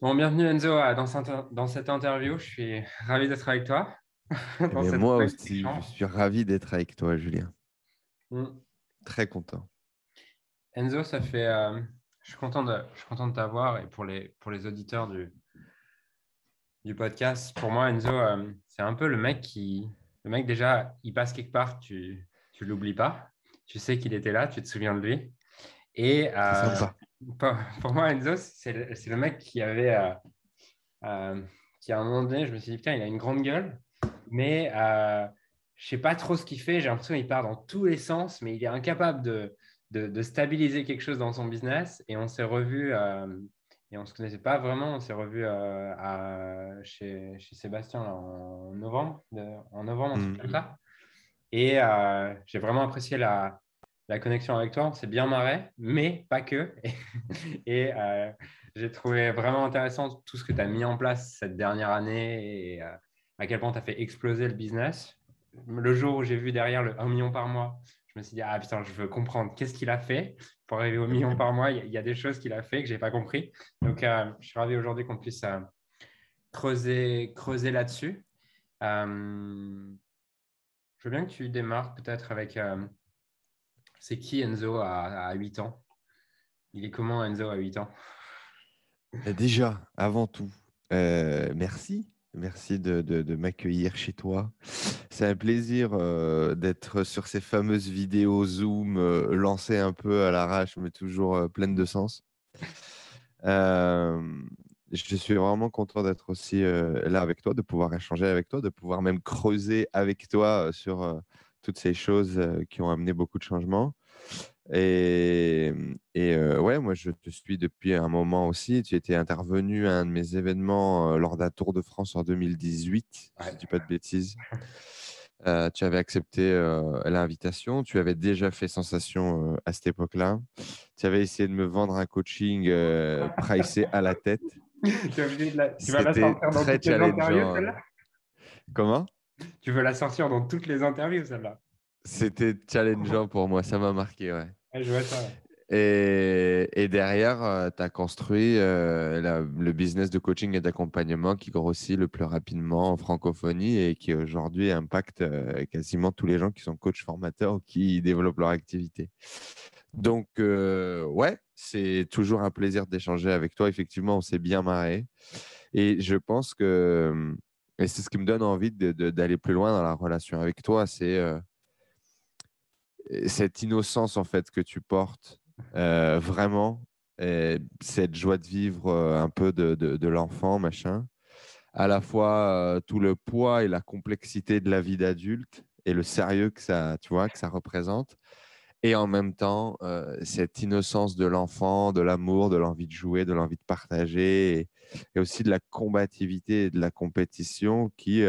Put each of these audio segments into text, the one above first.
Bon, bienvenue Enzo dans, cette, dans cette interview. Je suis ravi d'être avec toi. Eh moi aussi, je suis ravi d'être avec toi, Julien. Mm. Très content. Enzo, ça fait. Euh, je suis content de, je suis content de t'avoir et pour les, pour les auditeurs du, du podcast. Pour moi, Enzo, euh, c'est un peu le mec qui. Le mec, déjà, il passe quelque part, tu ne l'oublies pas. Tu sais qu'il était là, tu te souviens de lui. Et euh, pour, moi, Enzo, c'est le, mec qui avait, euh, euh, qui à un moment donné, je me suis dit, putain, il a une grande gueule, mais euh, je ne sais pas trop ce qu'il fait. J'ai l'impression qu'il part dans tous les sens, mais il est incapable de, de, stabiliser quelque chose dans son business. Et on s'est revu, et on ne se connaissait pas vraiment, on s'est revu chez, chez, Sébastien en novembre, en novembre, mmh. comme ça. Et j'ai vraiment apprécié la, la connexion avec toi. On s'est bien marré, mais pas que. et euh, j'ai trouvé vraiment intéressant tout ce que tu as mis en place cette dernière année et euh, à quel point tu as fait exploser le business. Le jour où j'ai vu derrière le 1 million par mois, je me suis dit, ah putain, je veux comprendre qu'est-ce qu'il a fait pour arriver au million par mois. Il y a des choses qu'il a fait que je n'ai pas compris. Donc, euh, je suis ravi aujourd'hui qu'on puisse creuser, creuser là-dessus. je veux bien que tu démarres peut-être avec c'est qui Enzo à, 8 ans? Il est comment Enzo à 8 ans? Euh, Déjà, avant tout, euh, merci. Merci de, m'accueillir chez toi. C'est un plaisir euh, d'être sur ces fameuses vidéos Zoom lancées un peu à l'arrache, mais toujours pleines de sens. je suis vraiment content d'être aussi là avec toi, de pouvoir échanger avec toi, de pouvoir même creuser avec toi sur toutes ces choses qui ont amené beaucoup de changements. Et, et ouais, moi, je te suis depuis un moment aussi. Tu étais intervenu à un de mes événements lors d'un Tour de France en 2018, si je ne dis pas de bêtises. tu avais accepté l'invitation. Tu avais déjà fait sensation à cette époque-là. Tu avais essayé de me vendre un coaching pricé à la tête. tu, vas la sortir dans toutes les interviews, celle-là? Comment? Tu veux la sortir dans toutes les interviews, celle-là? C'était challengeant pour moi, ça m'a marqué, ouais. je vois ça. Et, derrière, euh, tu as construit euh, le business de coaching et d'accompagnement qui grossit le plus rapidement en francophonie et qui aujourd'hui impacte euh, quasiment tous les gens qui sont coachs formateurs ou qui développent leur activité. Donc, ouais, c'est toujours un plaisir d'échanger avec toi. Effectivement, on s'est bien marré. Et je pense que, et c'est ce qui me donne envie d'aller plus loin dans la relation avec toi, c'est cette innocence en fait que tu portes euh, vraiment, cette joie de vivre euh, un peu de, de, l'enfant, machin, à la fois euh, tout le poids et la complexité de la vie d'adulte et le sérieux que ça, tu vois, que ça représente, et en même temps cette innocence de l'enfant, de l'amour, de l'envie de jouer, de l'envie de partager, et, aussi de la combativité et de la compétition qui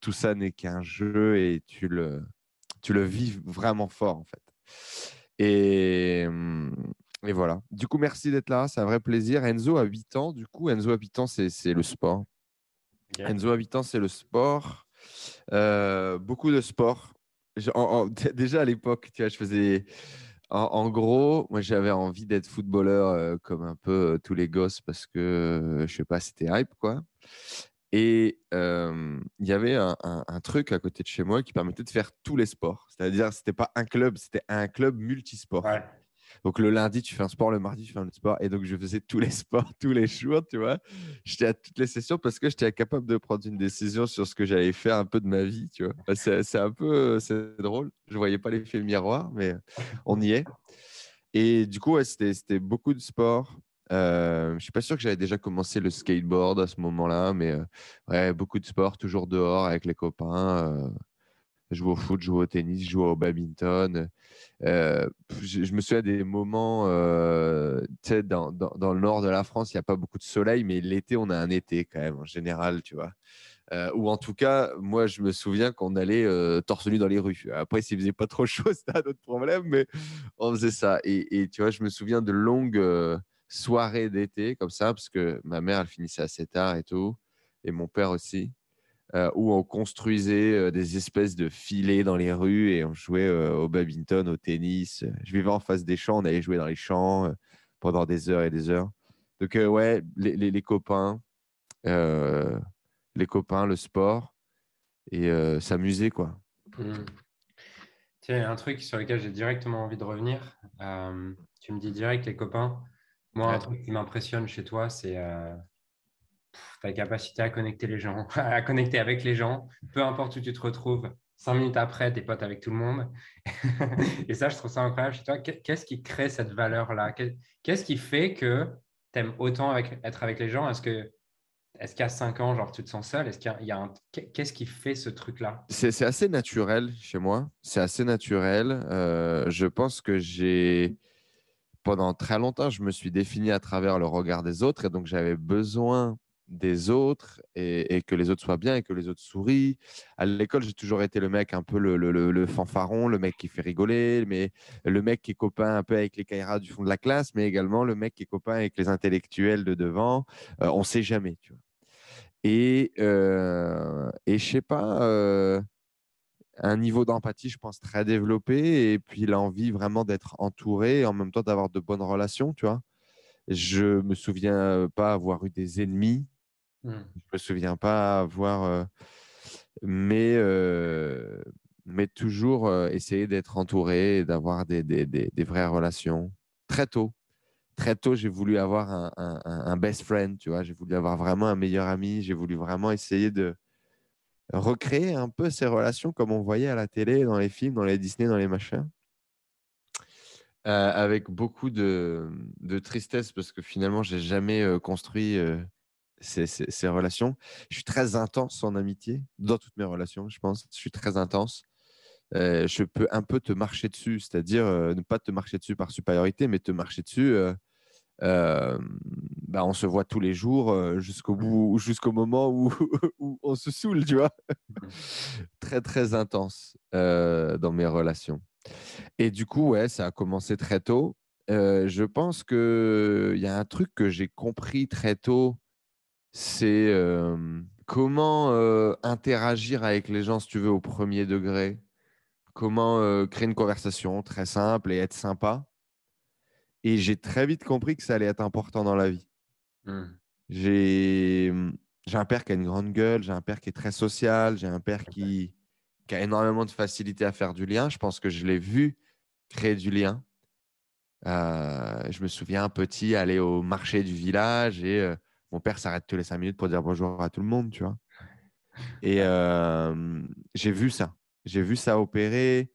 tout ça n'est qu'un jeu et tu le tu le vis vraiment fort en fait. Et, et voilà. Du coup, merci d'être là. C'est un vrai plaisir. Enzo a 8 ans. Du coup, Enzo a 8 ans, c'est le sport. Enzo a 8 ans, c'est le sport. Euh, beaucoup de sport. déjà à l'époque, tu vois, je faisais. En, gros, moi, j'avais envie d'être footballeur euh, comme un peu euh, tous les gosses parce que, je sais pas, c'était hype, quoi. Et il y avait un, truc à côté de chez moi qui permettait de faire tous les sports. C'est-à-dire, ce n'était pas un club, c'était un club multisport. Donc le lundi, tu fais un sport, le mardi, tu fais un autre sport. Et donc, je faisais tous les sports, tous les jours, tu vois. J'étais à toutes les sessions parce que j'étais capable de prendre une décision sur ce que j'allais faire un peu de ma vie, tu vois. Bah, c'est un peu c'est drôle. Je ne voyais pas l'effet miroir, mais on y est. Et du coup, c'était beaucoup de sport. Euh, je ne suis pas sûr que j'avais déjà commencé le skateboard à ce moment-là, mais euh, ouais, beaucoup de sport, toujours dehors avec les copains. Euh, je joue au foot, je joue au tennis, je joue au badminton. Je, je, me souviens des moments, tu sais, dans, dans, le nord de la France, il n'y a pas beaucoup de soleil, mais l'été, on a un été quand même, en général, tu vois. ou en tout cas, moi, je me souviens qu'on allait torse nu dans les rues. Après, s'il faisait pas trop chaud, c'était un autre problème, mais on faisait ça. Et, et tu vois, je me souviens de longues soirée d'été comme ça, parce que ma mère, elle finissait assez tard et tout, et mon père aussi, euh, où on construisait euh, des espèces de filets dans les rues et on jouait euh, au badminton, au tennis. Je vivais en face des champs, on allait jouer dans les champs pendant des heures et des heures. Donc, ouais, les, les, copains, les copains, le sport et s'amuser, quoi. Mmh. Tiens, un truc sur lequel j'ai directement envie de revenir. tu me dis direct les copains. Moi, un truc qui m'impressionne chez toi, c'est ta capacité à connecter les gens, à connecter avec les gens, peu importe où tu te retrouves. Cinq minutes après, tu es pote avec tout le monde. et ça, je trouve ça incroyable chez toi. Qu'est-ce qui crée cette valeur-là? Qu'est-ce qui fait que tu aimes autant être avec les gens? Est-ce que est-ce qu'à 5 ans, genre, tu te sens seul? Est-ce qu'il y a, un... Qu'est-ce qui fait ce truc-là? C'est, assez naturel chez moi. C'est assez naturel. Euh, je pense que j'ai, pendant très longtemps, je me suis défini à travers le regard des autres et donc j'avais besoin des autres et, que les autres soient bien et que les autres sourient. À l'école, j'ai toujours été le mec un peu le, fanfaron, le mec qui fait rigoler, mais le mec qui est copain un peu avec les caïras du fond de la classe, mais également le mec qui est copain avec les intellectuels de devant. Euh, on ne sait jamais, tu vois. Et, euh, et je sais pas, euh, un niveau d'empathie, je pense, très développé, et puis l'envie vraiment d'être entouré, et en même temps d'avoir de bonnes relations, tu vois. Je me souviens pas avoir eu des ennemis Mmh. Je ne me souviens pas avoir. Euh, mais, euh, mais toujours euh, essayer d'être entouré et d'avoir des, des, des, vraies relations. Très tôt. Très tôt, j'ai voulu avoir un, un, best friend, tu vois. J'ai voulu avoir vraiment un meilleur ami. J'ai voulu vraiment essayer de recréer un peu ces relations comme on voyait à la télé, dans les films, dans les Disney, dans les machins? avec beaucoup de, de, tristesse parce que finalement, j'ai jamais construit ces, relations. Je suis très intense en amitié, dans toutes mes relations, je pense. Je suis très intense. Euh, je peux un peu te marcher dessus, c'est-à-dire euh, ne pas te marcher dessus par supériorité, mais te marcher dessus. Euh, bah, on se voit tous les jours jusqu'au bout, jusqu'au moment où, où, on se saoule, tu vois. Mmh. très très intense dans mes relations. Et du coup, ouais, ça a commencé très tôt. je pense qu'il y a un truc que j'ai compris très tôt c'est comment interagir avec les gens, si tu veux, au premier degré. Comment créer une conversation très simple et être sympa. Et j'ai très vite compris que ça allait être important dans la vie. Mmh. J'ai un père qui a une grande gueule, j'ai un père qui est très social, j'ai un père qui, qui, a énormément de facilité à faire du lien. Je pense que je l'ai vu créer du lien. je me souviens petit aller au marché du village et mon père s'arrête tous les cinq minutes pour dire bonjour à tout le monde, tu vois. Et j'ai vu ça. J'ai vu ça opérer.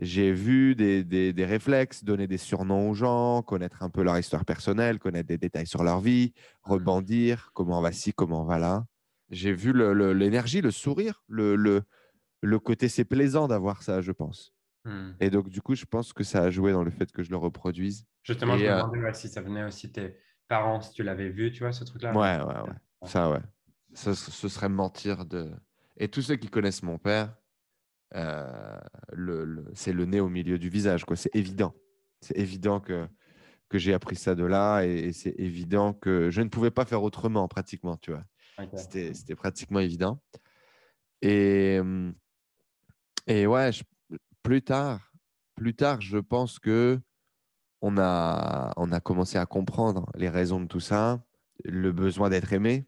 J'ai vu des, des, réflexes, donner des surnoms aux gens, connaître un peu leur histoire personnelle, connaître des détails sur leur vie, mmh. rebondir, comment on va ci, comment on va là. J'ai vu l'énergie, le, sourire, le, le, le côté, c'est plaisant d'avoir ça, je pense. Mmh. Et donc, du coup, je pense que ça a joué dans le fait que je le reproduise. Justement, je me euh demandais si ça venait aussi tes, parents, si tu l'avais vu, tu vois, ce truc-là. Ouais, ouais, ouais. Ça, ouais. Ça, ce serait mentir de. Et tous ceux qui connaissent mon père, euh, le, c'est le nez au milieu du visage, quoi. C'est évident. C'est évident que, que j'ai appris ça de là et, c'est évident que je ne pouvais pas faire autrement, pratiquement, tu vois. C'était, c'était pratiquement évident. Et, et ouais, plus tard, plus tard, je pense que on a, on a commencé à comprendre les raisons de tout ça, le besoin d'être aimé,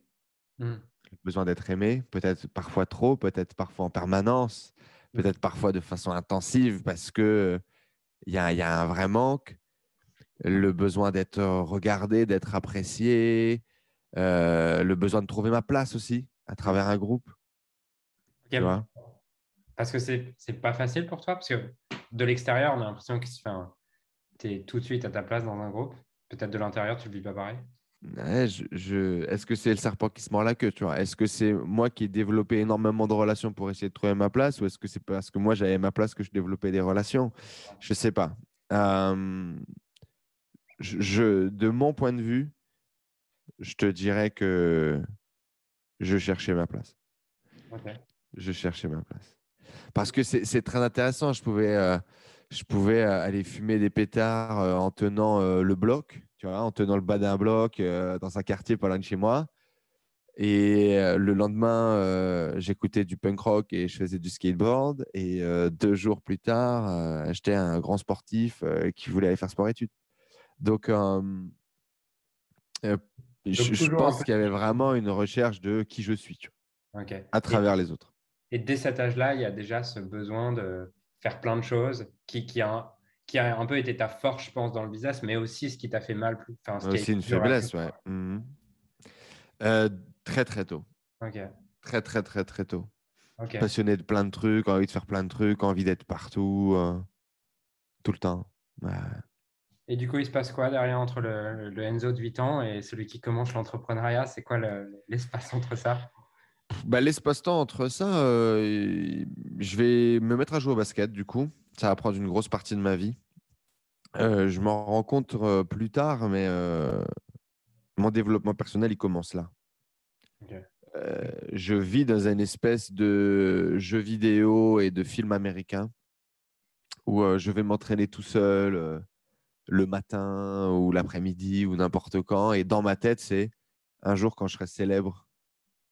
mmh. le besoin d'être aimé, peut-être parfois trop, peut-être parfois en permanence. Peut-être parfois de façon intensive parce que il y a, y a, un vrai manque, le besoin d'être regardé, d'être apprécié, euh, le besoin de trouver ma place aussi à travers un groupe. parce que c'est n'est pas facile pour toi, parce que de l'extérieur, on a l'impression se fait un tout de suite à ta place dans un groupe. Peut-être de l'intérieur, tu ne vis pas pareil? Je, Est-ce que c'est le serpent qui se mord la queue tu vois? Est-ce que c'est moi qui ai développé énormément de relations pour essayer de trouver ma place ou est-ce que c'est parce que moi j'avais ma place que je développais des relations? Je ne sais pas. je, de mon point de vue, je te dirais que je cherchais ma place. Je cherchais ma place. Parce que c'est très intéressant. Je pouvais, euh, je pouvais euh, aller fumer des pétards euh, en tenant le bloc, tu vois, en tenant le bas d'un bloc dans un quartier pas loin de chez moi. Et le lendemain, j'écoutais du punk rock et je faisais du skateboard. Et deux jours plus tard, j'étais un grand sportif qui voulait aller faire sport-études. Donc, je, pense qu'il y avait vraiment une recherche de qui je suis, tu vois, à travers les autres. Et dès cet âge-là, il y a déjà ce besoin de faire plein de choses qui, qui, a, qui a un peu été ta force, je pense, dans le business, mais aussi ce qui t'a fait mal. Plus, enfin, aussi une faiblesse, ouais. Euh, très, très tôt. Très, très, très, très tôt. Passionné de plein de trucs, envie de faire plein de trucs, envie d'être partout, euh, tout le temps. Et du coup, il se passe quoi derrière entre le, Enzo de 8 ans et celui qui commence l'entrepreneuriat? C'est quoi l'espace entre ça? Bah, L'espace-temps entre ça, euh, je vais me mettre à jouer au basket du coup. Ça va prendre une grosse partie de ma vie. Euh, je m'en rends compte plus tard, mais mon développement personnel, il commence là. Euh, je vis dans une espèce de jeu vidéo et de film américain où euh, je vais m'entraîner tout seul euh, le matin ou l'après-midi ou n'importe quand. Et dans ma tête, c'est un jour quand je serai célèbre,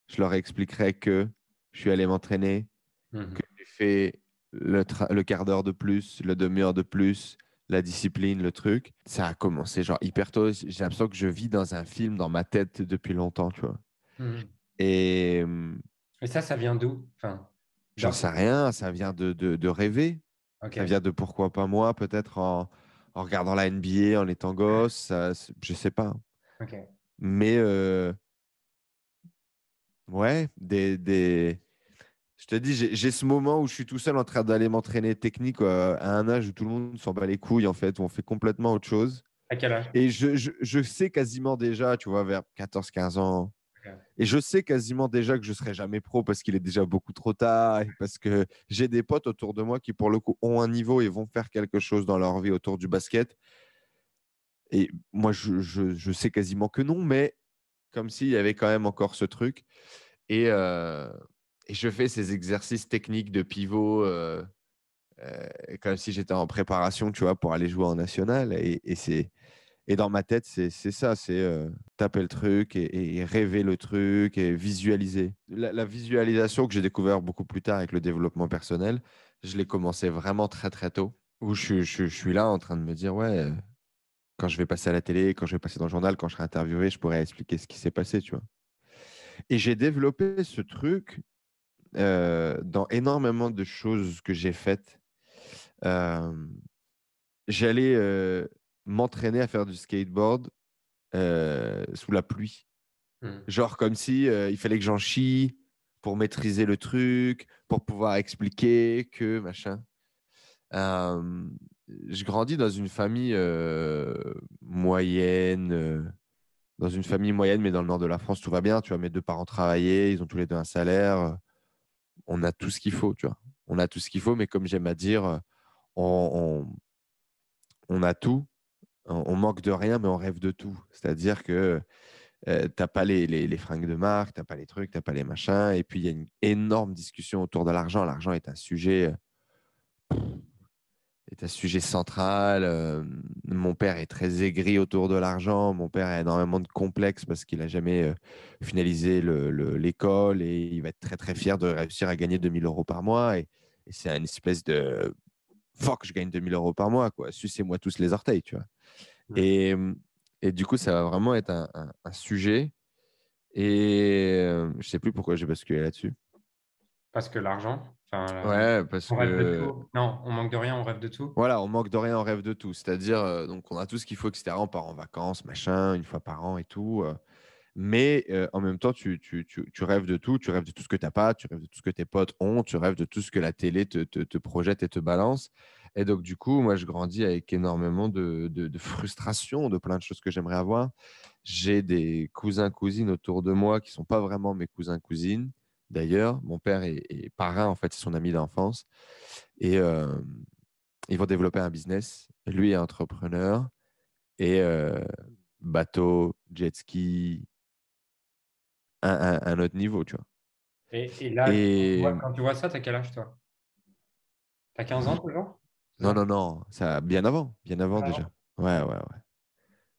je leur expliquerai que je suis allé m'entraîner, mmh que j'ai fait le, le quart d'heure de plus, le demi-heure de plus, la discipline, le truc. Ça a commencé genre hyper tôt. J'ai l'impression que je vis dans un film dans ma tête depuis longtemps, tu vois. Mmh et, Et, ça, ça vient d'où? Enfin, J'en sais rien, ça vient de, de, rêver. Ça vient de pourquoi pas moi, peut-être en, en, regardant la NBA, en étant gosse, ça, je sais pas. Mais euh, ouais, des, des, je te dis, j'ai ce moment où je suis tout seul en train d'aller m'entraîner technique à un âge où tout le monde s'en bat les couilles, en fait, où on fait complètement autre chose. À quel âge? Et je, je, je, sais quasiment déjà, tu vois, vers 14-15 ans. Et je sais quasiment déjà que je ne serai jamais pro parce qu'il est déjà beaucoup trop tard et parce que j'ai des potes autour de moi qui, pour le coup, ont un niveau et vont faire quelque chose dans leur vie autour du basket. Et moi, je, je sais quasiment que non, mais comme s'il y avait quand même encore ce truc. Et, euh, et je fais ces exercices techniques de pivot euh, euh, comme si j'étais en préparation, tu vois, pour aller jouer en national. Et, c'est et dans ma tête, c'est ça, c'est euh, taper le truc et, rêver le truc et visualiser. La, visualisation que j'ai découvert beaucoup plus tard avec le développement personnel, je l'ai commencé vraiment très très tôt. Où je, je, suis là en train de me dire, ouais, quand je vais passer à la télé, quand je vais passer dans le journal, quand je serai interviewé, je pourrais expliquer ce qui s'est passé, tu vois. Et j'ai développé ce truc euh, dans énormément de choses que j'ai faites. Euh, j'allais euh, m'entraîner à faire du skateboard sous la pluie. Mmh. Genre comme si il fallait que j'en chie pour maîtriser le truc, pour pouvoir expliquer que machin. je grandis dans une famille moyenne dans une famille moyenne, mais dans le nord de la France, tout va bien. Tu vois, mes deux parents travaillaient, ils ont tous les deux un salaire on a tout ce qu'il faut, tu vois. On a tout ce qu'il faut, mais comme j'aime à dire, on, a tout. On, manque de rien, mais on rêve de tout. C'est-à-dire que euh, tu n'as pas les, fringues de marque, tu n'as pas les trucs, tu n'as pas les machins. Et puis, il y a une énorme discussion autour de l'argent. L'argent est un sujet est un sujet central. Euh, mon père est très aigri autour de l'argent. Mon père a énormément de complexes parce qu'il n'a jamais euh, finalisé l'école et il va être très très fier de réussir à gagner 2000 euros par mois. Et, c'est une espèce de fuck, je gagne 2000 euros par mois. quoi. Sucez-moi tous les orteils, tu vois. Et, et, du coup, ça va vraiment être un, un, sujet. Et euh, je sais plus pourquoi j'ai basculé là-dessus. Parce que l'argent? Ouais, parce que. Non, on manque de rien, on rêve de tout. Voilà, on manque de rien, on rêve de tout. C'est-à-dire, euh, donc, on a tout ce qu'il faut, etc. On part en vacances, machin, une fois par an et tout. Euh. mais euh, en même temps, tu, tu, tu, tu, rêves de tout. Tu rêves de tout ce que tu n'as pas, tu rêves de tout ce que tes potes ont, tu rêves de tout ce que la télé te, te, te projette et te balance. Et donc, du coup, moi, je grandis avec énormément de, de, de frustration, de plein de choses que j'aimerais avoir. J'ai des cousins, cousines autour de moi qui ne sont pas vraiment mes cousins, cousines d'ailleurs. Mon père est, parrain, en fait, c'est son ami d'enfance. Et euh, ils vont développer un business. Lui est entrepreneur. Et euh, bateau, jet ski, un, autre niveau, tu vois. Et, là, Quand, tu vois, ça, tu as quel âge, toi? Tu as 15 ans toujours? Non, non, non. Ça, bien avant. Bien avant, déjà. Ouais, ouais, ouais.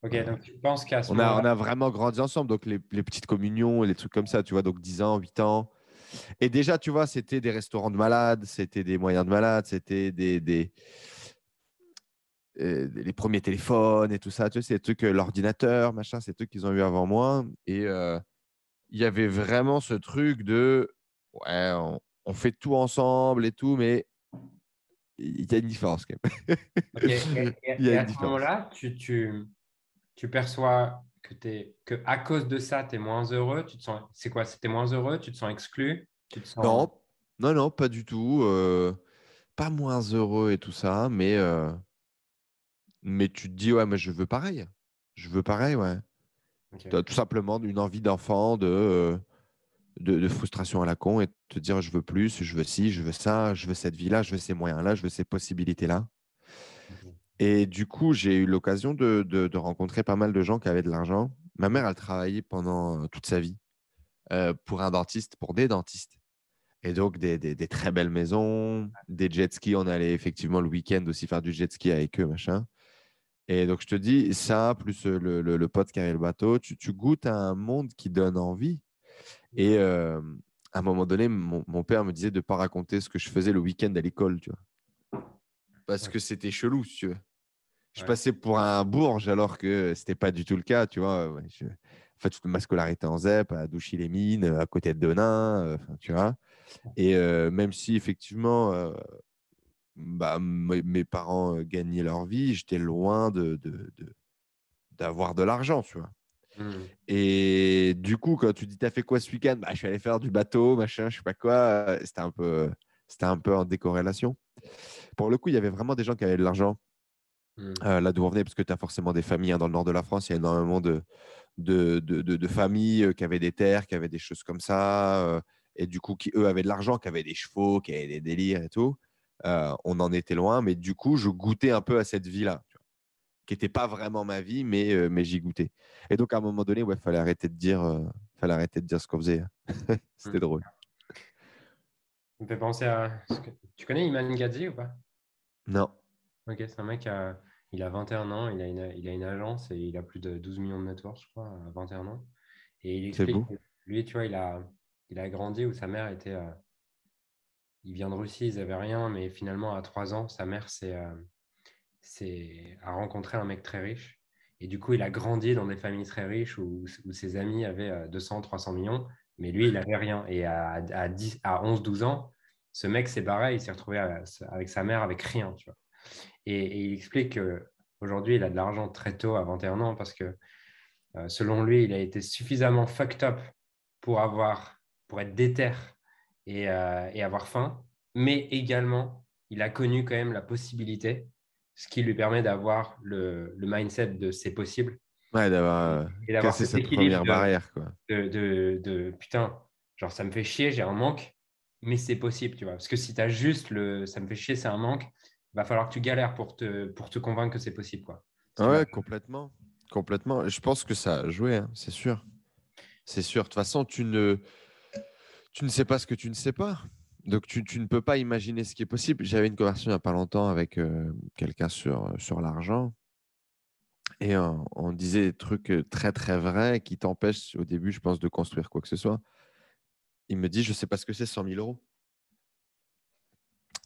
Ok, donc tu penses qu'à ce on a, on a vraiment grandi ensemble, donc les, les, petites communions et les trucs comme ça, tu vois, donc 10 ans, 8 ans, et déjà, tu vois, c'était des restaurants de malades, c'était des moyens de malades, c'était des, des... les premiers téléphones et tout ça. Tu sais, c'est des trucs, l'ordinateur, machin, c'est des trucs qu'ils ont eu avant moi. Et il y avait vraiment ce truc de ouais, on, fait tout ensemble et tout, mais il y a une différence quand même. Et, à ce moment-là, tu, tu, tu, perçois que, es, que à cause de ça, tu es moins heureux. Tu te sens, c'est quoi C'était moins heureux Tu te sens exclu tu te sens... Non, non, non, pas du tout. Euh, pas moins heureux et tout ça, mais, euh, mais tu te dis, ouais, mais je veux pareil. Je veux pareil, ouais. Tu as tout simplement une envie d'enfant, de, de, frustration à la con et te dire, je veux plus, je veux ci, je veux ça, je veux cette vie-là, je veux ces moyens-là, je veux ces possibilités-là. Et du coup, j'ai eu l'occasion de, de, rencontrer pas mal de gens qui avaient de l'argent. Ma mère, elle travaillait pendant toute sa vie euh, pour un dentiste, pour des dentistes. Et donc, des, des, très belles maisons, des jet skis. On allait effectivement le week-end aussi faire du jet ski avec eux, machin. Et donc, je te dis, ça, plus le, le, pote qui avait le bateau, tu, tu, goûtes à un monde qui donne envie. Et euh, à un moment donné, mon, mon, père me disait de ne pas raconter ce que je faisais le week-end à l'école, tu vois. Parce que c'était chelou, si tu veux. Je passais pour un bourge alors que ce n'était pas du tout le cas, tu vois. En fait, toute ma scolarité en ZEP, à Douchy-les-Mines, à côté de Denain, euh, tu vois. Et même si effectivement, bah, mes parents gagnaient leur vie, j'étais loin de, d'avoir de, l'argent, tu vois. Mmh. Et du coup, quand tu dis, t'as fait quoi ce week-end? Bah, Je suis allé faire du bateau, machin, je sais pas quoi. C'était un peu, c'était un peu en décorrélation. Pour le coup, il y avait vraiment des gens qui avaient de l'argent. Mmh. là d'où on venait, parce que tu as forcément des familles hein, dans le nord de la France, il y a énormément de, de, de, de, familles qui avaient des terres, qui avaient des choses comme ça et du coup, qui eux avaient de l'argent, qui avaient des chevaux, qui avaient des délires et tout. Euh, on en était loin, mais du coup, je goûtais un peu à cette vie-là, qui n'était pas vraiment ma vie, mais, euh, mais j'y goûtais. Et donc, à un moment donné, il fallait arrêter de dire, euh, fallait arrêter de dire ce qu'on faisait. C'était mmh. drôle. Ça me fait penser à. Tu connais Iman Gadzi ou pas? Non. Ok, c'est un mec, il a 21 ans, il a, une, il a une agence et il a plus de 12 millions de networks, je crois, à 21 ans. Et il explique, lui, tu vois, il a, il a grandi où sa mère était. Euh, il vient de Russie, ils n'avaient rien, mais finalement, à trois ans, sa mère s'est, euh, a rencontré un mec très riche. Et du coup, il a grandi dans des familles très riches où, ses amis avaient 200, euh, 300 millions, mais lui, il n'avait rien. Et à, à, 10, à 11, 12 ans, ce mec, c'est pareil, il s'est retrouvé avec sa mère avec rien. Tu vois. Et, il explique qu'aujourd'hui, il a de l'argent très tôt, à 21 ans, parce que selon lui, il a été suffisamment fucked up pour avoir pour être déter euh, et, avoir faim, mais également, il a connu quand même la possibilité, ce qui lui permet d'avoir le, mindset de c'est possible. Ouais, d'avoir euh, cassé cette première barrière. Quoi. De, de, putain, genre ça me fait chier, j'ai un manque, mais c'est possible, tu vois. Parce que si tu as juste le ça me fait chier, c'est un manque, va falloir que tu galères pour te, pour te convaincre que c'est possible, quoi. ouais, complètement. Complètement. Je pense que ça a joué, hein, c'est sûr. C'est sûr. De toute façon, tu ne tu ne sais pas ce que tu ne sais pas. Donc, tu, ne peux pas imaginer ce qui est possible. J'avais une conversation il n'y a pas longtemps avec euh, quelqu'un sur, sur l'argent. Et on disait des trucs euh, très, très vrais qui t'empêchent au début, je pense, de construire quoi que ce soit. Il me dit, je ne sais pas ce que c'est 100 000 euros.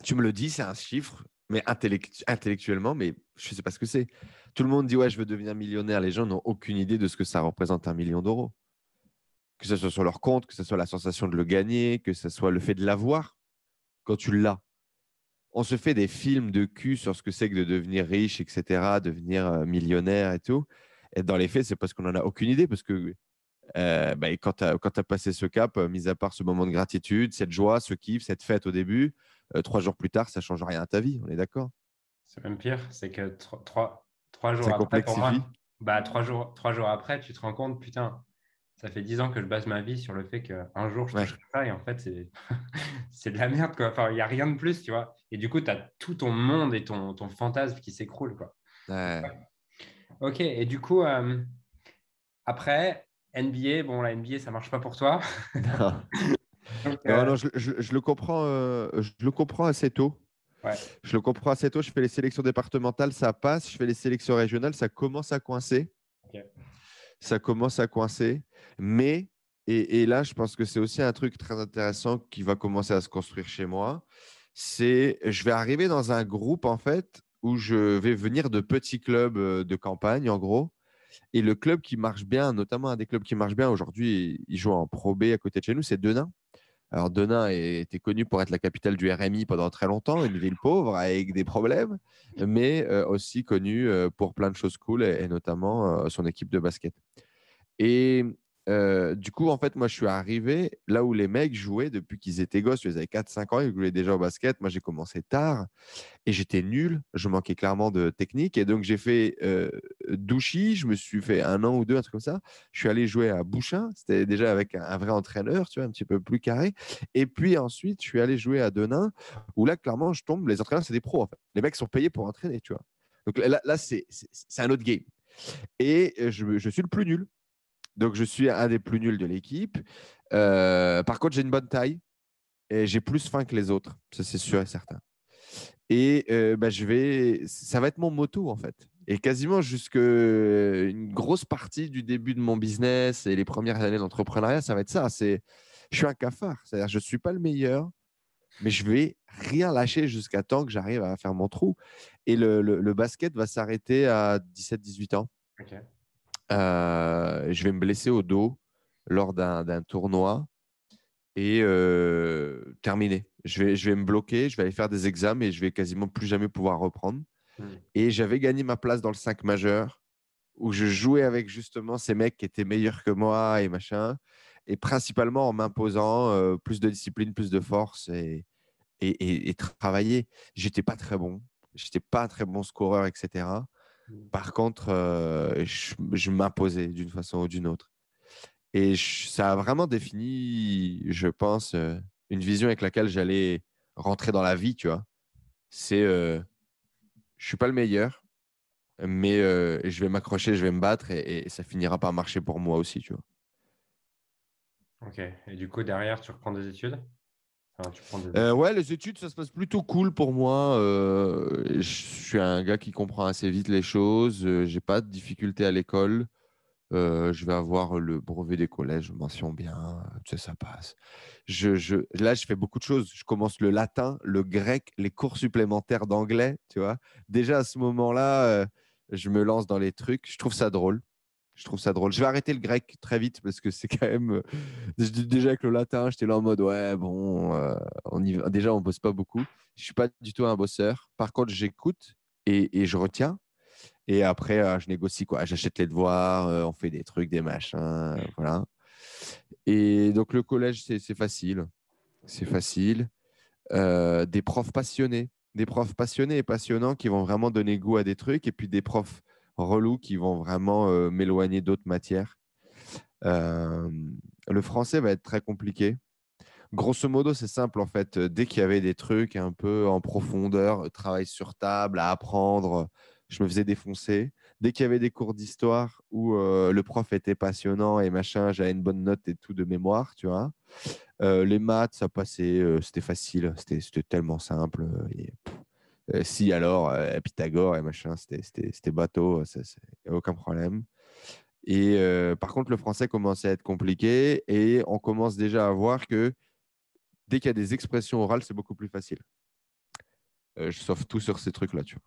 Tu me le dis, c'est un chiffre, mais intellectuellement, mais je ne sais pas ce que c'est. Tout le monde dit, ouais, je veux devenir millionnaire. Les gens n'ont aucune idée de ce que ça représente un million d'euros que ce soit sur leur compte, que ce soit la sensation de le gagner, que ce soit le fait de l'avoir quand tu l'as. On se fait des films de cul sur ce que c'est que de devenir riche, etc., devenir euh, millionnaire et tout. Et dans les faits, c'est parce qu'on n'en a aucune idée. Parce que euh, bah, quand tu as, passé ce cap, euh, mis à part ce moment de gratitude, cette joie, ce kiff, cette fête au début, trois jours plus tard, ça ne change rien à ta vie. On est d'accord? C'est même pire. C'est que trois, trois, jours après, bah, trois, jours, trois jours après, tu te rends compte, putain, ça fait dix ans que je base ma vie sur le fait qu'un jour je toucherai ça et en fait c'est de la merde quoi. Enfin, il n'y a rien de plus, tu vois. Et du coup, tu as tout ton monde et ton, ton fantasme qui s'écroule quoi. Ok, et du coup, euh, après, NBA, bon, la NBA, ça marche pas pour toi. non. Euh, je, je, le comprends, euh, je le comprends assez tôt. Je le comprends assez tôt. Je fais les sélections départementales, ça passe. Je fais les sélections régionales, ça commence à coincer. Ça commence à coincer. Mais, et, là, je pense que c'est aussi un truc très intéressant qui va commencer à se construire chez moi. C'est, je vais arriver dans un groupe, en fait, où je vais venir de petits clubs de campagne, en gros. Et le club qui marche bien, notamment un des clubs qui marche bien aujourd'hui, il joue en Pro B à côté de chez nous, c'est Denain. Alors, Denain était connu pour être la capitale du RMI pendant très longtemps, une ville pauvre avec des problèmes, mais aussi connu pour plein de choses cool et, notamment son équipe de basket. Et euh, du coup, en fait, moi, je suis arrivé là où les mecs jouaient depuis qu'ils étaient gosses. Ils avaient 4-5 ans, ils jouaient déjà au basket. Moi, j'ai commencé tard et j'étais nul. Je manquais clairement de technique. Et donc, j'ai fait euh, Douchy. Je me suis fait un an ou deux, un truc comme ça. Je suis allé jouer à Bouchin. C'était déjà avec un, vrai entraîneur, tu vois, un petit peu plus carré. Et puis ensuite, je suis allé jouer à Denain où là, clairement, je tombe. Les entraîneurs, c'est des pros, en fait. Les mecs sont payés pour entraîner, tu vois. Donc là, c'est un autre game. Et euh, je suis le plus nul. Donc, je suis un des plus nuls de l'équipe. Euh, par contre, j'ai une bonne taille et j'ai plus faim que les autres. Ça, c'est sûr et certain. Et euh, bah, je vais, ça va être mon moto en fait. Et quasiment jusqu'à une grosse partie du début de mon business et les premières années d'entrepreneuriat, ça va être ça. C'est, je suis un cafard. C'est-à-dire, je ne suis pas le meilleur, mais je vais rien lâcher jusqu'à temps que j'arrive à faire mon trou. Et le, le, basket va s'arrêter à 17-18 ans. Euh, je vais me blesser au dos lors d'un tournoi et euh, terminer. Je vais, je vais me bloquer, je vais aller faire des examens et je vais quasiment plus jamais pouvoir reprendre. Hmm. Et j'avais gagné ma place dans le 5 majeur où je jouais avec justement ces mecs qui étaient meilleurs que moi et machin. Et principalement en m'imposant euh, plus de discipline, plus de force et, et, et, travailler. J'étais pas très bon. J'étais pas un très bon scoreur, etc. Mmh. Par contre, euh, je, m'imposais d'une façon ou d'une autre. Et ça a vraiment défini, je pense, euh, une vision avec laquelle j'allais rentrer dans la vie, tu vois. C'est, euh, je suis pas le meilleur, mais euh, je vais m'accrocher, je vais me battre et, ça finira par marcher pour moi aussi, tu vois. Ok. Et du coup, derrière, tu reprends des études? Euh, ouais, les études, ça se passe plutôt cool pour moi. Euh, je suis un gars qui comprend assez vite les choses. Euh, j'ai pas de difficultés à l'école. je vais avoir le brevet des collèges, mention bien, tu sais, ça passe. Je, je, là, je fais beaucoup de choses. Je commence le latin, le grec, les cours supplémentaires d'anglais, tu vois. Déjà à ce moment-là, je me lance dans les trucs. Je trouve ça drôle. Je trouve ça drôle. Je vais arrêter le grec très vite parce que c'est quand même. Euh, déjà avec le latin, j'étais là en mode ouais, bon, euh, on y... déjà, on bosse pas beaucoup. Je suis pas du tout un bosseur. Par contre, j'écoute et, je retiens. Et après, euh, je négocie quoi. J'achète les devoirs, on fait des trucs, des machins, voilà. Et donc, le collège, c'est facile. C'est facile. des profs passionnés. Des profs passionnés et passionnants qui vont vraiment donner goût à des trucs. Et puis des profs relous qui vont vraiment euh, m'éloigner d'autres matières. Euh, le français va être très compliqué. Grosso modo, c'est simple en fait. Dès qu'il y avait des trucs un peu en profondeur, travail sur table, à apprendre, je me faisais défoncer. Dès qu'il y avait des cours d'histoire où euh, le prof était passionnant et machin, j'avais une bonne note et tout de mémoire, tu vois. les maths, ça passait, c'était facile, c'était tellement simple. Euh, si alors, euh, Pythagore et machin, c'était bateau, il n'y a aucun problème. Et euh, par contre, le français commence à être compliqué et on commence déjà à voir que dès qu'il y a des expressions orales, c'est beaucoup plus facile. je sauve tout sur ces trucs-là, tu vois.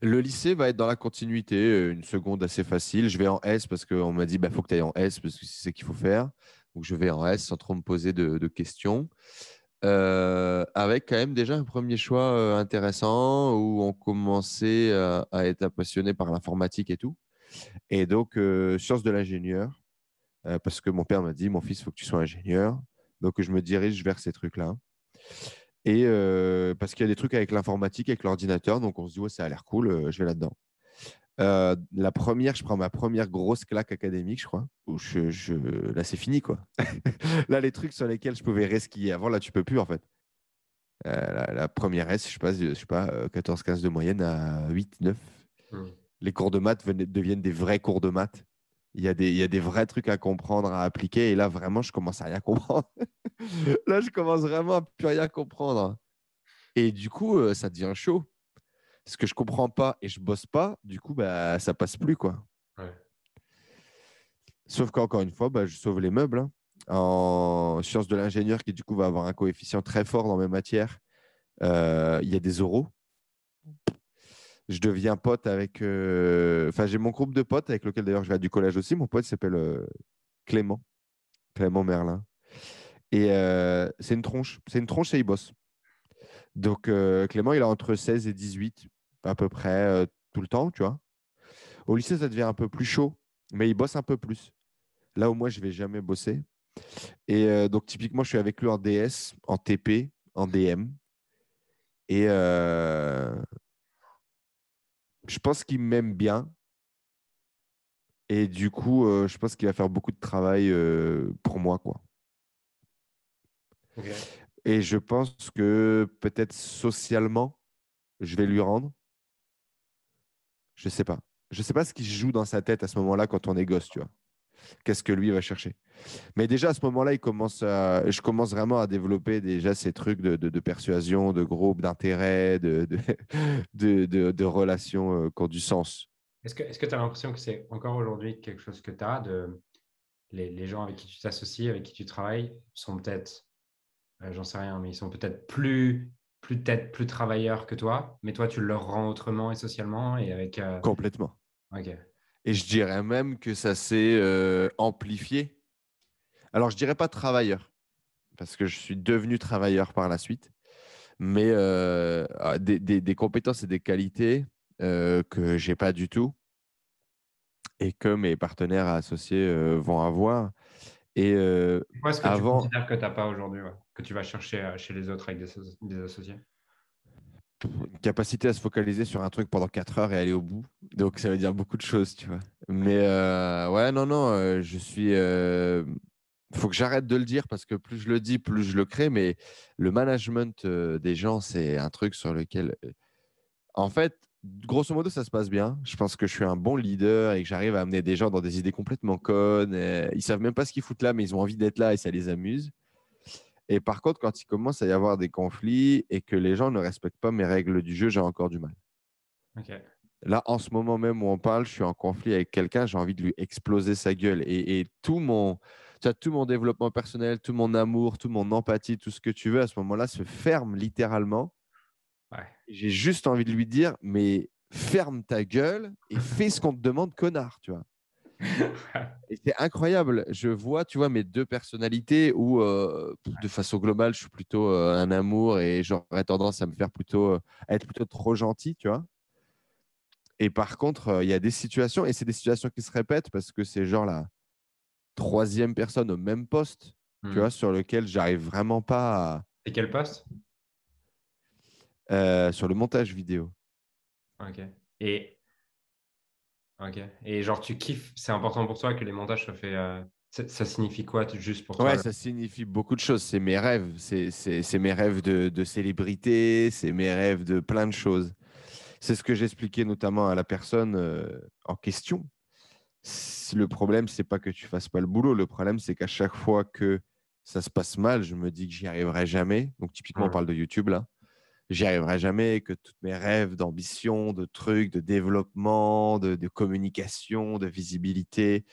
Le lycée va être dans la continuité, une seconde assez facile. Je vais en S parce qu'on m'a dit, il bah, faut que tu ailles en S parce que c'est ce qu'il faut faire. Donc, je vais en S sans trop me poser de questions. Euh, avec quand même déjà un premier choix euh, intéressant où on commençait euh, à être passionné par l'informatique et tout. Et donc, sciences de l'ingénieur, parce que mon père m'a dit, mon fils, il faut que tu sois ingénieur. Donc, je me dirige vers ces trucs-là. Et parce qu'il y a des trucs avec l'informatique, avec l'ordinateur, donc on se dit, ouais, ça a l'air cool, je vais là-dedans. Euh, la première, je prends ma première grosse claque académique, je crois. Où je, Là, c'est fini, quoi. là, les trucs sur lesquels je pouvais resquiller avant, là, tu peux plus, en fait. Euh, la, première S, je passe, je sais pas, 14-15 euh, de moyenne à 8, 9. Mmh. Les cours de maths deviennent des vrais cours de maths. Il y, a des, il y a des vrais trucs à comprendre, à appliquer. Et là, vraiment, je commence à rien comprendre. là, je commence vraiment à plus rien comprendre. Et du coup, ça devient chaud ce que je comprends pas et je bosse pas, du coup, bah, ça passe plus. quoi. Sauf qu'encore une fois, bah, je sauve les meubles. Hein. En sciences de l'ingénieur, qui du coup va avoir un coefficient très fort dans mes matières, euh, il y a des euros. je deviens pote avec. euh, Enfin, j'ai mon groupe de potes avec lequel d'ailleurs je vais du collège aussi. Mon pote s'appelle euh, Clément, Clément Merlin. Et c'est une tronche. C'est une tronche et il bosse. Donc, euh, Clément, il a entre 16 et 18, à peu près euh, tout le temps, tu vois. Au lycée, ça devient un peu plus chaud, mais il bosse un peu plus. Là où moi, je vais jamais bosser. Et euh, donc, typiquement, je suis avec lui en DS, en TP, en DM. Et euh, je pense qu'il m'aime bien. Et du coup, euh, je pense qu'il va faire beaucoup de travail pour moi, quoi. Et je pense que peut-être socialement, je vais lui rendre. Je sais pas. Je sais pas ce qui se joue dans sa tête à ce moment-là quand on est gosse, tu vois. Qu'est-ce que lui va chercher. Mais déjà à ce moment-là, il commence je commence vraiment à développer déjà ces trucs de, de- persuasion, de groupe, d'intérêt, de, de, relations euh, qui ont du sens. Est-ce que tu as l'impression que c'est encore aujourd'hui quelque chose que tu as de les, les gens avec qui tu t'associes, avec qui tu travailles, sont peut-être, euh, j'en sais rien, mais ils sont peut-être plus, plus peut-être plus travailleurs que toi, mais toi tu leur rends autrement et socialement et avec. euh, Complètement. Ok. Et je dirais même que ça s'est euh, amplifié. Alors, je dirais pas travailleur, parce que je suis devenu travailleur par la suite, mais euh, ah, des, des- des compétences et des qualités que j'ai pas du tout et que mes partenaires associés vont avoir. Et euh, quoi ce que Avant- tu considères que tu n'as pas aujourd'hui, ouais, que tu vas chercher euh, chez les autres avec des, des associés? Une capacité à se focaliser sur un truc pendant 4 heures et aller au bout. Donc, ça veut dire beaucoup de choses, tu vois. Mais euh, ouais, non, non, euh, je suis. euh, faut que j'arrête de le dire parce que plus je le dis, plus je le crée. Mais le management euh, des gens, c'est un truc sur lequel. En fait, grosso modo, ça se passe bien. Je pense que je suis un bon leader et que j'arrive à amener des gens dans des idées complètement connes. Ils savent même pas ce qu'ils foutent là, mais ils ont envie d'être là et ça les amuse. Et par contre, quand il commence à y avoir des conflits et que les gens ne respectent pas mes règles du jeu, j'ai encore du mal. Là, en ce moment même où on parle, je suis en conflit avec quelqu'un, j'ai envie de lui exploser sa gueule. Et, et tout, mon, tout mon développement personnel, tout mon amour, toute mon empathie, tout ce que tu veux, à ce moment-là, se ferme littéralement. Ouais. J'ai juste envie de lui dire, mais ferme ta gueule et fais ce qu'on te demande, connard, tu vois. Et c'est incroyable. Je vois, tu vois, mes deux personnalités où, euh, de façon globale, je suis plutôt euh, un amour et j'aurais tendance à me faire plutôt, euh, être plutôt trop gentil, tu vois. Et par contre, il y a des situations, et c'est des situations qui se répètent parce que c'est genre la troisième personne au même poste, Hmm. tu vois, sur lequel j'arrive vraiment pas à- C'est quel poste? Euh, sur le montage vidéo. Ok. Et. Ok. Et genre, tu kiffes, c'est important pour toi que les montages soient faits. euh, Ça, ça signifie quoi juste pour toi? Ouais, ça signifie beaucoup de choses. C'est mes rêves. C'est mes rêves de, de célébrité. C'est mes rêves de plein de choses. C'est ce que j'expliquais notamment à la personne euh, en question. Le problème, c'est pas que tu fasses pas le boulot. Le problème, c'est qu'à chaque fois que ça se passe mal, je me dis que j'y arriverai jamais. Donc, typiquement, on Mhm. parle de YouTube là. J'y arriverai jamais, que tous mes rêves d'ambition, de trucs, de développement, de, communication, de visibilité,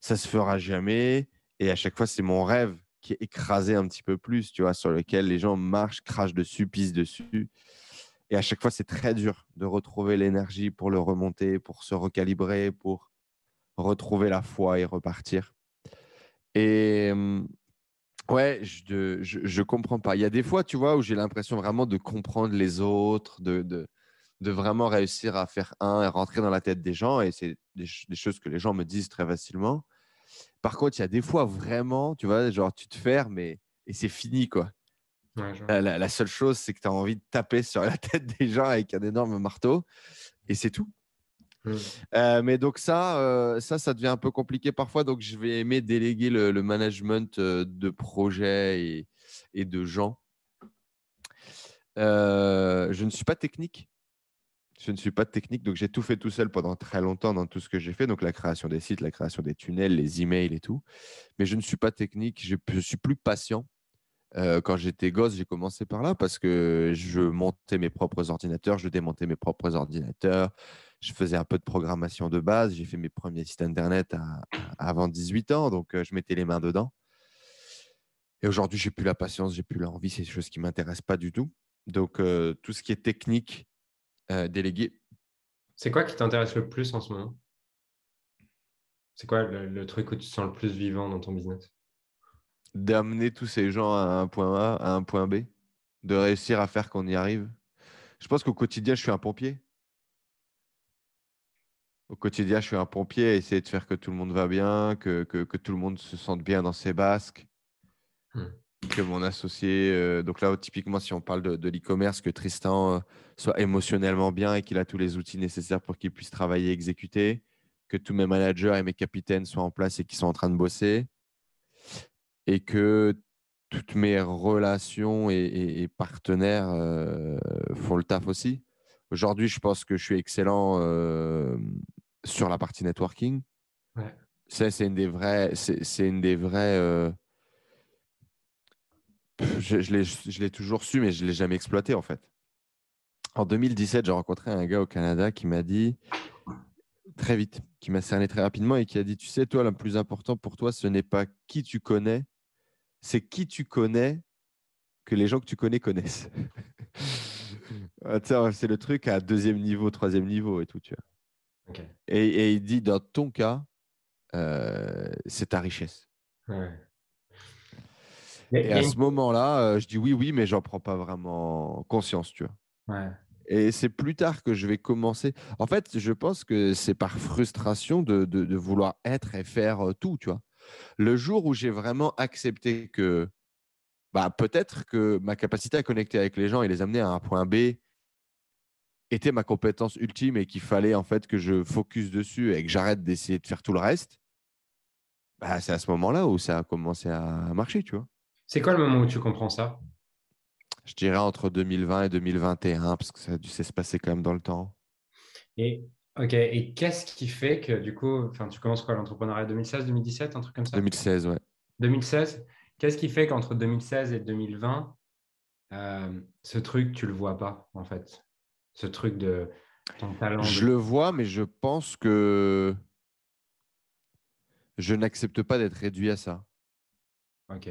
ça se fera jamais. Et à chaque fois, c'est mon rêve qui est écrasé un petit peu plus, tu vois, sur lequel les gens marchent, crachent dessus, pissent dessus. Et à chaque fois, c'est très dur de retrouver l'énergie pour le remonter, pour se recalibrer, pour retrouver la foi et repartir. Et ouais, je, je, je comprends pas. Il y a des fois, tu vois, où j'ai l'impression vraiment de comprendre les autres, de, de, de vraiment réussir à faire un et rentrer dans la tête des gens. Et c'est des, ch- des choses que les gens me disent très facilement. Par contre, il y a des fois vraiment, tu vois, genre tu te fermes et, et c'est fini, quoi. Ouais, la- la seule chose, c'est que tu as envie de taper sur la tête des gens avec un énorme marteau et c'est tout. Hmm. Euh, mais donc ça, euh, ça, ça devient un peu compliqué parfois. Donc je vais aimer déléguer le, management euh, de projets et, de gens. Je ne suis pas technique. Je ne suis pas technique, donc j'ai tout fait tout seul pendant très longtemps dans tout ce que j'ai fait, donc la création des sites, la création des tunnels, les emails et tout. Mais je ne suis pas technique, je, je suis plus patient. Quand j'étais gosse, j'ai commencé par là parce que je montais mes propres ordinateurs, je démontais mes propres ordinateurs, je faisais un peu de programmation de base, j'ai fait mes premiers sites internet avant 18 ans, donc je mettais les mains dedans. Et aujourd'hui, j'ai plus la patience, j'ai plus l'envie, c'est des choses qui m'intéressent pas du tout. Donc tout ce qui est technique, délégué, C'est quoi qui t'intéresse le plus en ce moment? C'est quoi le, truc où tu te sens le plus vivant dans ton business? D'amener tous ces gens à un point A, à un point B, de réussir à faire qu'on y arrive? Je pense qu'au quotidien, je suis un pompier. Au quotidien, je suis un pompier à essayer de faire que tout le monde va bien, que, que, tout le monde se sente bien dans ses basques. Hmm. Que mon associé, euh, donc là, typiquement, si on parle de, l'e-commerce, que Tristan euh, soit émotionnellement bien et qu'il a tous les outils nécessaires pour qu'il puisse travailler et exécuter. Que tous mes managers et mes capitaines soient en place et qu'ils sont en train de bosser. Et que toutes mes relations et, partenaires euh, font le taf aussi. Aujourd'hui, je pense que je suis excellent sur la partie networking. Ça, c'est une des vraies. C'est une des vraies. Euh, je, je l'ai toujours su, mais je ne l'ai jamais exploité en fait. En 2017, j'ai rencontré un gars au Canada qui m'a dit très vite, qui m'a cerné très rapidement et qui a dit Tu sais, toi, le plus important pour toi, ce n'est pas qui tu connais, c'est qui tu connais que les gens que tu connais connaissent. Ah, c'est le truc à deuxième niveau, troisième niveau et tout, tu vois. Et, il dit, dans ton cas, euh, c'est ta richesse. Et, à ce moment-là, euh, je dis oui, oui, mais j'en prends pas vraiment conscience, tu vois. Et c'est plus tard que je vais commencer. En fait, je pense que c'est par frustration de, de, vouloir être et faire euh, tout, tu vois. Le jour où j'ai vraiment accepté que bah, peut-être que ma capacité à connecter avec les gens et les amener à un point B était ma compétence ultime et qu'il fallait en fait que je focus dessus et que j'arrête d'essayer de faire tout le reste, bah, c'est à ce moment-là où ça a commencé à marcher, tu vois. C'est quoi le moment où tu comprends ça? Je dirais entre 2020 et 2021, parce que ça a dû se passer quand même dans le temps. Et ok, et qu'est-ce qui fait que du coup, enfin, tu commences quoi l'entrepreneuriat? 2016, 2017, un truc comme ça? 2016, ouais. 2016. Qu'est-ce qui fait qu'entre 2016 et 2020, euh, ce truc, tu le vois pas en fait? Ce truc de ton talent Je le vois, mais je pense que je n'accepte pas d'être réduit à ça. Ok.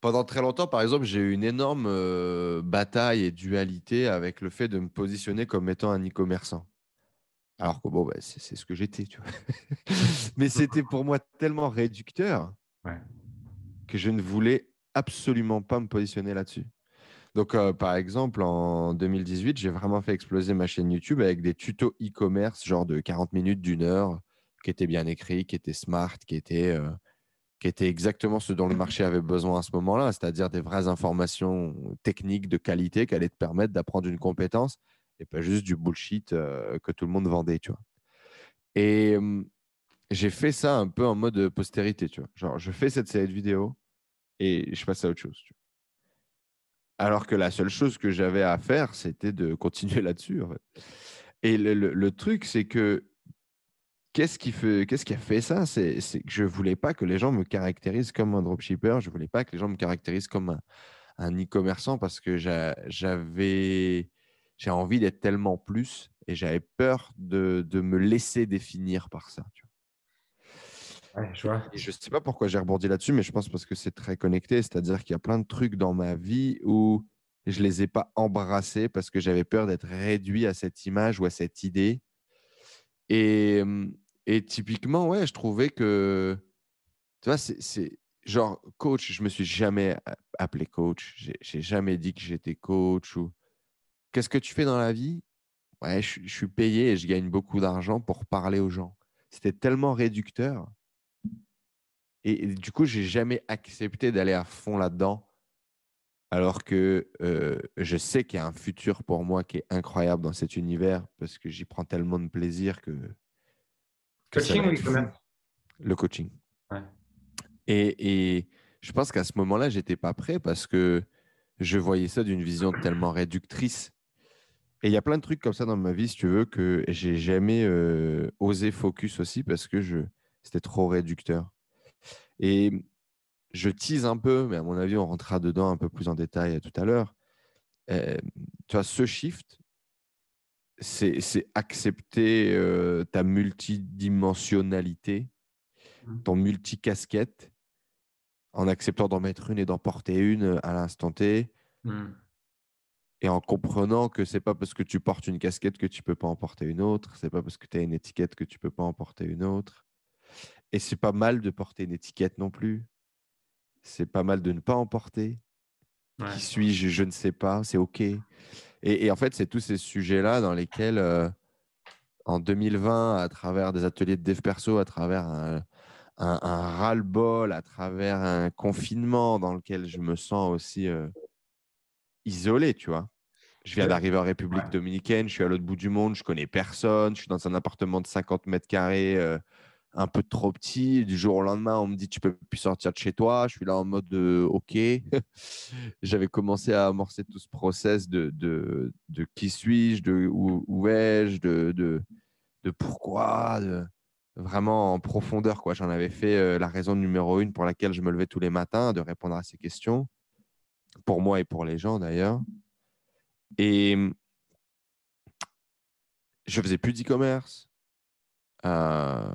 Pendant très longtemps, par exemple, j'ai eu une énorme euh, bataille et dualité avec le fait de me positionner comme étant un e-commerçant. Alors que bon, bah, c'est ce que j'étais, tu vois. Mais c'était pour moi tellement réducteur que je ne voulais absolument pas me positionner là-dessus. Donc, euh, par exemple, en 2018, j'ai vraiment fait exploser ma chaîne YouTube avec des tutos e-commerce, genre de 40 minutes, d'une heure, qui étaient bien écrits, qui étaient smart, qui étaient, euh, qui étaient exactement ce dont le marché avait besoin à ce moment-là, c'est-à-dire des vraies informations techniques de qualité qui allaient te permettre d'apprendre une compétence et pas juste du bullshit euh, que tout le monde vendait, tu vois. Et j'ai fait ça un peu en mode postérité, tu vois. Genre, je fais cette série de vidéos et je passe à autre chose. Alors que la seule chose que j'avais à faire, c'était de continuer là-dessus. Et le, truc, c'est que qu'est-ce qui, a fait ça? C'est, que je ne voulais pas que les gens me caractérisent comme un dropshipper. Je ne voulais pas que les gens me caractérisent comme un, e-commerçant parce que j'avais j'ai envie d'être tellement plus et j'avais peur de, de, me laisser définir par ça. Tu je ne sais pas pourquoi j'ai rebondi là-dessus, mais je pense parce que c'est très connecté. C'est-à-dire qu'il y a plein de trucs dans ma vie où je ne les ai pas embrassés parce que j'avais peur d'être réduit à cette image ou à cette idée. Et, et typiquement, ouais, je trouvais que, tu vois, c'est genre coach, je me suis jamais appelé coach. J'ai jamais dit que j'étais coach ou qu'est-ce que tu fais dans la vie? Ouais, je, je suis payé et je gagne beaucoup d'argent pour parler aux gens. C'était tellement réducteur et, du coup, j'ai jamais accepté d'aller à fond là-dedans. Alors que euh, je sais qu'il y a un futur pour moi qui est incroyable dans cet univers parce que j'y prends tellement de plaisir que. coaching ou Le coaching. Et, et, je pense qu'à ce moment-là, je n'étais pas prêt parce que je voyais ça d'une vision tellement réductrice. Et il y a plein de trucs comme ça dans ma vie, si tu veux, que j'ai jamais euh, osé focus aussi parce que je, c'était trop réducteur. Et je tease un peu, mais à mon avis, on rentrera dedans un peu plus en détail tout à l'heure. Euh, tu vois, ce shift, c'est accepter euh, ta multidimensionnalité, mmh. ton multicasquette, en acceptant d'en mettre une et d'en porter une à l'instant T. Mmh. Et en comprenant que c'est pas parce que tu portes une casquette que tu peux pas en porter une autre, c'est pas parce que tu as une étiquette que tu peux pas en porter une autre. Et c'est pas mal de porter une étiquette non plus. C'est pas mal de ne pas en porter. Qui suis-je? Je ne sais pas, c'est OK. Et, en fait, c'est tous ces sujets-là dans lesquels, euh, en 2020, à travers des ateliers de dev perso, à travers un, un, ras-le-bol, à travers un confinement dans lequel je me sens aussi euh, isolé, tu vois. Je viens d'arriver en République dominicaine, je suis à l'autre bout du monde, je connais personne, je suis dans un appartement de 50 mètres carrés, euh, un peu trop petit. Du jour au lendemain, on me dit tu peux plus sortir de chez toi. Je suis là en mode OK. J'avais commencé à amorcer tout ce process de, de, de qui suis-je, de où, où ai-je, de, de, de, pourquoi, de, vraiment en profondeur. quoi. J'en avais fait euh, la raison numéro une pour laquelle je me levais tous les matins, de répondre à ces questions, pour moi et pour les gens d'ailleurs. Et je faisais plus d'e-commerce. Euh,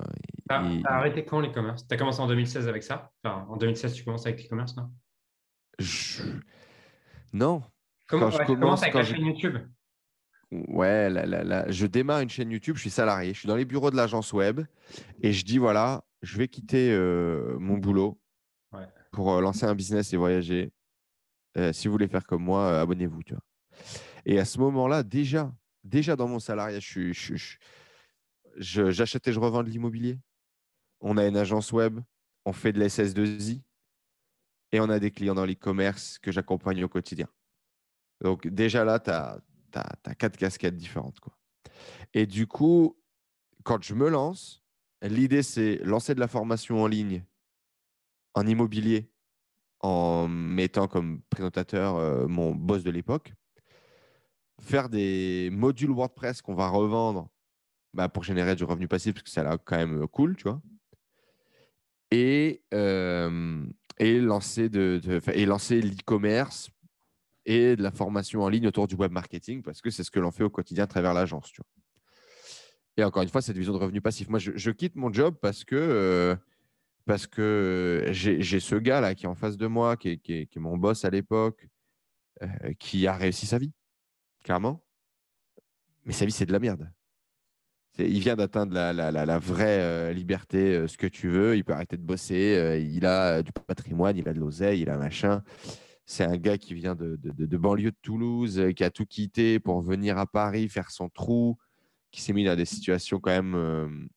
arrêté quand l'e-commerce? Tu as commencé en 2016 avec ça? Enfin, En 2016, tu commences avec l'e-commerce, non? Non. Comment, quand je commence avec la chaîne YouTube? Ouais, je démarre une chaîne YouTube, je suis salarié, je suis dans les bureaux de l'agence web et je dis voilà, je vais quitter euh, mon boulot pour euh, lancer un business et voyager. Euh, si vous voulez faire comme moi, abonnez-vous. Tu vois. Et à ce moment-là, déjà, déjà dans mon salariat, je j'achète et je revends de l'immobilier. On a une agence web, on fait de l'SS2I et on a des clients dans l'e-commerce que j'accompagne au quotidien. Donc déjà là, tu as, quatre casquettes différentes. Et du coup, quand je me lance, l'idée, c'est lancer de la formation en ligne en immobilier en mettant comme présentateur euh, mon boss de l'époque, faire des modules WordPress qu'on va revendre bah, pour générer du revenu passif, parce que ça a quand même cool, tu vois. Et, euh, et lancer, de, l'e-commerce et de la formation en ligne autour du web marketing parce que c'est ce que l'on fait au quotidien à travers l'agence. Tu vois. Et encore une fois, cette vision de revenu passif. Moi, je, quitte mon job parce que, euh, parce que j'ai ce gars-là qui est en face de moi, qui est, mon boss à l'époque, qui a réussi sa vie, clairement. Mais sa vie, c'est de la merde. Il vient d'atteindre la, vraie liberté, ce que tu veux. Il peut arrêter de bosser. il a du patrimoine, il a de l'oseille, il a machin. C'est un gars qui vient de, banlieue de Toulouse, qui a tout quitté pour venir à Paris faire son trou, qui s'est mis dans des situations quand même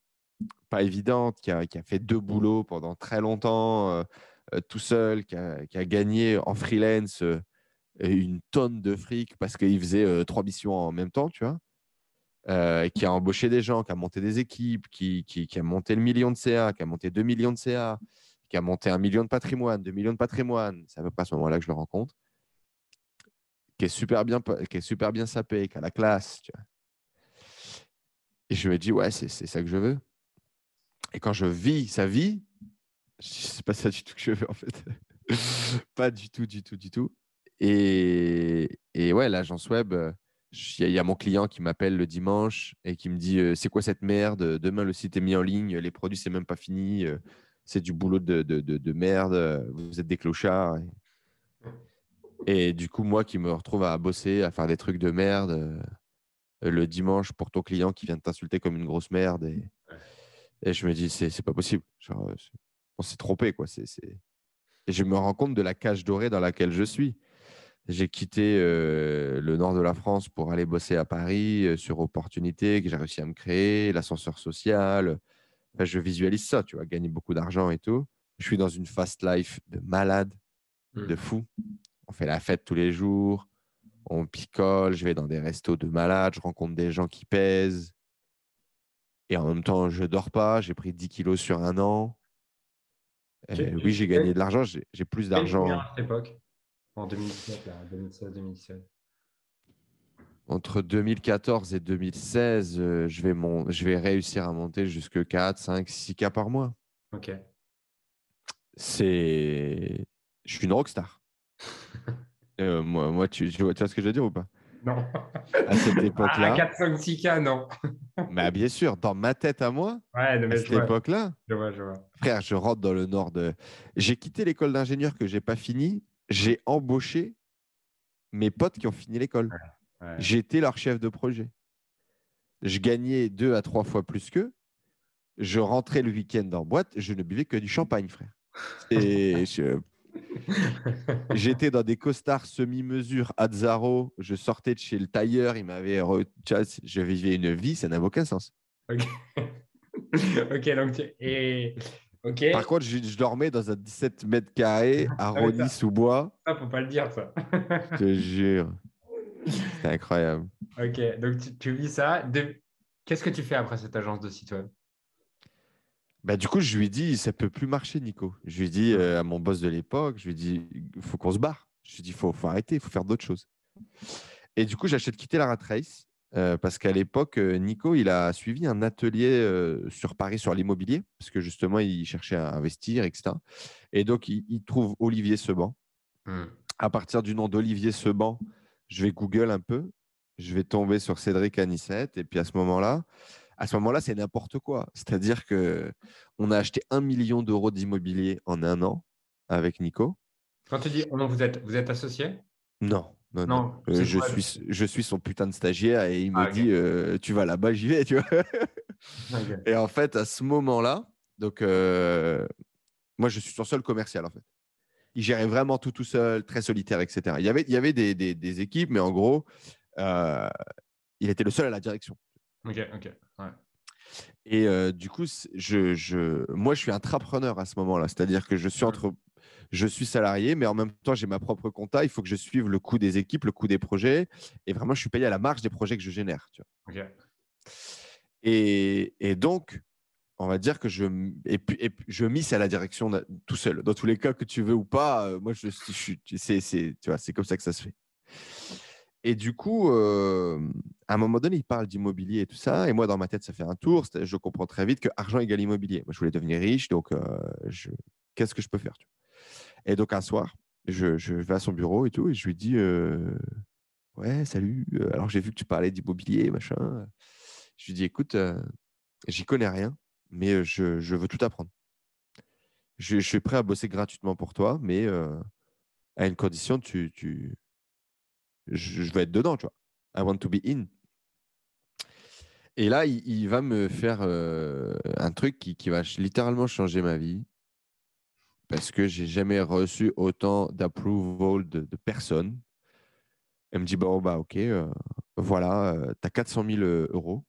pas évidentes, qui a, fait deux boulots pendant très longtemps, euh, tout seul, qui a, gagné en freelance une tonne de fric parce qu'il faisait trois missions en même temps, tu vois. qui a embauché des gens, qui a monté des équipes, qui, a monté le million de CA, qui a monté deux millions de CA, qui a monté un million de patrimoine, deux millions de patrimoine, c'est à peu près à ce moment-là que je le rencontre, qui est super bien, qui est super bien sapé, qui a la classe. Tu vois. Et je me dis, ouais, c'est ça que je veux. Et quand je vis sa vie, c'est pas ça du tout que je veux en fait. pas du tout, du tout, du tout. Et, et ouais, l'agence web, il y, a mon client qui m'appelle le dimanche et qui me dit euh, c'est quoi cette merde? Demain le site est mis en ligne, les produits c'est même pas fini. Euh, c'est du boulot de, de, de, merde, vous êtes des clochards. Et, du coup, moi qui me retrouve à bosser, à faire des trucs de merde euh, le dimanche pour ton client qui vient de t'insulter comme une grosse merde. Et, et je me dis, c'est pas possible. Genre, euh, on s'est trompé. Quoi. Et je me rends compte de la cage dorée dans laquelle je suis. J'ai quitté euh, le nord de la France pour aller bosser à Paris sur opportunité que j'ai réussi à me créer, l'ascenseur social, je visualise ça, tu vois, gagner beaucoup d'argent et tout. Je suis dans une fast life de malade, de mmh. fou. On fait la fête tous les jours, on picole, je vais dans des restos de malade, je rencontre des gens qui pèsent. Et en même temps, je dors pas, j'ai pris 10 kilos sur un an. oui, j'ai gagné de l'argent, j'ai plus d'argent. À cette époque, en 2017, 2016-2017 entre 2014 et 2016, euh, je, vais je vais réussir à monter jusque 4, 5, 6 cas par mois. Ok. C'est. Je suis une rockstar. euh, moi, moi tu, tu, vois, ce que je veux dire ou pas? Non. À cette époque-là. À 4, 5, 6 cas, non. bah, bien sûr, dans ma tête à moi, ouais, à cette époque-là. Je vois, je vois. Frère, je rentre dans le nord de. J'ai quitté l'école d'ingénieur que j'ai pas fini. J'ai embauché mes potes qui ont fini l'école. Ouais. J'étais leur chef de projet. Je gagnais deux à trois fois plus qu'eux. Je rentrais le week-end en boîte, je ne buvais que du champagne, frère. Et je- J'étais dans des costards semi-mesure Azzaro. Je sortais de chez le tailleur. Il m'avait. re- Je vivais une vie, ça n'avait aucun sens. ok. ok, donc tu- et ok. Par contre, je, je dormais dans un 17 mètres carrés à Ah oui, Rony-sous-Bois. ça, faut pas le dire ça. Je te jure. C'était incroyable. ok, donc tu, tu vis ça. De- Qu'est-ce que tu fais après cette agence de site web? Bah, du coup, je lui dit, ça peut plus marcher, Nico. Je lui dit euh, à mon boss de l'époque, je lui il faut qu'on se barre. Je lui il faut, faut arrêter, il faut faire d'autres choses. Et du coup, de quitter la rat race euh, parce qu'à l'époque, euh, Nico, il a suivi un atelier euh, sur Paris sur l'immobilier parce que justement, il cherchait à investir, etc. Et donc, il, il trouve Olivier Seban. Hmm. À partir du nom d'Olivier Seban, je vais Google un peu. Je vais tomber sur Cédric Anissette. Et puis à ce moment-là, à ce moment-là, c'est n'importe quoi. C'est-à-dire que on a acheté un million d'euros d'immobilier en un an avec Nico. Quand tu dis on, vous êtes, vous êtes associé? Non, non, non. Non, Euh, je, suis, je suis son putain de stagiaire et il me Ah, dit euh, Tu vas là-bas, j'y vais. Tu vois et en fait, à ce moment-là, donc, euh, moi, je suis son seul commercial en fait. Il gérait vraiment tout tout seul, très solitaire, etc. Il y avait, il y avait des, des- des équipes, mais en gros, il était le seul à la direction. Ok, ok. Ouais. Et euh, du coup, je, je, moi, je suis intrapreneur à ce moment-là. C'est-à-dire que je suis entre, je suis salarié, mais en même temps, j'ai ma propre compta. Il faut que je suive le coût des équipes, le coût des projets. Et vraiment, je suis payé à la marge des projets que je génère. Tu vois. Et, et donc, on va dire que je, et puis, et je mise à la direction tout seul. Dans tous les cas, que tu veux ou pas, euh, moi, je, je vois, c'est comme ça que ça se fait. Et du coup, euh, à un moment donné, il parle d'immobilier et tout ça. Et moi, dans ma tête, ça fait un tour. Je comprends très vite que argent égale immobilier. Moi, je voulais devenir riche. Donc, euh, qu'est-ce que je peux faire Et donc, un soir, je, vais à son bureau et tout. Et je lui dis euh, Ouais, salut. Alors, j'ai vu que tu parlais d'immobilier, machin. Je lui dis Écoute, j'y connais rien, mais je, veux tout apprendre. Je, suis prêt à bosser gratuitement pour toi, mais à une condition, tu, je, je veux être dedans, tu vois. I want to be in. Et là, il, il va me faire euh, un truc qui, qui va littéralement changer ma vie parce que j'ai jamais reçu autant d'approval de, de personnes. Elle me dit bon bah ok, euh, voilà, tu as 400 000 euros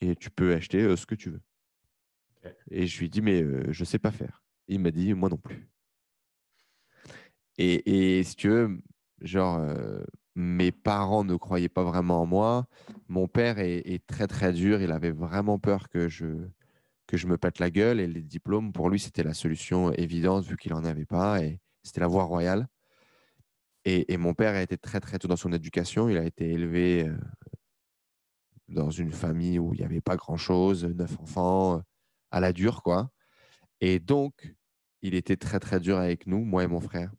et tu peux acheter euh, ce que tu veux. Et je lui dis mais euh, je sais pas faire. Il m'a dit moi non plus. Et, et si tu veux, genre, euh, mes parents ne croyaient pas vraiment en moi. Mon père est, très, très dur. Il avait vraiment peur que je, que je me pète la gueule. Et les diplômes, pour lui, c'était la solution évidente vu qu'il n'en avait pas. Et c'était la voie royale. Et, et mon père a été très, très tôt dans son éducation. Il a été élevé euh, dans une famille où il n'y avait pas grand-chose, neuf enfants, à la dure, quoi. Et donc, il était très, très dur avec nous, moi et mon frère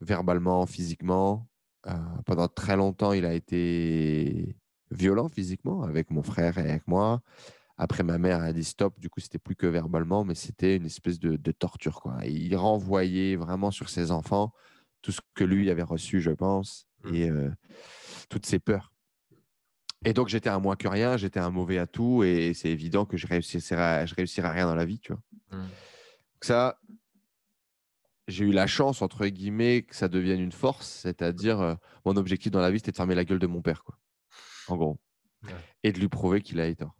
verbalement, physiquement. Euh, pendant très longtemps, il a été violent physiquement avec mon frère et avec moi. Après, ma mère a dit stop. Du coup, c'était plus que verbalement, mais c'était une espèce de, de torture. Quoi. Et il renvoyait vraiment sur ses enfants tout ce que lui avait reçu, je pense, et euh, toutes ses peurs. Et donc, j'étais un moins que rien, j'étais un mauvais à tout, et c'est évident que je réussirais, à- je réussirais à rien dans la vie, tu vois. Hmm. Donc ça, j'ai eu la chance, entre guillemets, que ça devienne une force. C'est-à-dire, euh, mon objectif dans la vie, c'était de fermer la gueule de mon père, quoi. En gros. Ouais. Et de lui prouver qu'il a tort.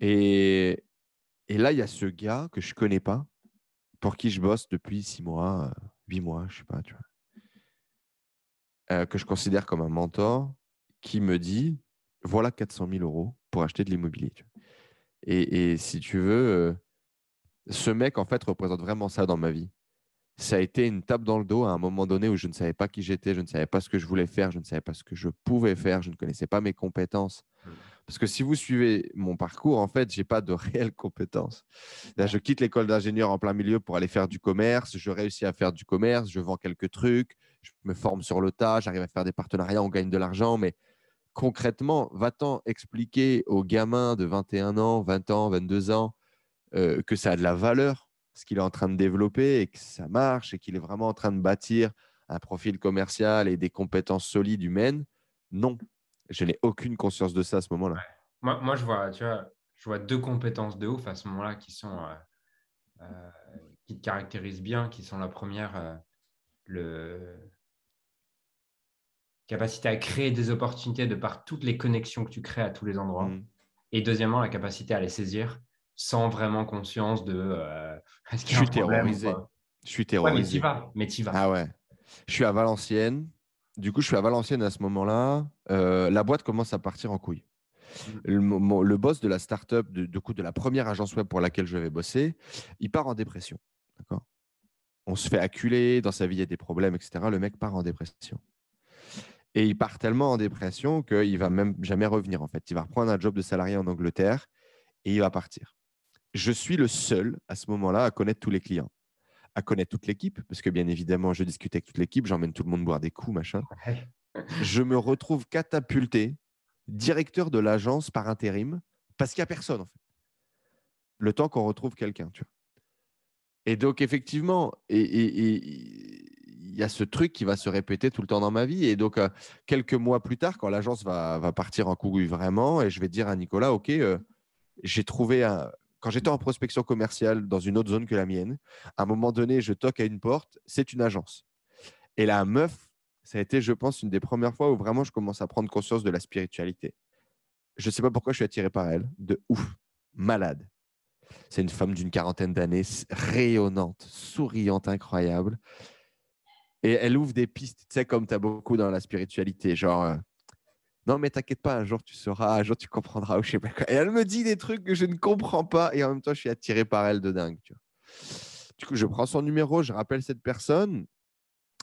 Et, et là, il y a ce gars que je connais pas, pour qui je bosse depuis six mois, euh, huit mois, je sais pas, tu vois. Euh, que je considère comme un mentor, qui me dit voilà 400 000 euros pour acheter de l'immobilier. Et, et si tu veux, ce mec, en fait, représente vraiment ça dans ma vie. Ça a été une tape dans le dos à un moment donné où je ne savais pas qui j'étais, je ne savais pas ce que je voulais faire, je ne savais pas ce que je pouvais faire, je ne connaissais pas mes compétences. Mm. Parce que si vous suivez mon parcours, en fait, j'ai pas de réelles compétences. Là, je quitte l'école d'ingénieur en plein milieu pour aller faire du commerce. Je réussis à faire du commerce, je vends quelques trucs, je me forme sur le tas, j'arrive à faire des partenariats, on gagne de l'argent. Mais concrètement, va-t'en expliquer aux gamins de 21 ans, 20 ans, 22 ans euh, que ça a de la valeur, ce qu'il est en train de développer et que ça marche et qu'il est vraiment en train de bâtir un profil commercial et des compétences solides humaines, non. Je n'ai aucune conscience de ça à ce moment-là. Moi, moi, je vois, tu vois, je vois deux compétences de ouf à ce moment-là qui sont euh, euh, qui te caractérisent bien, qui sont la première, euh, le capacité à créer des opportunités de par toutes les connexions que tu crées à tous les endroits. Mm. Et deuxièmement, la capacité à les saisir sans vraiment conscience de. Euh, je suis terrorisé. Je suis terrorisé. mais tu vas. Ah ouais. Je suis à Valenciennes. Du coup, je suis à Valenciennes à ce moment-là. Euh, la boîte commence à partir en couille. Mm. Le, boss de la startup, de, de, coup, de la première agence web pour laquelle je vais bosser, il part en dépression. D'accord? On se fait acculer, dans sa vie il y a des problèmes, etc. Le mec part en dépression. Et il part tellement en dépression qu'il va même jamais revenir en fait. Il va reprendre un job de salarié en Angleterre et il va partir. Je suis le seul à ce moment-là à connaître tous les clients, à connaître toute l'équipe, parce que bien évidemment, je discute avec toute l'équipe, j'emmène tout le monde boire des coups, machin. Je me retrouve catapulté, directeur de l'agence par intérim, parce qu'il n'y a personne en fait. Le temps qu'on retrouve quelqu'un, tu vois. Et donc, effectivement, et, il y a ce truc qui va se répéter tout le temps dans ma vie. Et donc, euh, quelques mois plus tard, quand l'agence va, va, partir en couille vraiment, et je vais dire à Nicolas, OK, euh, j'ai trouvé un... Quand j'étais en prospection commerciale dans une autre zone que la mienne, à un moment donné, je toque à une porte, c'est une agence. Et la meuf, ça a été, je pense, une des premières fois où vraiment je commence à prendre conscience de la spiritualité. Je ne sais pas pourquoi je suis attiré par elle, de ouf, malade. C'est une femme d'une quarantaine d'années, rayonnante, souriante, incroyable. Et elle ouvre des pistes, tu sais, comme tu as beaucoup dans la spiritualité, genre, euh, non, mais t'inquiète pas, un jour tu sauras, un jour tu comprendras, ou je sais pas quoi. Et elle me dit des trucs que je ne comprends pas, et en même temps, je suis attiré par elle de dingue. Du coup, je prends son numéro, je rappelle cette personne,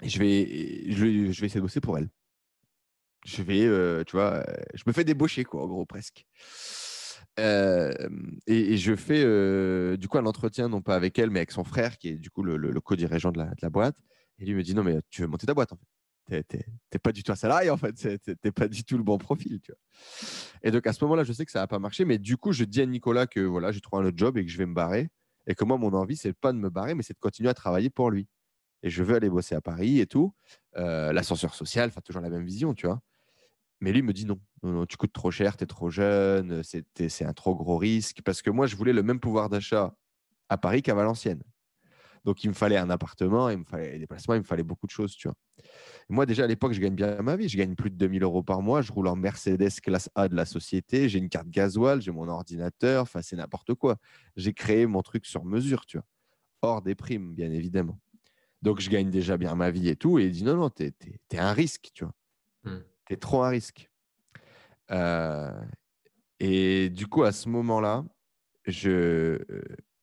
et je vais, je, essayer de bosser pour elle. Je vais, euh, tu vois, euh, je me fais débaucher, quoi, en gros, presque. et, je fais du coup un entretien, non pas avec elle, mais avec son frère, qui est du coup le, le, co-dirigeant de la, boîte. Et lui me dit non, mais tu veux monter ta boîte en fait. T'es pas du tout un salarié en fait. T'es pas du tout le bon profil. Et donc à ce moment-là, je sais que ça n'a pas marché, mais du coup, je dis à Nicolas que voilà, j'ai trouvé un autre job et que je vais me barrer. Et que moi, mon envie, c'est pas de me barrer, mais c'est de continuer à travailler pour lui. Et je veux aller bosser à Paris et tout. Euh, l'ascenseur social, enfin, toujours la même vision, tu vois. Mais lui me dit non, non, non tu coûtes trop cher, tu es trop jeune, c'est un trop gros risque. Parce que moi, je voulais le même pouvoir d'achat à Paris qu'à Valenciennes. Donc, il me fallait un appartement, il me fallait des déplacements, il me fallait beaucoup de choses, tu vois. moi, déjà, à l'époque, je gagne bien ma vie. Je gagne plus de 2000 euros par mois. Je roule en Mercedes classe A de la société. J'ai une carte gasoil, j'ai mon ordinateur. Enfin, c'est n'importe quoi. J'ai créé mon truc sur mesure, tu vois. Hors des primes, bien évidemment. Donc, je gagne déjà bien ma vie et tout. Et il dit non, non, tu es, un risque, tu vois. Hmm. Tu es trop un risque. Euh, et du coup, à ce moment-là, je,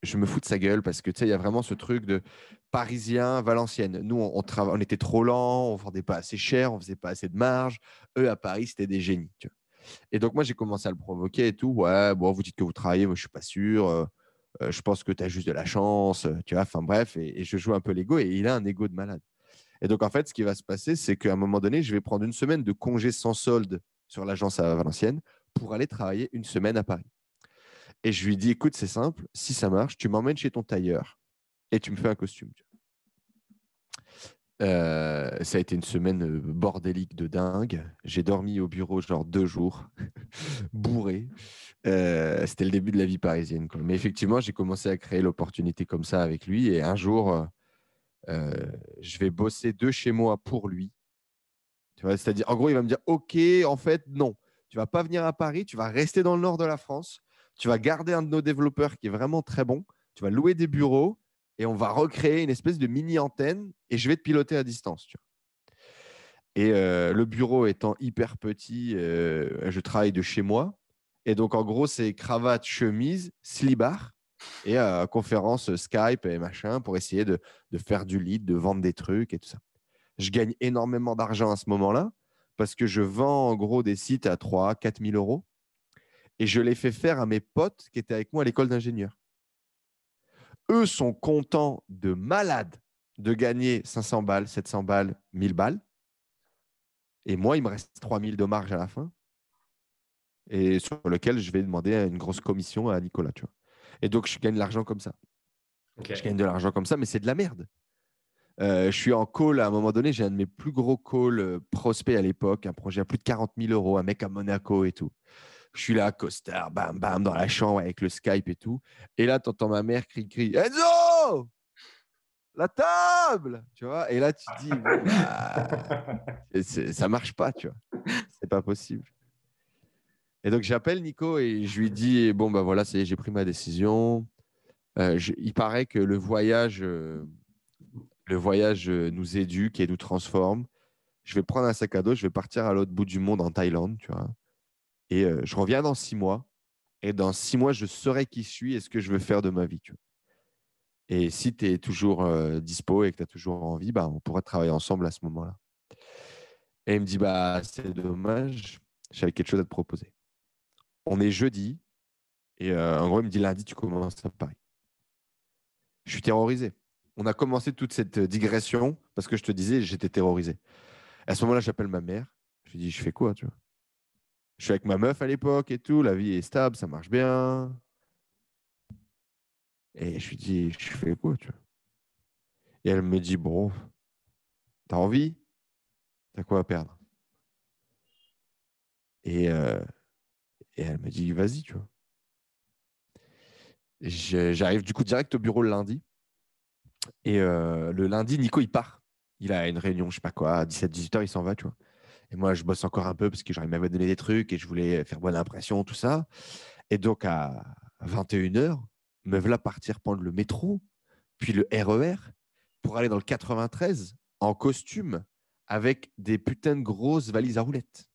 je me fous de sa gueule parce que tu sais, il y a vraiment ce truc de parisien, valencienne. Nous, on, on était trop lent, on vendait pas assez cher, on faisait pas assez de marge. Eux, à Paris, c'était des génies. Et donc, moi, j'ai commencé à le provoquer et tout. Ouais, bon, vous dites que vous travaillez, moi, je suis pas sûr. Euh, euh, je pense que tu as juste de la chance. Euh, tu vois, enfin, bref. Et, je joue un peu l'ego et il a un ego de malade. Et donc, en fait, ce qui va se passer, c'est qu'à un moment donné, je vais prendre une semaine de congé sans solde sur l'agence à Valenciennes pour aller travailler une semaine à Paris. Et je lui dis, écoute, c'est simple, si ça marche, tu m'emmènes chez ton tailleur et tu me fais un costume. Euh, ça a été une semaine euh, bordélique de dingue. J'ai dormi au bureau genre deux jours, bourré. Euh, c'était le début de la vie parisienne. Mais effectivement, j'ai commencé à créer l'opportunité comme ça avec lui. Et un jour, je vais bosser de chez moi pour lui. C'est-à-dire, en gros, il va me dire, OK, en fait, non, tu vas pas venir à Paris, tu vas rester dans le nord de la France tu vas garder un de nos développeurs qui est vraiment très bon, tu vas louer des bureaux et on va recréer une espèce de mini antenne et je vais te piloter à distance. Et euh, le bureau étant hyper petit, euh, je travaille de chez moi. Et donc, en gros, c'est cravate, chemise, slibard et euh, conférence Skype et machin pour essayer de, de, faire du lead, de vendre des trucs et tout ça. Je gagne énormément d'argent à ce moment-là parce que je vends en gros des sites à 3 4 000 euros et je l'ai fait faire à mes potes qui étaient avec moi à l'école d'ingénieur. Eux sont contents de malade de gagner 500 balles, 700 balles, 1000 balles. Et moi, il me reste 3000 de marge à la fin. Et sur lequel je vais demander une grosse commission à Nicolas. Tu vois. Et donc, je gagne de l'argent comme ça. Je gagne de l'argent comme ça, mais c'est de la merde. Euh, je suis en call à un moment donné. J'ai un de mes plus gros calls euh, prospects à l'époque, un projet à plus de 40 000 euros, un mec à Monaco et tout. Je suis là, costard, bam, bam, dans la chambre avec le Skype et tout. Et là, tu entends ma mère crie, crie Enzo La table Tu vois? Et là, tu te dis bah, Ça marche pas, tu vois. C'est pas possible. Et donc, j'appelle Nico et je lui dis Bon, ben voilà, j'ai pris ma décision. Euh, il paraît que le voyage, euh, le voyage euh, nous éduque et nous transforme. Je vais prendre un sac à dos, je vais partir à l'autre bout du monde en Thaïlande, tu vois. Et je reviens dans six mois. Et dans six mois, je saurai qui je suis et ce que je veux faire de ma vie. Et si tu es toujours dispo et que tu as toujours envie, bah, on pourra travailler ensemble à ce moment-là. Et il me dit bah, C'est dommage, j'avais quelque chose à te proposer. On est jeudi. Et en gros, il me dit lundi, tu commences à Paris je suis terrorisé. On a commencé toute cette digression parce que je te disais, j'étais terrorisé. À ce moment-là, j'appelle ma mère. Je lui dis, je fais quoi, tu vois? Je suis avec ma meuf à l'époque et tout. La vie est stable, ça marche bien. Et je lui dis, je fais quoi, tu vois? Et elle me dit, bon, t'as envie? T'as quoi à perdre? Et, euh, et elle me dit, vas-y, tu vois. J'arrive du coup direct au bureau le lundi. Et euh, le lundi, Nico, il part. Il a une réunion, je sais pas quoi, à 17-18 heures, il s'en va, tu vois. Et moi, je bosse encore un peu parce que j'aurais m'avait donné des trucs et je voulais faire bonne impression, tout ça. Et donc, à 21 heures, me voilà partir prendre le métro, puis le RER, e pour aller dans le 93 en costume avec des putains de grosses valises à roulettes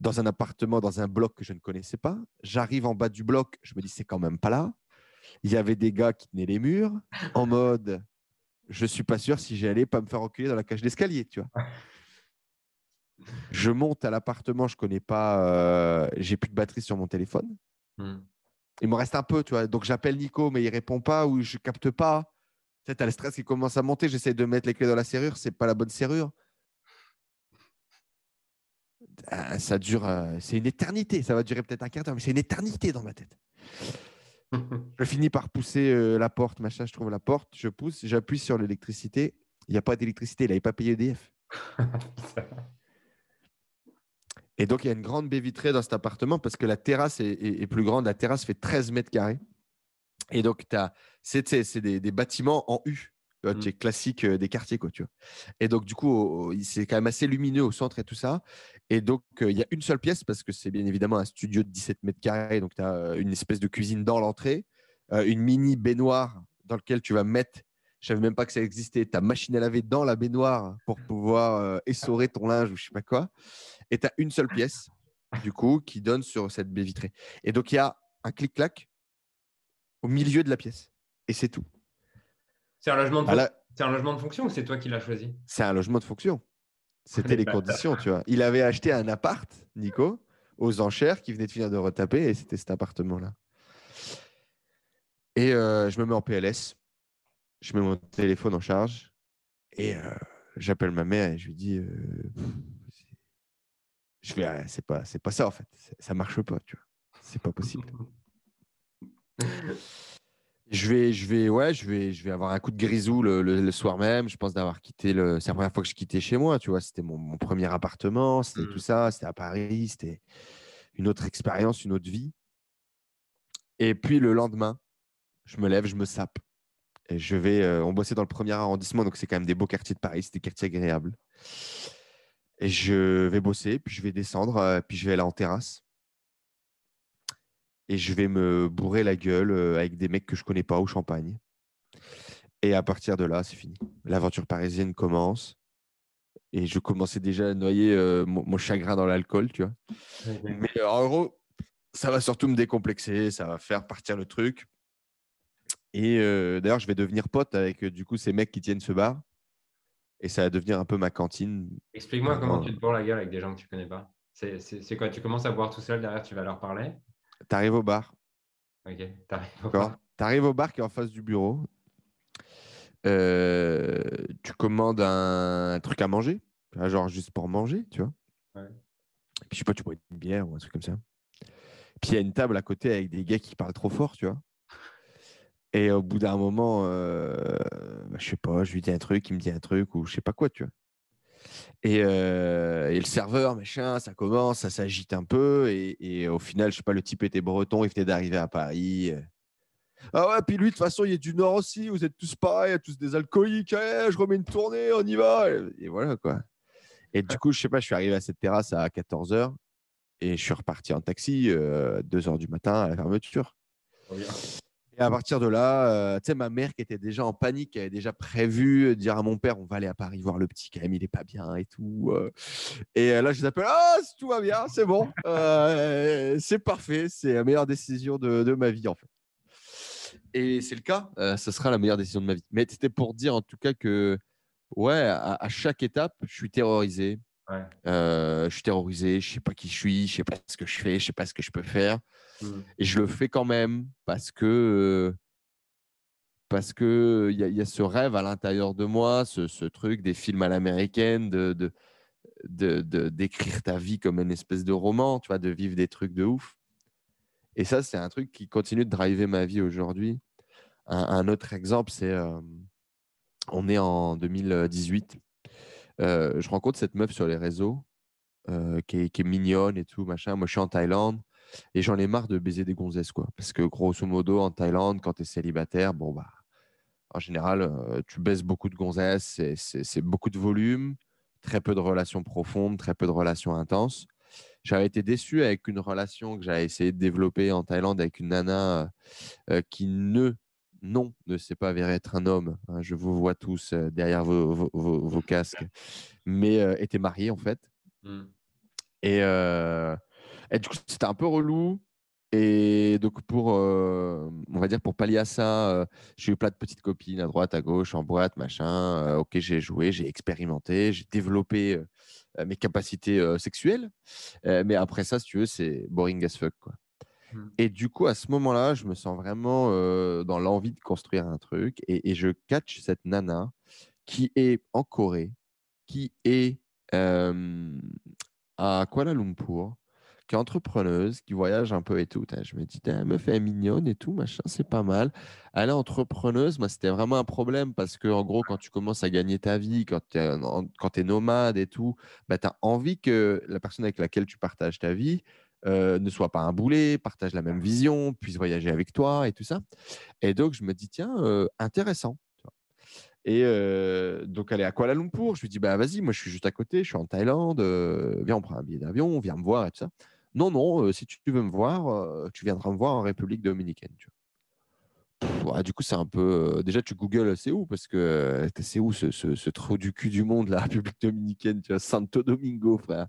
dans un appartement, dans un bloc que je ne connaissais pas. J'arrive en bas du bloc, je me dis, c'est quand même pas là. Il y avait des gars qui tenaient les murs en mode, je suis pas sûr si j'allais pas me faire reculer dans la cage d'escalier, tu vois. Je monte à l'appartement, je connais pas, euh, j'ai plus de batterie sur mon téléphone. Hmm. Il me reste un peu, tu vois. Donc j'appelle Nico, mais il répond pas ou je capte pas. Tu sais, as le stress qui commence à monter. J'essaie de mettre les clés dans la serrure, c'est pas la bonne serrure. Euh, ça dure, euh, c'est une éternité. Ça va durer peut-être un quart d'heure, mais c'est une éternité dans ma tête. je finis par pousser euh, la porte, machin. Je trouve la porte, je pousse, j'appuie sur l'électricité. Il n'y a pas d'électricité, il n'avait pas payé EDF. Et donc, il y a une grande baie vitrée dans cet appartement parce que la terrasse est, plus grande. La terrasse fait 13 mètres carrés. Et donc, c'est des, des, bâtiments en U. Tu mmh. classique des quartiers, quoi, tu vois. Et donc, du coup, c'est quand même assez lumineux au centre et tout ça. Et donc, il y a une seule pièce parce que c'est bien évidemment un studio de 17 mètres carrés. Donc, tu as une espèce de cuisine dans l'entrée, une mini baignoire dans laquelle tu vas mettre, je savais même pas que ça existait, ta machine à laver dans la baignoire pour pouvoir essorer ton linge ou je sais pas quoi. Et tu as une seule pièce, du coup, qui donne sur cette baie vitrée. Et donc, il y a un clic-clac au milieu de la pièce. Et c'est tout. C'est un, logement de... un logement de fonction ou c'est toi qui l'as choisi? C'est un logement de fonction. C'était les conditions, tu vois. Il avait acheté un appart, Nico, aux enchères, qui venait de finir de retaper, et c'était cet appartement-là. Et euh, je me mets en PLS, je mets mon téléphone en charge, et euh, j'appelle ma mère et je lui dis, euh, je vais, c'est pas, c'est pas ça en fait, ça marche pas, tu vois, c'est pas possible. Je vais, je vais, ouais, je vais, je vais avoir un coup de grisou le, soir même. Je pense d'avoir quitté le. C'est la première fois que je quittais chez moi, tu vois. C'était mon, premier appartement, c'était tout mmh. ça, c'était à Paris, c'était une autre expérience, une autre vie. Et puis le lendemain, je me lève, je me sape. Et je vais. Euh, on bossait dans le premier arrondissement, donc c'est quand même des beaux quartiers de Paris, c'est des quartiers agréables. Et je vais bosser, puis je vais descendre, euh, puis je vais aller en terrasse et je vais me bourrer la gueule euh, avec des mecs que je connais pas au champagne. Et à partir de là, c'est fini. L'aventure parisienne commence. Et je commençais déjà à noyer mon, chagrin dans l'alcool, tu vois. Mais en gros, ça va surtout me décomplexer, ça va faire partir le truc. Et d'ailleurs, je vais devenir pote avec du coup ces mecs qui tiennent ce bar. Et ça va devenir un peu ma cantine. Explique-moi comment tu te bourres la gueule avec des gens que tu connais pas. C'est quoi? Tu commences à boire tout seul, derrière tu vas leur parler? Tu arrives au bar. Ok, tu arrives au bar. Tu arrives au bar qui est en face du bureau. Euh, tu commandes un, truc à manger, genre juste pour manger, tu vois. Ouais. Puis je sais pas, tu bois une bière ou un truc comme ça. Puis il y a une table à côté avec des gars qui parlent trop fort, tu vois. Et au bout d'un moment, euh, bah, je sais pas, je lui dis un truc, il me dit un truc ou je sais pas quoi, tu vois. Et, euh, et le serveur, machin, ça commence, ça s'agite un peu. Et, et, au final, je sais pas, le type était breton, il venait d'arriver à Paris. Ah ouais, puis lui, de toute façon, il est du Nord aussi, vous êtes tous pareils, tous des alcooliques, eh, je remets une tournée, on y va. Et voilà, quoi. Et du coup, je sais pas, je suis arrivé à cette terrasse à 14h et je suis reparti en taxi euh, 2h du matin à la fermeture. Et à partir de là, euh, tu sais, ma mère qui était déjà en panique, elle avait déjà prévu dire à mon père on va aller à Paris voir le petit, quand même, il est pas bien et tout. euh. Et euh, là, je les appelle ah, tout va bien, c'est bon, c'est parfait, c'est la meilleure décision de, ma vie, en fait. Et c'est le cas, ce sera la meilleure décision de ma vie. Mais c'était pour dire en tout cas que, ouais, à, à chaque étape, je suis terrorisé. Ouais. Euh, je suis terrorisé, je sais pas qui je suis, je sais pas ce que je fais, je sais pas ce que je peux faire. Mm. Et je le fais quand même parce que euh, parce que il y, a- il y a ce rêve à l'intérieur de moi, ce, ce truc des films à l'américaine, de d'écrire ta vie comme une espèce de roman, tu vois, de vivre des trucs de ouf. Et ça, c'est un truc qui continue de driver ma vie aujourd'hui. Un, un autre exemple, c'est euh, on est en 2018. Euh, je rencontre cette meuf sur les réseaux euh, qui, est, mignonne et tout, machin. Moi, je suis en Thaïlande et j'en ai marre de baiser des gonzesses, quoi. Parce que grosso modo, en Thaïlande, quand tu es célibataire, bon, bah, en général, euh, tu baises beaucoup de gonzesses, c'est- beaucoup de volume, très peu de relations profondes, très peu de relations intenses. J'avais été déçu avec une relation que j'avais essayé de développer en Thaïlande avec une nana qui ne, non, ne s'est pas avéré être un homme. hein. je vous vois tous euh, derrière vos, vos- vos- vos casques, mais euh, était mariée en fait. Mm. Et, euh, et du coup, c'était un peu relou. Et donc, pour, on va dire, pour pallier à ça, j'ai eu plein de petites copines à droite, à gauche, en boîte, machin. Ok, j'ai joué, j'ai expérimenté, j'ai développé mes capacités sexuelles. Mais après ça, si tu veux, c'est boring as fuck, quoi. Mm. Et du coup, à ce moment-là, je me sens vraiment dans l'envie de construire un truc. Et, je catch cette nana qui est en Corée, qui est à Kuala Lumpur, qui est entrepreneuse, qui voyage un peu et tout. Je me dis, elle me fait mignonne et tout, machin, c'est pas mal. Elle est entrepreneuse, moi, c'était vraiment un problème parce que, en gros, quand tu commences à gagner ta vie, quand tu es nomade et tout, bah, tu as envie que la personne avec laquelle tu partages ta vie euh, ne soit pas un boulet, partage la même vision, puisse voyager avec toi et tout ça. Et donc, je me dis, tiens, euh, intéressant. Et euh, donc, elle est à Kuala Lumpur. Je lui dis, bah vas-y, moi je suis juste à côté, je suis en Thaïlande. viens, on prend un billet d'avion, viens me voir et tout ça. Non, non, si tu veux me voir, tu viendras me voir en République dominicaine. Du coup, c'est un peu. euh, déjà, tu googles c'est où? Parce que euh, c'est où ce, ce, ce trou du cul du monde, la République dominicaine Tu vois, Santo Domingo, frère?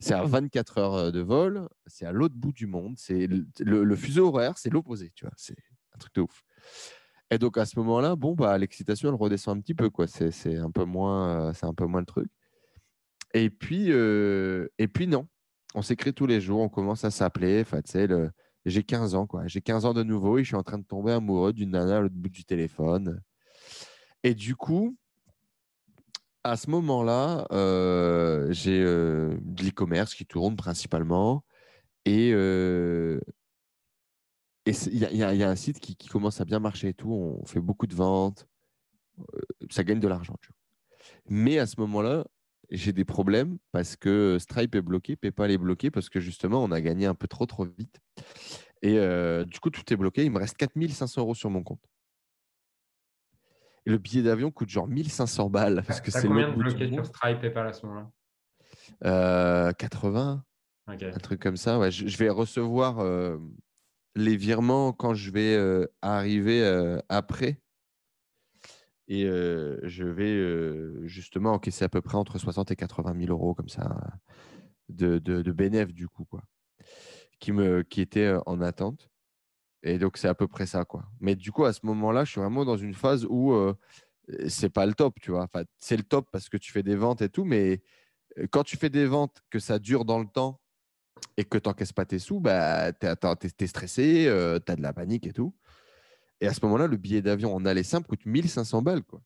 C'est à 24 heures euh, de vol, c'est à l'autre bout du monde. C'est le, le- le fuseau horaire, c'est l'opposé. Tu vois, c'est un truc de ouf. Et donc à ce moment-là, bon, bah, l'excitation, elle redescend un petit peu, quoi. C'est, un peu moins, c'est un peu moins le truc. Et puis, euh, et puis non, on s'écrit tous les jours, on commence à s'appeler. Enfin, tu sais, le- j'ai 15 ans, quoi. J'ai 15 ans de nouveau et je suis en train de tomber amoureux d'une nana à l'autre bout du téléphone. Et du coup, à ce moment-là, euh, j'ai euh, de l'e-commerce qui tourne principalement. Et euh, il y, a- un site qui, qui commence à bien marcher et tout. On fait beaucoup de ventes. ça gagne de l'argent. Mais à ce moment-là, j'ai des problèmes parce que Stripe est bloqué, PayPal est bloqué parce que justement, on a gagné un peu trop, trop vite. Et euh, du coup, tout est bloqué. Il me reste 4500 euros sur mon compte. Et le billet d'avion coûte genre 1500 balles parce que c'est combien de bloqués sur. Stripe et PayPal à ce moment-là? Euh, 80, Ok. un truc comme ça. Ouais. Je, je vais recevoir euh, les virements quand je vais euh, arriver après. Et je vais justement encaisser à peu près entre 60 et 80 000 euros comme ça de, de, du coup, quoi, qui, me, qui était en attente. Et donc, c'est à peu près ça, quoi. Mais du coup, à ce moment-là, je suis vraiment dans une phase où c'est pas le top, tu vois. C'est le top parce que tu fais des ventes et tout, mais quand tu fais des ventes, que ça dure dans le temps et que tu n'encaisses pas tes sous, bah, tu es, stressé, tu as de la panique et tout. Et à ce moment-là, le billet d'avion en aller simple coûte 1500 balles. Quoi.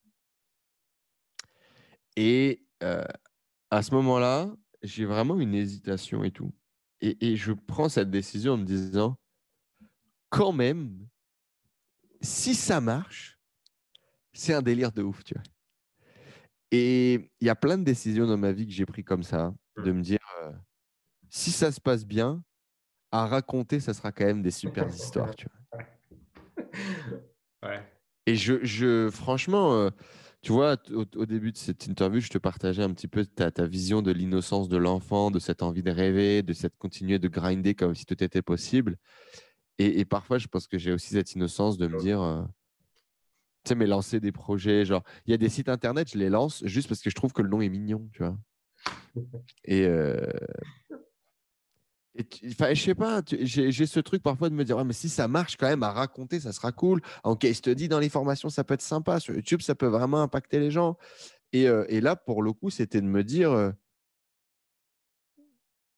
Et euh, à ce moment-là, j'ai vraiment une hésitation et tout. Et, et je prends cette décision en me disant, quand même, si ça marche, c'est un délire de ouf, tu vois. Et il y a plein de décisions dans ma vie que j'ai pris comme ça, de me dire, euh, si ça se passe bien, à raconter, ça sera quand même des super histoires, tu vois. Ouais. Et je, je franchement, euh, tu vois, au, au début de cette interview, je te partageais un petit peu ta, ta vision de l'innocence de l'enfant, de cette envie de rêver, de cette continuer de grinder comme si tout était possible. Et, et parfois, je pense que j'ai aussi cette innocence de me dire, euh, tu sais, mais lancer des projets, genre, il y a des sites internet, je les lance juste parce que je trouve que le nom est mignon, tu vois. Et, euh, enfin, je sais pas, j'ai ce truc parfois de me dire, Ouais, mais si ça marche quand même à raconter, ça sera cool. En case study, dans les formations, ça peut être sympa. Sur YouTube, ça peut vraiment impacter les gens. Et, euh, là, pour le coup, c'était de me dire, euh,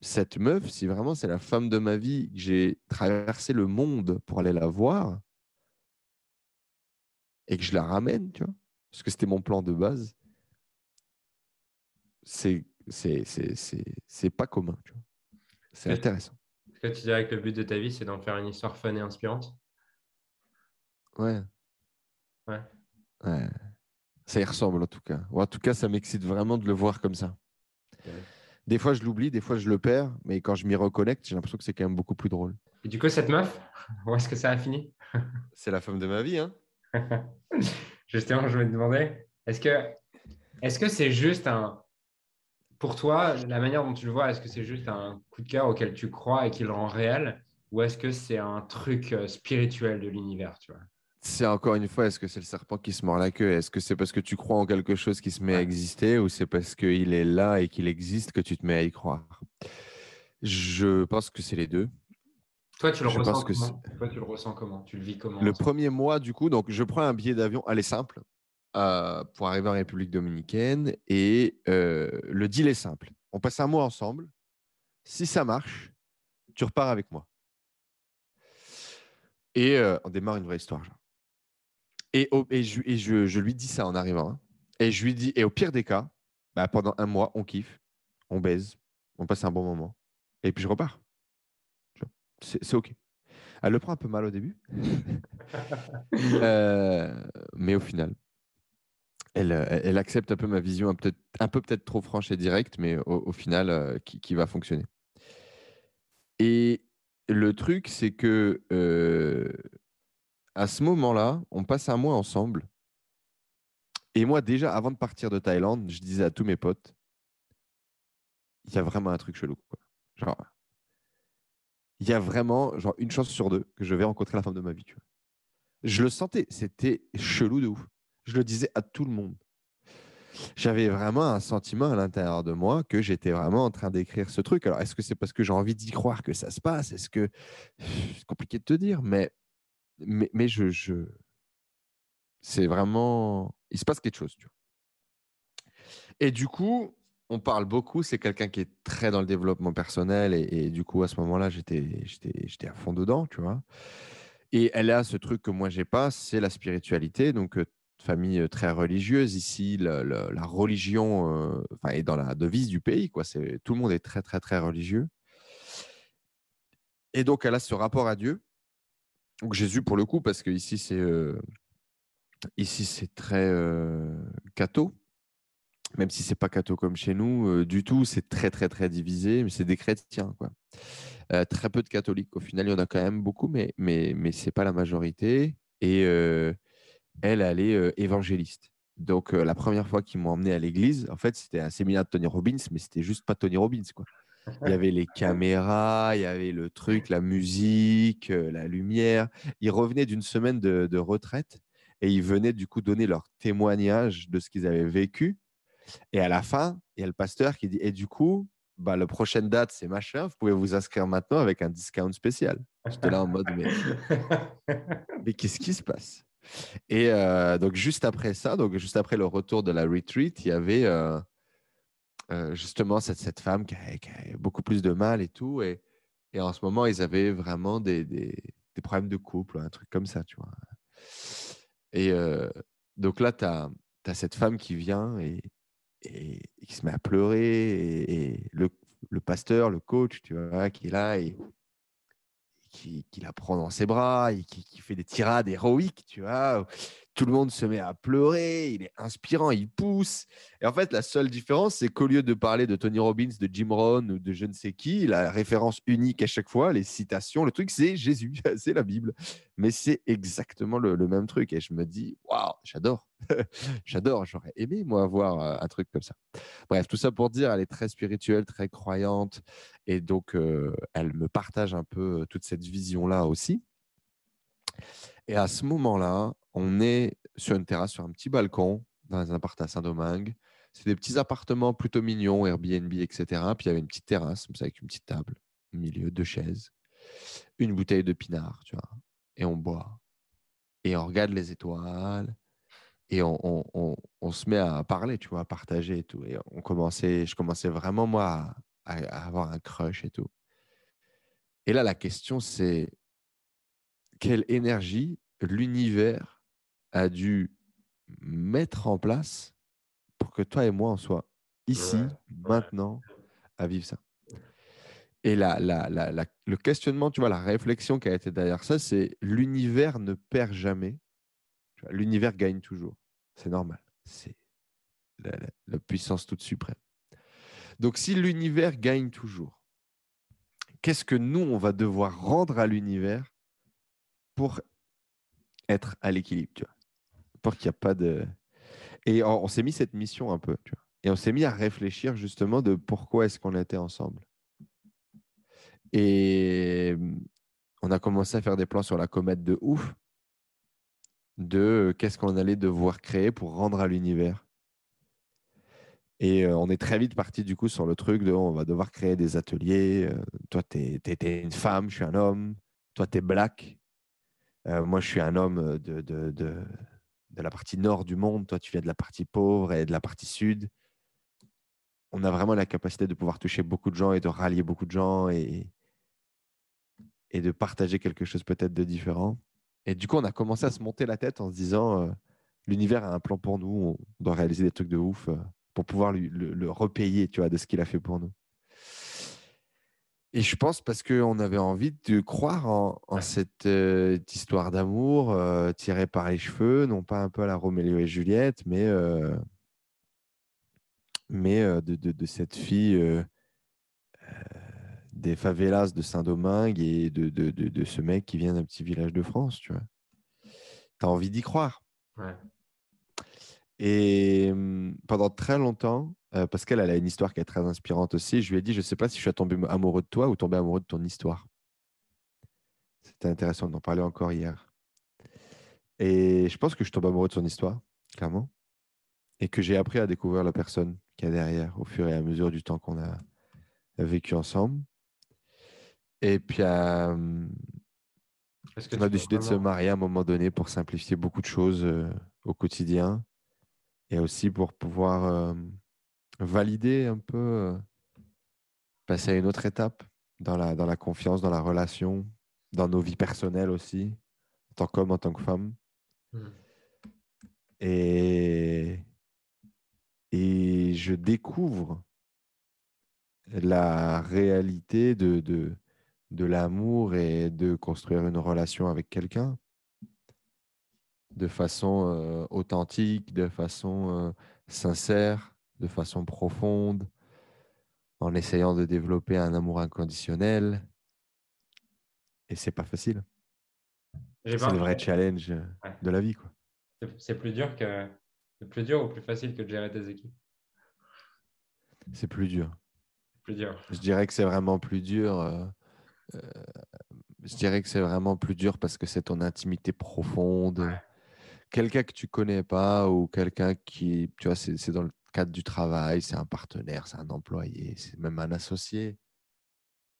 cette meuf, si vraiment c'est la femme de ma vie, que j'ai traversé le monde pour aller la voir, et que je la ramène, tu vois, parce que c'était mon plan de base, c'est pas commun, tu vois. C'est intéressant. Est-ce que tu dirais que le but de ta vie, c'est d'en faire une histoire fun et inspirante? Ouais. Ouais. Ouais. Ça y ressemble en tout cas. Ou en tout cas, ça m'excite vraiment de le voir comme ça. Ouais. Des fois, je l'oublie, des fois, je le perds, mais quand je m'y reconnecte, j'ai l'impression que c'est quand même beaucoup plus drôle. Et du coup, cette meuf, où est-ce que ça a fini? C'est la femme de ma vie, hein Justement, je me demandais, est-ce que est-ce que c'est juste un pour toi, la manière dont tu le vois, est-ce que c'est juste un coup de cœur auquel tu crois et qui le rend réel ou est-ce que c'est un truc euh, spirituel de l'univers, tu vois? C'est encore une fois, est-ce que c'est le serpent qui se mord la queue? Est-ce que c'est parce que tu crois en quelque chose qui se met à exister ou c'est parce qu'il est là et qu'il existe que tu te mets à y croire? Je pense que c'est les deux. Toi, tu le Je ressens pense que comment? Toi, tu le ressens comment? Tu le vis comment Le premier mois, du coup, donc je prends un billet d'avion, elle est simple, pour arriver en République dominicaine. Et euh, le deal est simple. On passe un mois ensemble. Si ça marche, tu repars avec moi. Et euh, on démarre une vraie histoire. Et, je, lui dis ça en arrivant. hein. Et je lui dis, et au pire des cas, bah, pendant un mois, on kiffe, on baise, on passe un bon moment. Et puis je repars. C'est OK. Elle le prend un peu mal au début. Euh, mais au final, elle, euh, elle accepte un peu ma vision, un, peu peut-être trop franche et directe, mais au, final, euh, qui, va fonctionner. Et le truc, c'est que euh, à ce moment-là, on passe un mois ensemble. Et moi, déjà, avant de partir de Thaïlande, je disais à tous mes potes, il y a vraiment un truc chelou. Genre, il y a vraiment genre, une chance sur deux que je vais rencontrer la femme de ma vie. Tu vois. Je le sentais, c'était chelou de ouf. Je le disais à tout le monde. J'avais vraiment un sentiment à l'intérieur de moi que j'étais vraiment en train d'écrire ce truc. Alors, est-ce que c'est parce que j'ai envie d'y croire que ça se passe? Est-ce que c'est compliqué de te dire, mais mais, mais je, je... c'est vraiment il se passe quelque chose. Tu vois. Et du coup, on parle beaucoup. C'est quelqu'un qui est très dans le développement personnel et, et du coup, à ce moment-là, j'étais j'étais j'étais à fond dedans, tu vois. Et elle a ce truc que moi j'ai pas, c'est la spiritualité. Donc euh, famille très religieuse ici, la, religion est dans la devise du pays. Quoi. C'est, tout le monde est très, très, très religieux. Et donc, elle a ce rapport à Dieu. Donc, Jésus, pour le coup, parce que ici, c'est, ici, c'est très euh, catho. Même si c'est pas catho comme chez nous, du tout, c'est très, très, très divisé. Mais c'est des chrétiens, quoi. Euh, très peu de catholiques. Au final, il y en a quand même beaucoup, mais, mais, mais ce n'est pas la majorité. Et elle, elle est euh, évangéliste. Donc, euh, la première fois qu'ils m'ont emmené à l'église, en fait, c'était un séminaire de Tony Robbins, mais c'était juste pas Tony Robbins. Quoi. Il y avait les caméras, il y avait le truc, la musique, euh, la lumière. Ils revenaient d'une semaine de, de retraite et ils venaient du coup donner leur témoignage de ce qu'ils avaient vécu. Et à la fin, il y a le pasteur qui dit Et du coup, bah, la prochaine date, c'est machin, vous pouvez vous inscrire maintenant avec un discount spécial. J'étais là en mode Mais, mais qu'est-ce qui se passe? Et euh, donc, juste après ça, juste après le retour de la retreat, il y avait euh, euh, justement cette, femme qui avait beaucoup plus de mal et tout. Et, en ce moment, ils avaient vraiment des, problèmes de couple, un truc comme ça, tu vois. Et donc là, tu as, cette femme qui vient et, qui se met à pleurer. Et, et le, le pasteur, le coach, tu vois, qui est là et qui, la prend dans ses bras, et qui, qui, fait des tirades héroïques, tu vois. Tout le monde se met à pleurer, il est inspirant, il pousse. Et en fait, la seule différence, c'est qu'au lieu de parler de Tony Robbins, de Jim Rohn ou de je ne sais qui, la référence unique à chaque fois, les citations, le truc, c'est Jésus, c'est la Bible. Mais c'est exactement le, même truc. Et je me dis, waouh, j'adore. j'adore. J'aurais aimé, moi, avoir euh, un truc comme ça. Bref, tout ça pour dire, elle est très spirituelle, très croyante. Et donc, euh, elle me partage un peu euh, toute cette vision-là aussi. Et à ce moment-là, on est sur une terrasse, sur un petit balcon, dans un appart à Saint-Domingue. C'est des petits appartements plutôt mignons, Airbnb, etc. Puis il y avait une petite terrasse, avec une petite table au milieu, deux chaises, une bouteille de pinard, tu vois. Et on boit. Et on regarde les étoiles. Et on, se met à parler, tu vois, à partager et tout. Et on commençait, je commençais vraiment, moi, à avoir un crush et tout. Et là, la question, c'est quelle énergie l'univers a dû mettre en place pour que toi et moi, on soit ici, maintenant, à vivre ça. Et la, le questionnement, tu vois, la réflexion qui a été derrière ça, c'est l'univers ne perd jamais. L'univers gagne toujours. C'est normal. C'est la, puissance toute suprême. Donc, si l'univers gagne toujours, qu'est-ce que nous, on va devoir rendre à l'univers pour être à l'équilibre, tu vois? Pour qu'il n'y a pas de. Et on, s'est mis cette mission un peu. Et on s'est mis à réfléchir justement de pourquoi est-ce qu'on était ensemble. Et on a commencé à faire des plans sur la comète de ouf, de qu'est-ce qu'on allait devoir créer pour rendre à l'univers. Et euh, on est très vite parti du coup sur le truc de on va devoir créer des ateliers. Euh, toi, tu es, une femme, je suis un homme. Toi, tu es black. Euh, moi, je suis un homme de, de, la partie nord du monde. Toi, tu viens de la partie pauvre et de la partie sud. On a vraiment la capacité de pouvoir toucher beaucoup de gens et de rallier beaucoup de gens et, de partager quelque chose peut-être de différent. Et du coup, on a commencé à se monter la tête en se disant euh, l'univers a un plan pour nous, on doit réaliser des trucs de ouf euh, pour pouvoir le, le, repayer tu vois, de ce qu'il a fait pour nous. Et je pense parce qu'on avait envie de croire en, cette euh, histoire d'amour euh, tirée par les cheveux, non pas un peu à la Roméo et Juliette, mais, euh, mais de, de, cette fille des favelas de Saint-Domingue et de, de, ce mec qui vient d'un petit village de France, tu vois. Tu as envie d'y croire. Ouais. Et mmh, pendant très longtemps, euh, parce qu'elle a une histoire qui est très inspirante aussi. Je lui ai dit, je ne sais pas si je suis tombé amoureux de toi ou tombé amoureux de ton histoire. C'était intéressant d'en parler encore hier. Et je pense que je tombe amoureux de son histoire, clairement. Et que j'ai appris à découvrir la personne qui est derrière au fur et à mesure du temps qu'on a vécu ensemble. Et puis, euh, on a décidé de se marier à un moment donné pour simplifier beaucoup de choses euh, au quotidien et aussi pour pouvoir valider un peu, euh, passer à une autre étape dans la, dans la confiance, dans la relation, dans nos vies personnelles aussi, en tant qu'homme, en tant que femme. Mmh. Et, et je découvre la réalité de, de, de l'amour et de construire une relation avec quelqu'un de façon euh, authentique, de façon euh, sincère, de façon profonde, en essayant de développer un amour inconditionnel. Et c'est pas facile. C'est le vrai challenge de la vie. C'est plus dur que c'est plus dur ou plus facile que de gérer tes équipes? C'est plus dur. Plus dur. Je dirais que c'est vraiment plus dur. Euh, euh, je dirais que c'est vraiment plus dur parce que c'est ton intimité profonde. Quelqu'un que tu connais pas ou quelqu'un qui, tu vois, c'est dans le cadre du travail, c'est un partenaire, c'est un employé, c'est même un associé.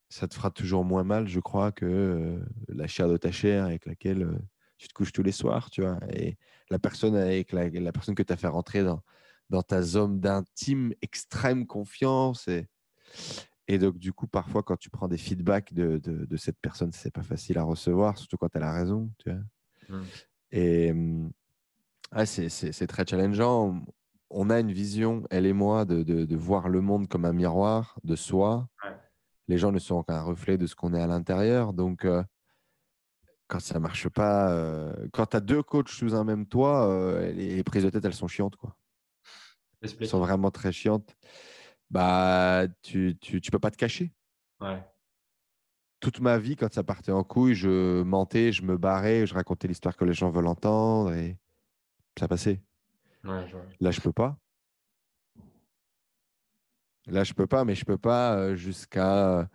Ça te fera toujours moins mal, je crois, que la chair de ta chair avec laquelle tu te couches tous les soirs, tu vois. Et la personne avec la, la personne que tu as fait rentrer dans, dans ta zone d'intime extrême confiance. Et, et donc, du coup, parfois, quand tu prends des feedbacks de, de, cette personne, c'est pas facile à recevoir, surtout quand elle a raison, tu vois. Mmh. Et mmh, c'est très challengeant on a une vision, elle et moi, de, voir le monde comme un miroir de soi. Les gens ne sont qu'un reflet de ce qu'on est à l'intérieur. Donc, euh, quand ça marche pas, euh, quand tu as deux coachs sous un même toit, euh, les prises de tête, elles sont chiantes. Quoi. Elles sont vraiment très chiantes. Bah, tu, tu, tu peux pas te cacher. Ouais. Toute ma vie, quand ça partait en couille, je mentais, je me barrais, je racontais l'histoire que les gens veulent entendre et ça passait. Ouais, je vois. Là, je peux pas. Là, je peux pas, mais je peux pas euh, jusqu'à un,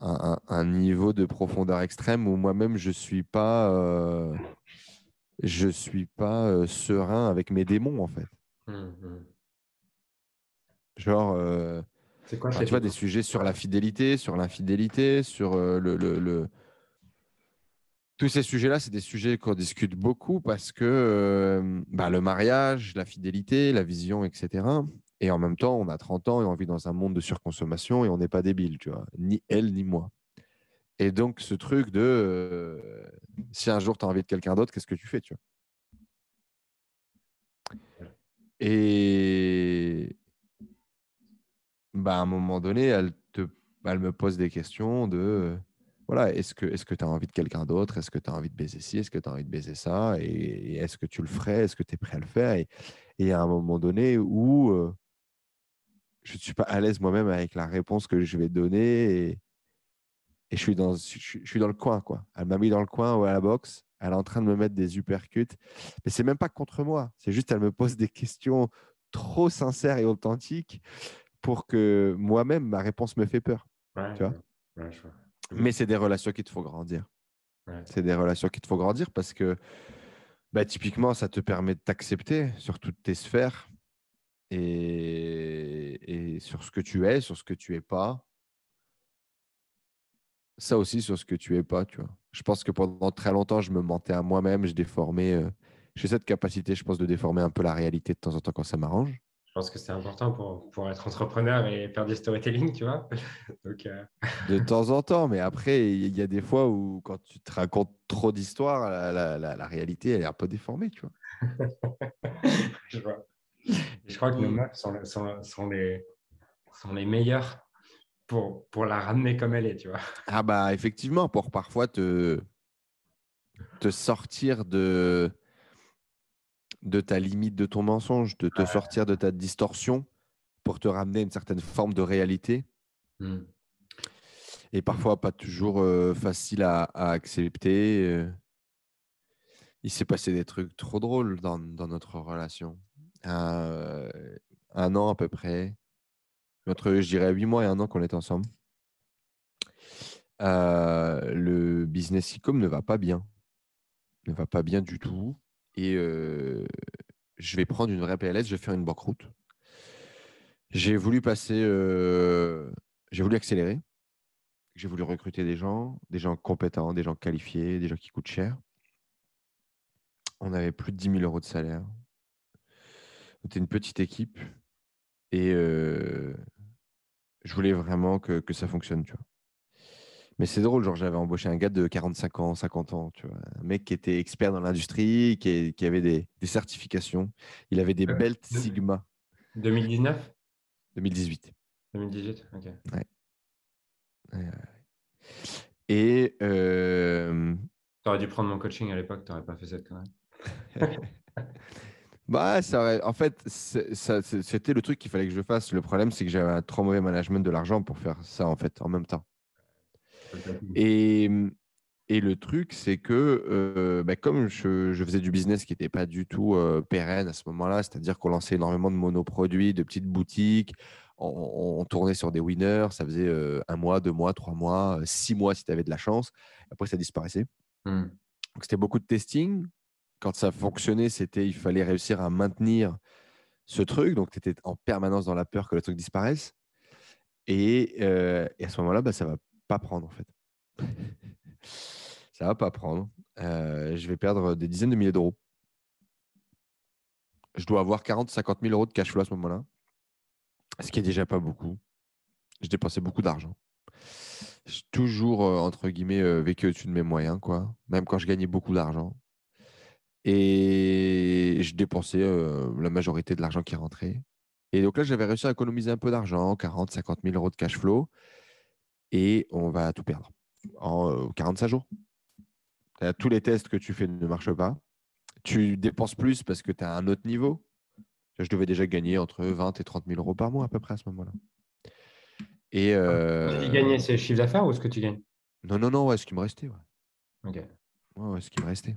un- un niveau de profondeur extrême où moi-même je suis pas, euh, je suis pas euh, serein avec mes démons en fait. Hum, hum. Genre, euh, quoi enfin, tu vois, des sujets sur la fidélité, sur l'infidélité, sur euh, le, le- le- Tous ces sujets-là, c'est des sujets qu'on discute beaucoup parce que euh, bah, le mariage, la fidélité, la vision, etc. Et en même temps, on a 30 ans et on vit dans un monde de surconsommation et on n'est pas débile, tu vois. Ni elle, ni moi. Et donc, ce truc de euh, si un jour tu as envie de quelqu'un d'autre, qu'est-ce que tu fais, tu vois? Et bah, à un moment donné, elle, te, elle me pose des questions de voilà, est-ce que est-ce que tu as envie de quelqu'un d'autre? Est-ce que tu as envie de baiser ci? Est-ce que tu as envie de baiser ça? Et, et est-ce que tu le ferais? Est-ce que tu es prêt à le faire? Et et il y a un moment donné où euh, je ne suis pas à l'aise moi-même avec la réponse que je vais donner et, et je, suis dans, je, suis- je suis dans le coin. quoi. Elle m'a mis dans le coin ou à la boxe. Elle est en train de me mettre des uppercuts. Mais c'est même pas contre moi. C'est juste elle me pose des questions trop sincères et authentiques pour que moi-même, ma réponse me fait peur. Ouais, tu vois? ouais, je vois. Mais c'est des relations qui te font grandir. Ouais. C'est des relations qui te font grandir parce que bah, typiquement, ça te permet de t'accepter sur toutes tes sphères et, et sur ce que tu es, sur ce que tu es pas. Ça aussi, sur ce que tu es pas, tu vois. Je pense que pendant très longtemps, je me mentais à moi-même, je déformais. euh, J'ai cette capacité, je pense, de déformer un peu la réalité de temps en temps quand ça m'arrange. Je pense que c'est important pour, pour être entrepreneur et faire du storytelling, tu vois. Donc, euh, De temps en temps, mais après, il y a des fois où quand tu te racontes trop d'histoires, la, la- la- la réalité, elle est un peu déformée, tu vois. je vois. Je crois que nos meufs sont, sont, sont les, sont les meilleurs pour, pour la ramener comme elle est, tu vois. Ah bah effectivement, pour parfois te, te sortir de, de ta limite de ton mensonge, de te sortir de ta distorsion pour te ramener à une certaine forme de réalité. Hmm. Et parfois pas toujours euh, facile à, à accepter. euh. Il s'est passé des trucs trop drôles dans, dans notre relation. Euh, un an à peu près. Entre, je dirais, huit mois et un an qu'on est ensemble. Euh, le business e-com ne va pas bien. Ne va pas bien du tout. Et je vais prendre une vraie PLS, je vais faire une banqueroute. J'ai voulu passer, j'ai voulu accélérer. J'ai voulu recruter des gens, des gens compétents, des gens qualifiés, des gens qui coûtent cher. On avait plus de 10 000 euros de salaire. On était une petite équipe. Et je voulais vraiment que, que ça fonctionne, tu vois. Mais c'est drôle, genre j'avais embauché un gars de 45 ans, 50 ans, tu vois. Un mec qui était expert dans l'industrie, qui, qui avait des, des certifications. Il avait des Euh, belts Sigma 2019 2018. 2018 Ok. Et euh, Tu aurais dû prendre mon coaching à l'époque, tu n'aurais pas fait cette connerie. bah, ça aurait- en fait, c'était le truc qu'il fallait que je fasse. Le problème, c'est que j'avais un trop mauvais management de l'argent pour faire ça, en fait, en même temps. Et, et le truc, c'est que euh, bah, comme je, je faisais du business qui n'était pas du tout euh, pérenne à ce moment-là, c'est-à-dire qu'on lançait énormément de monoproduits, de petites boutiques, on, on tournait sur des winners, ça faisait euh, un mois, deux mois, trois mois, six mois si tu avais de la chance. Après, ça disparaissait. Hmm. Donc, c'était beaucoup de testing. Quand ça fonctionnait, c'était il fallait réussir à maintenir ce truc. Donc, tu étais en permanence dans la peur que le truc disparaisse. Et, et à ce moment-là, bah, ça va pas prendre, en fait. ça va pas prendre. Euh, je vais perdre des dizaines de milliers d'euros. Je dois avoir 40, 50 000 euros de cash flow à ce moment-là. Ce qui est déjà pas beaucoup. Je dépensais beaucoup d'argent. J'ai toujours, euh, entre guillemets, euh, vécu au-dessus de mes moyens, quoi. Même quand je gagnais beaucoup d'argent. Et je dépensais la majorité de l'argent qui rentrait. Et donc là, j'avais réussi à économiser un peu d'argent, 40, 50 000 euros de cash flow. Et on va tout perdre en euh, 45 jours. tous les tests que tu fais ne marchent pas. Tu dépenses plus parce que tu as un autre niveau. Je devais déjà gagner entre 20 et 30 000 euros par mois à peu près à ce moment-là. Et Ce qui gagnait, c'est le chiffre d'affaires ou ce que tu gagnes? Non, non, non, ouais, ce qui me restait. Ouais. Ok. Ouais, ouais, ce qui me restait.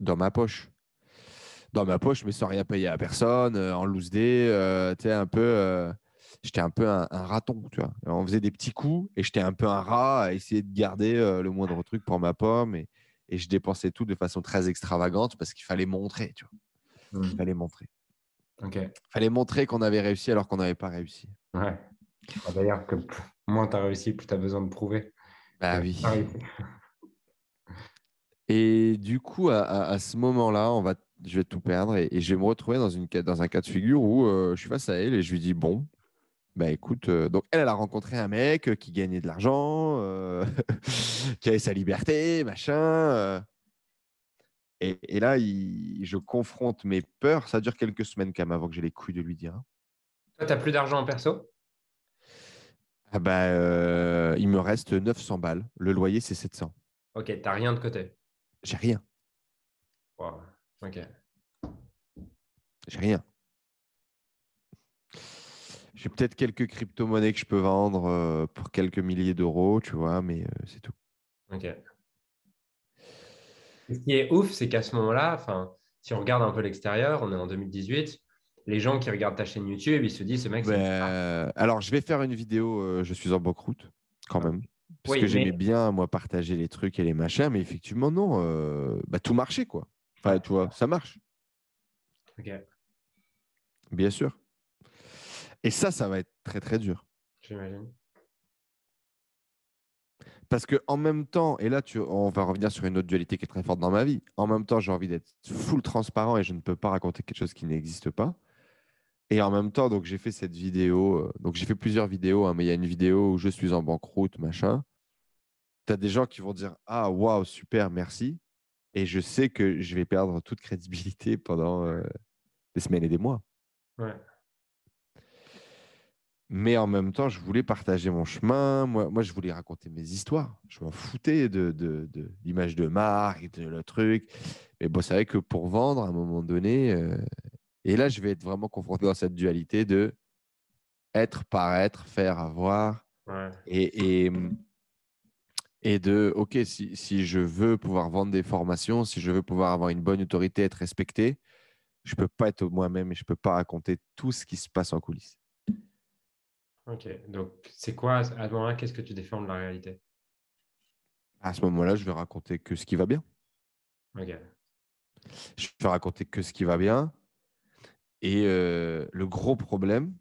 Dans ma poche. Dans ma poche, mais sans rien payer à personne, euh, en loose day. euh, tu sais, un peu. euh, J'étais un peu un, un raton, tu vois. On faisait des petits coups et j'étais un peu un rat à essayer de garder euh, le moindre truc pour ma pomme. Et, et je dépensais tout de façon très extravagante parce qu'il fallait montrer, tu vois. Il fallait montrer. Il fallait montrer qu'on avait réussi alors qu'on n'avait pas réussi. Ouais. Ah, D'ailleurs, que moins tu as réussi, plus tu as besoin de prouver. Bah oui. Et du coup, à, à- à ce moment-là, on va, je vais tout perdre et, et je vais me retrouver dans, une, dans un cas de figure où euh, je suis face à elle et je lui dis Bon, bah écoute, euh, donc elle, elle a rencontré un mec euh, qui gagnait de l'argent, euh, qui avait sa liberté, machin. euh. et, et là, il- je confronte mes peurs. Ça dure quelques semaines quand même avant que j'ai les couilles de lui dire. hein. Toi, tu n'as plus d'argent en perso? Ah bah, euh, il me reste 900 balles. Le loyer, c'est 700. Ok, tu n'as rien de côté? J'ai rien. Wow. Ok. J'ai rien. J'ai peut-être quelques crypto-monnaies que je peux vendre euh, pour quelques milliers d'euros, tu vois, mais euh, c'est tout. Ok. Ce qui est ouf, c'est qu'à ce moment-là, enfin, si on regarde un peu l'extérieur, on est en 2018, les gens qui regardent ta chaîne YouTube, ils se disent ce mec, c'est. Ben, alors, je vais faire une vidéo, euh, je suis en banqueroute, quand même. Parce Oui, que j'aimais mais- bien, moi, partager les trucs et les machins, mais effectivement, non, bah, tout marchait, quoi. Enfin, tu vois, ça marche, Ok, bien sûr. Et ça, ça va être très, très dur. j'imagine. Parce que en même temps, et là, tu, on va revenir sur une autre dualité qui est très forte dans ma vie. En même temps, j'ai envie d'être full transparent et je ne peux pas raconter quelque chose qui n'existe pas. Et en même temps, donc j'ai fait cette vidéo. euh, donc j'ai fait plusieurs vidéos, hein, mais il y a une vidéo où je suis en banqueroute, machin. Tu as des gens qui vont dire Ah, waouh, super, merci. Et je sais que je vais perdre toute crédibilité pendant euh, des semaines et des mois. Ouais. Mais en même temps, je voulais partager mon chemin. Moi, moi je voulais raconter mes histoires. Je m'en foutais de, de, de l'image de marque, de le truc. Mais bon, c'est vrai que pour vendre, à un moment donné, euh, et là, je vais être vraiment confronté dans cette dualité de être, paraître, faire, avoir. Ouais. Et, et, et de, OK, si, si je veux pouvoir vendre des formations, si je veux pouvoir avoir une bonne autorité, être respecté, je ne peux pas être moi-même et je ne peux pas raconter tout ce qui se passe en coulisses. Ok, donc c'est quoi, à ce moment-là, qu'est-ce que tu défends de la réalité? À ce moment-là, je vais raconter que ce qui va bien. Ok, Je vais raconter que ce qui va bien. Et euh, le gros problème,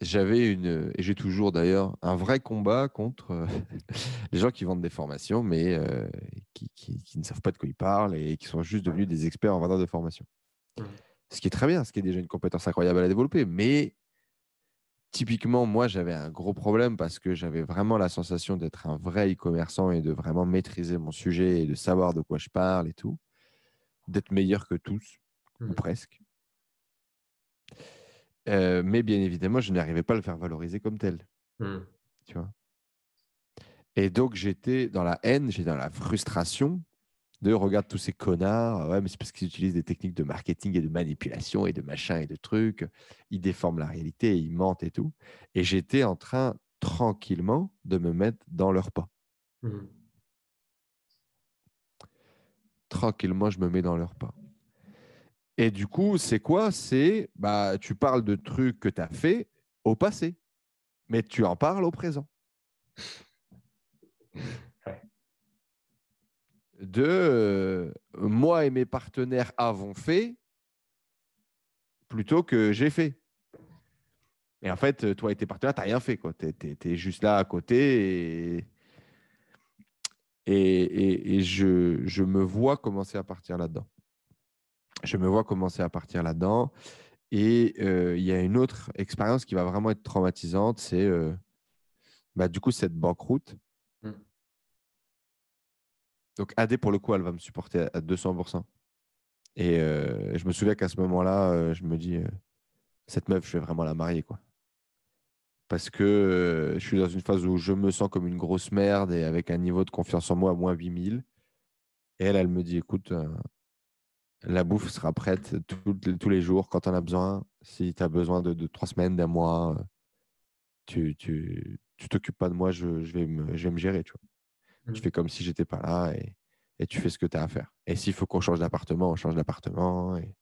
j'avais une, et j'ai toujours d'ailleurs, un vrai combat contre euh, les gens qui vendent des formations, mais euh, qui, qui- qui ne savent pas de quoi ils parlent et qui sont juste devenus des experts en vendeur de formation. Mhm. Ce qui est très bien, ce qui est déjà une compétence incroyable à développer. Mais typiquement, moi, j'avais un gros problème parce que j'avais vraiment la sensation d'être un vrai e-commerçant et de vraiment maîtriser mon sujet et de savoir de quoi je parle et tout, d'être meilleur que tous, ou Mhm. presque. Euh, mais bien évidemment, je n'arrivais pas à le faire valoriser comme tel, Hmm. tu vois? Et donc, j'étais dans la haine, j'étais dans la frustration de regarde tous ces connards. Ouais, mais c'est parce qu'ils utilisent des techniques de marketing et de manipulation et de machin et de trucs. Ils déforment la réalité, ils mentent et tout. Et j'étais en train tranquillement de me mettre dans leur pas. Hmm. Tranquillement, je me mets dans leur pas. Et du coup, c'est quoi? C'est bah, tu parles de trucs que tu as fait au passé, mais tu en parles au présent. De euh, moi et mes partenaires avons fait plutôt que j'ai fait. Et en fait, toi et tes partenaires, tu n'as rien fait. Tu es, juste là à côté et, je me vois commencer à partir là-dedans. Je me vois commencer à partir là-dedans. Et euh, il y a une autre expérience qui va vraiment être traumatisante, c'est euh, bah, du coup cette banqueroute. Donc AD, pour le coup, elle va me supporter à à 200%. Et euh, je me souviens qu'à ce moment-là, euh, je me dis, euh, cette meuf, je vais vraiment la marier. quoi. Parce que je suis dans une phase où je me sens comme une grosse merde et avec un niveau de confiance en moi à moins 8000. Et elle, elle me dit, écoute, la bouffe sera prête tous les jours quand on a besoin. Si tu as besoin de, trois semaines, d'un mois, tu tu tu t'occupes pas de moi, je, vais me, je vais me gérer. Tu mmh. fais comme si j'étais pas là et, et, tu fais ce que tu as à faire. Et s'il faut qu'on change d'appartement, on change d'appartement. Et...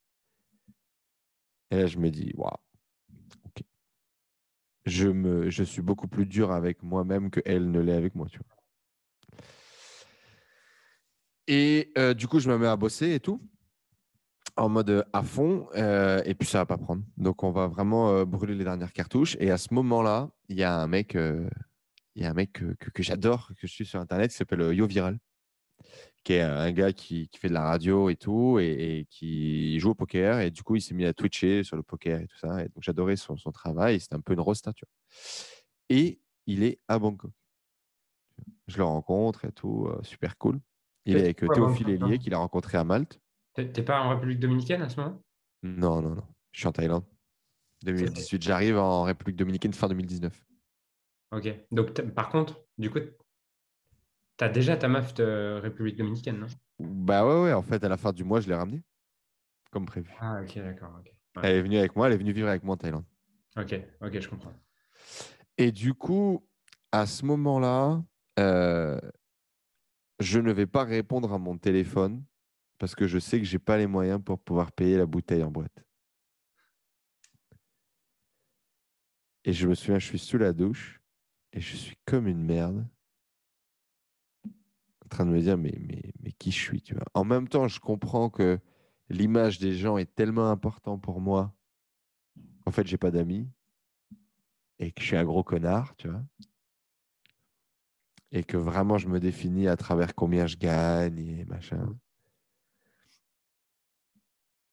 et, là, je me dis, waouh, ok. Je, me, je suis beaucoup plus dur avec moi-même que elle ne l'est avec moi. Tu vois. Et euh, du coup, je me mets à bosser et tout, en mode euh, à fond. Euh, et puis, ça va pas prendre. Donc, on va vraiment brûler les dernières cartouches. Et à ce moment-là, il y a un mec, il y a un mec que, que, j'adore, que je suis sur Internet, qui s'appelle Yo Viral, qui est un gars qui, qui fait de la radio et tout, et, qui joue au poker. Et du coup, il s'est mis à twitcher sur le poker et tout ça. Et donc, j'adorais son, son, travail. C'était un peu une rosta, tu vois. Et il est à Bangkok. Je le rencontre et tout, super cool. Il est avec Théophile Hélier qu'il a rencontré à Malte. T'es pas en République dominicaine à ce moment? Non, non, non. Je suis en Thaïlande. 2018. J'arrive en République dominicaine fin 2019. Ok. Donc, par contre, du coup, tu as déjà ta meuf de République dominicaine, non? Bah ouais, ouais. En fait, à la fin du mois, je l'ai ramenée. Comme prévu. Ah, ok, d'accord. Elle est venue avec moi. Elle est venue vivre avec moi en Thaïlande. Ok, ok, je comprends. Et du coup, à ce moment-là, euh, je ne vais pas répondre à mon téléphone parce que je sais que je n'ai pas les moyens pour pouvoir payer la bouteille en boîte. Et je me souviens, je suis sous la douche et je suis comme une merde en train de me dire mais, mais, mais qui je suis tu vois. En même temps, je comprends que l'image des gens est tellement importante pour moi qu'en fait, j'ai pas d'amis et que je suis un gros connard, tu vois et que vraiment je me définis à travers combien je gagne et machin.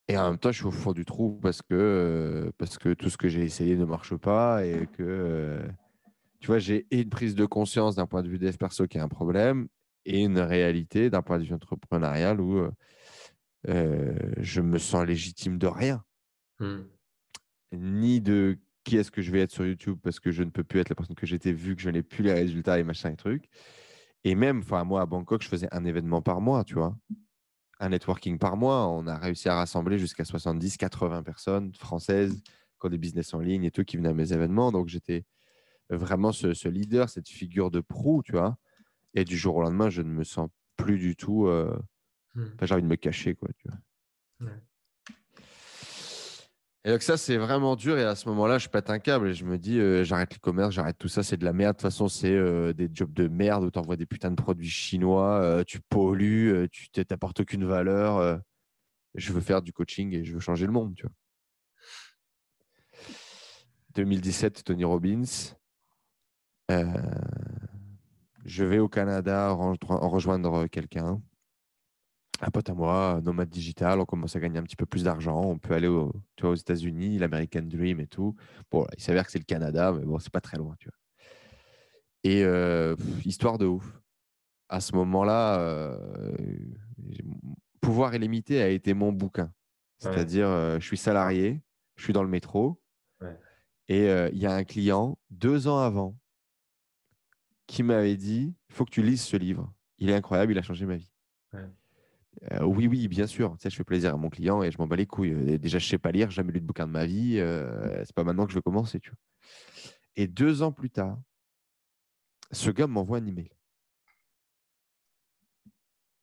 Et en même temps, je suis au fond du trou parce que, parce que tout ce que j'ai essayé ne marche pas et que, euh, tu vois, j'ai une prise de conscience d'un point de vue dev perso qui est un problème et une réalité d'un point de vue entrepreneurial où euh, je me sens légitime de rien. Mmh. Ni de qui est-ce que je vais être sur YouTube parce que je ne peux plus être la personne que j'étais vu que je n'ai plus les résultats et machin et trucs. Et même, enfin, moi à Bangkok, je faisais un événement par mois, tu vois. Un networking par mois. On a réussi à rassembler jusqu'à 70, 80 personnes françaises qui ont des business en ligne et tout qui venaient à mes événements. Donc, j'étais vraiment ce, leader, cette figure de proue, tu vois. Et du jour au lendemain, je ne me sens plus du tout. Euh... Mmh. j'ai envie de me cacher, quoi, tu vois. Et donc ça, c'est vraiment dur. Et à ce moment-là, je pète un câble et je me dis, euh, j'arrête le commerce, j'arrête tout ça, c'est de la merde. De toute façon, c'est euh, des jobs de merde où tu envoies des putains de produits chinois, euh, tu pollues, tu t'apportes aucune valeur. je veux faire du coaching et je veux changer le monde, tu vois. 2017, Tony Robbins. Je vais au Canada rejoindre quelqu'un un pote à moi, nomade digital, on commence à gagner un petit peu plus d'argent, on peut aller aux États-Unis, l'American Dream et tout. Bon, il s'avère que c'est le Canada, mais bon, c'est pas très loin, tu vois. Et euh, histoire de ouf. À ce moment-là, euh, Pouvoir illimité a été mon bouquin. C'est-à-dire, euh, je suis salarié, je suis dans le métro, et il y a un client, deux ans avant, qui m'avait dit, il faut que tu lises ce livre. Il est incroyable, il a changé ma vie. Euh, oui, oui, bien sûr. Tu sais, je fais plaisir à mon client et je m'en bats les couilles. Euh, déjà, je sais pas lire, jamais lu de bouquin de ma vie. Euh, c'est pas maintenant que je vais commencer, tu vois. Et deux ans plus tard, ce gars m'envoie un email.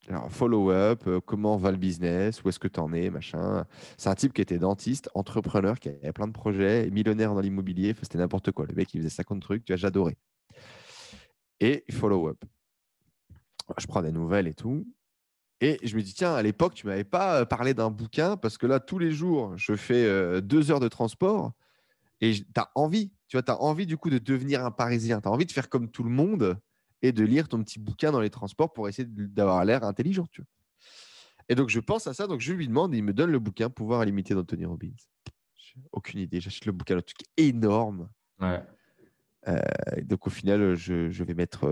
Alors, follow-up, comment va le business, où est-ce que tu en es, machin. C'est un type qui était dentiste, entrepreneur, qui avait plein de projets, millionnaire dans l'immobilier, c'était n'importe quoi. Le mec, il faisait 50 trucs, tu vois, j'adorais. Et follow-up. Je prends des nouvelles et tout. Et je me dis, tiens, à l'époque, tu ne m'avais pas euh, parlé d'un bouquin parce que là, tous les jours, je fais euh, deux heures de transport et tu as envie, tu vois, tu as envie du coup de devenir un Parisien. Tu as envie de faire comme tout le monde et de lire ton petit bouquin dans les transports pour essayer d'avoir l'air intelligent. Tu vois. Et donc, je pense à ça. Donc, je lui demande, il me donne le bouquin Pouvoir illimité d'Anthony Robbins. Aucune idée. J'achète le bouquin, le truc énorme. Ouais. Euh, donc, au final, je, vais mettre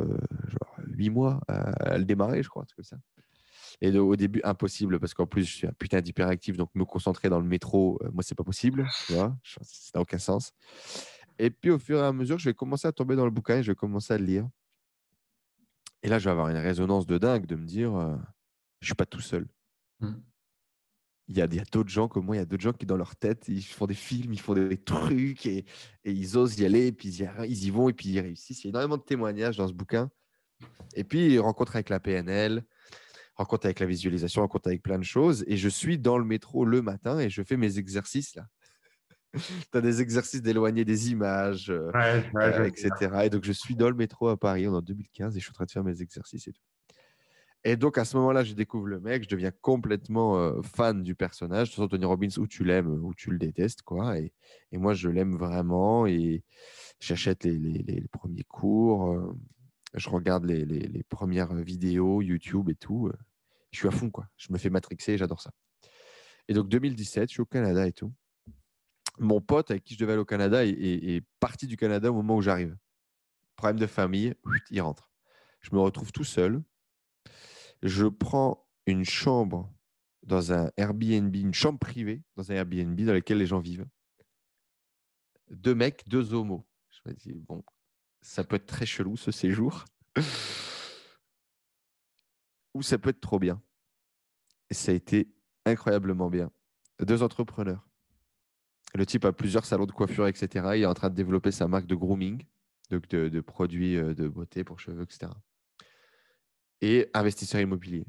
genre huit mois à, le démarrer, je crois, comme ça. Et au début, impossible parce qu'en plus, je suis un putain d'hyperactif, donc me concentrer dans le métro, euh, moi, c'est pas possible. Ça n'a aucun sens. Et puis, au fur et à mesure, je vais commencer à tomber dans le bouquin et je vais commencer à le lire. Et là, je vais avoir une résonance de dingue de me dire euh, Je suis pas tout seul. Mm. Il y a, d'autres gens comme moi, il y a d'autres gens qui, dans leur tête, ils font des films, ils font des trucs et, et ils osent y aller, et puis ils y, ils y vont et puis ils réussissent. Il y a énormément de témoignages dans ce bouquin. Et puis, rencontre avec la PNL, rencontre avec la visualisation, rencontre avec plein de choses. Et je suis dans le métro le matin et je fais mes exercices là. tu as des exercices d'éloigner des images, euh, Ouais, euh, etc. Et donc, je suis dans le métro à Paris, on est en 2015, et je suis en train de faire mes exercices et tout. Et donc, à ce moment-là, je découvre le mec, je deviens complètement euh, fan du personnage. De toute façon, Tony Robbins, ou tu l'aimes, ou tu le détestes, quoi. Et, moi, je l'aime vraiment, et j'achète les, premiers cours, euh, je regarde les, premières vidéos YouTube et tout. euh, Je suis à fond, quoi. Je me fais matrixer, j'adore ça. Et donc, 2017, je suis au Canada et tout mon pote avec qui je devais aller au Canada est, parti du Canada au moment où j'arrive. Problème de famille, il rentre. Je me retrouve tout seul. Je prends une chambre dans un Airbnb, une chambre privée dans un Airbnb dans lequel les gens vivent. Deux mecs, deux homos. Je me dis, bon, ça peut être très chelou ce séjour. Ou ça peut être trop bien. Ça a été incroyablement bien. Deux entrepreneurs. Le type a plusieurs salons de coiffure, etc. Il est en train de développer sa marque de grooming, donc de, de produits euh, de beauté pour cheveux, etc. Et investisseur immobilier.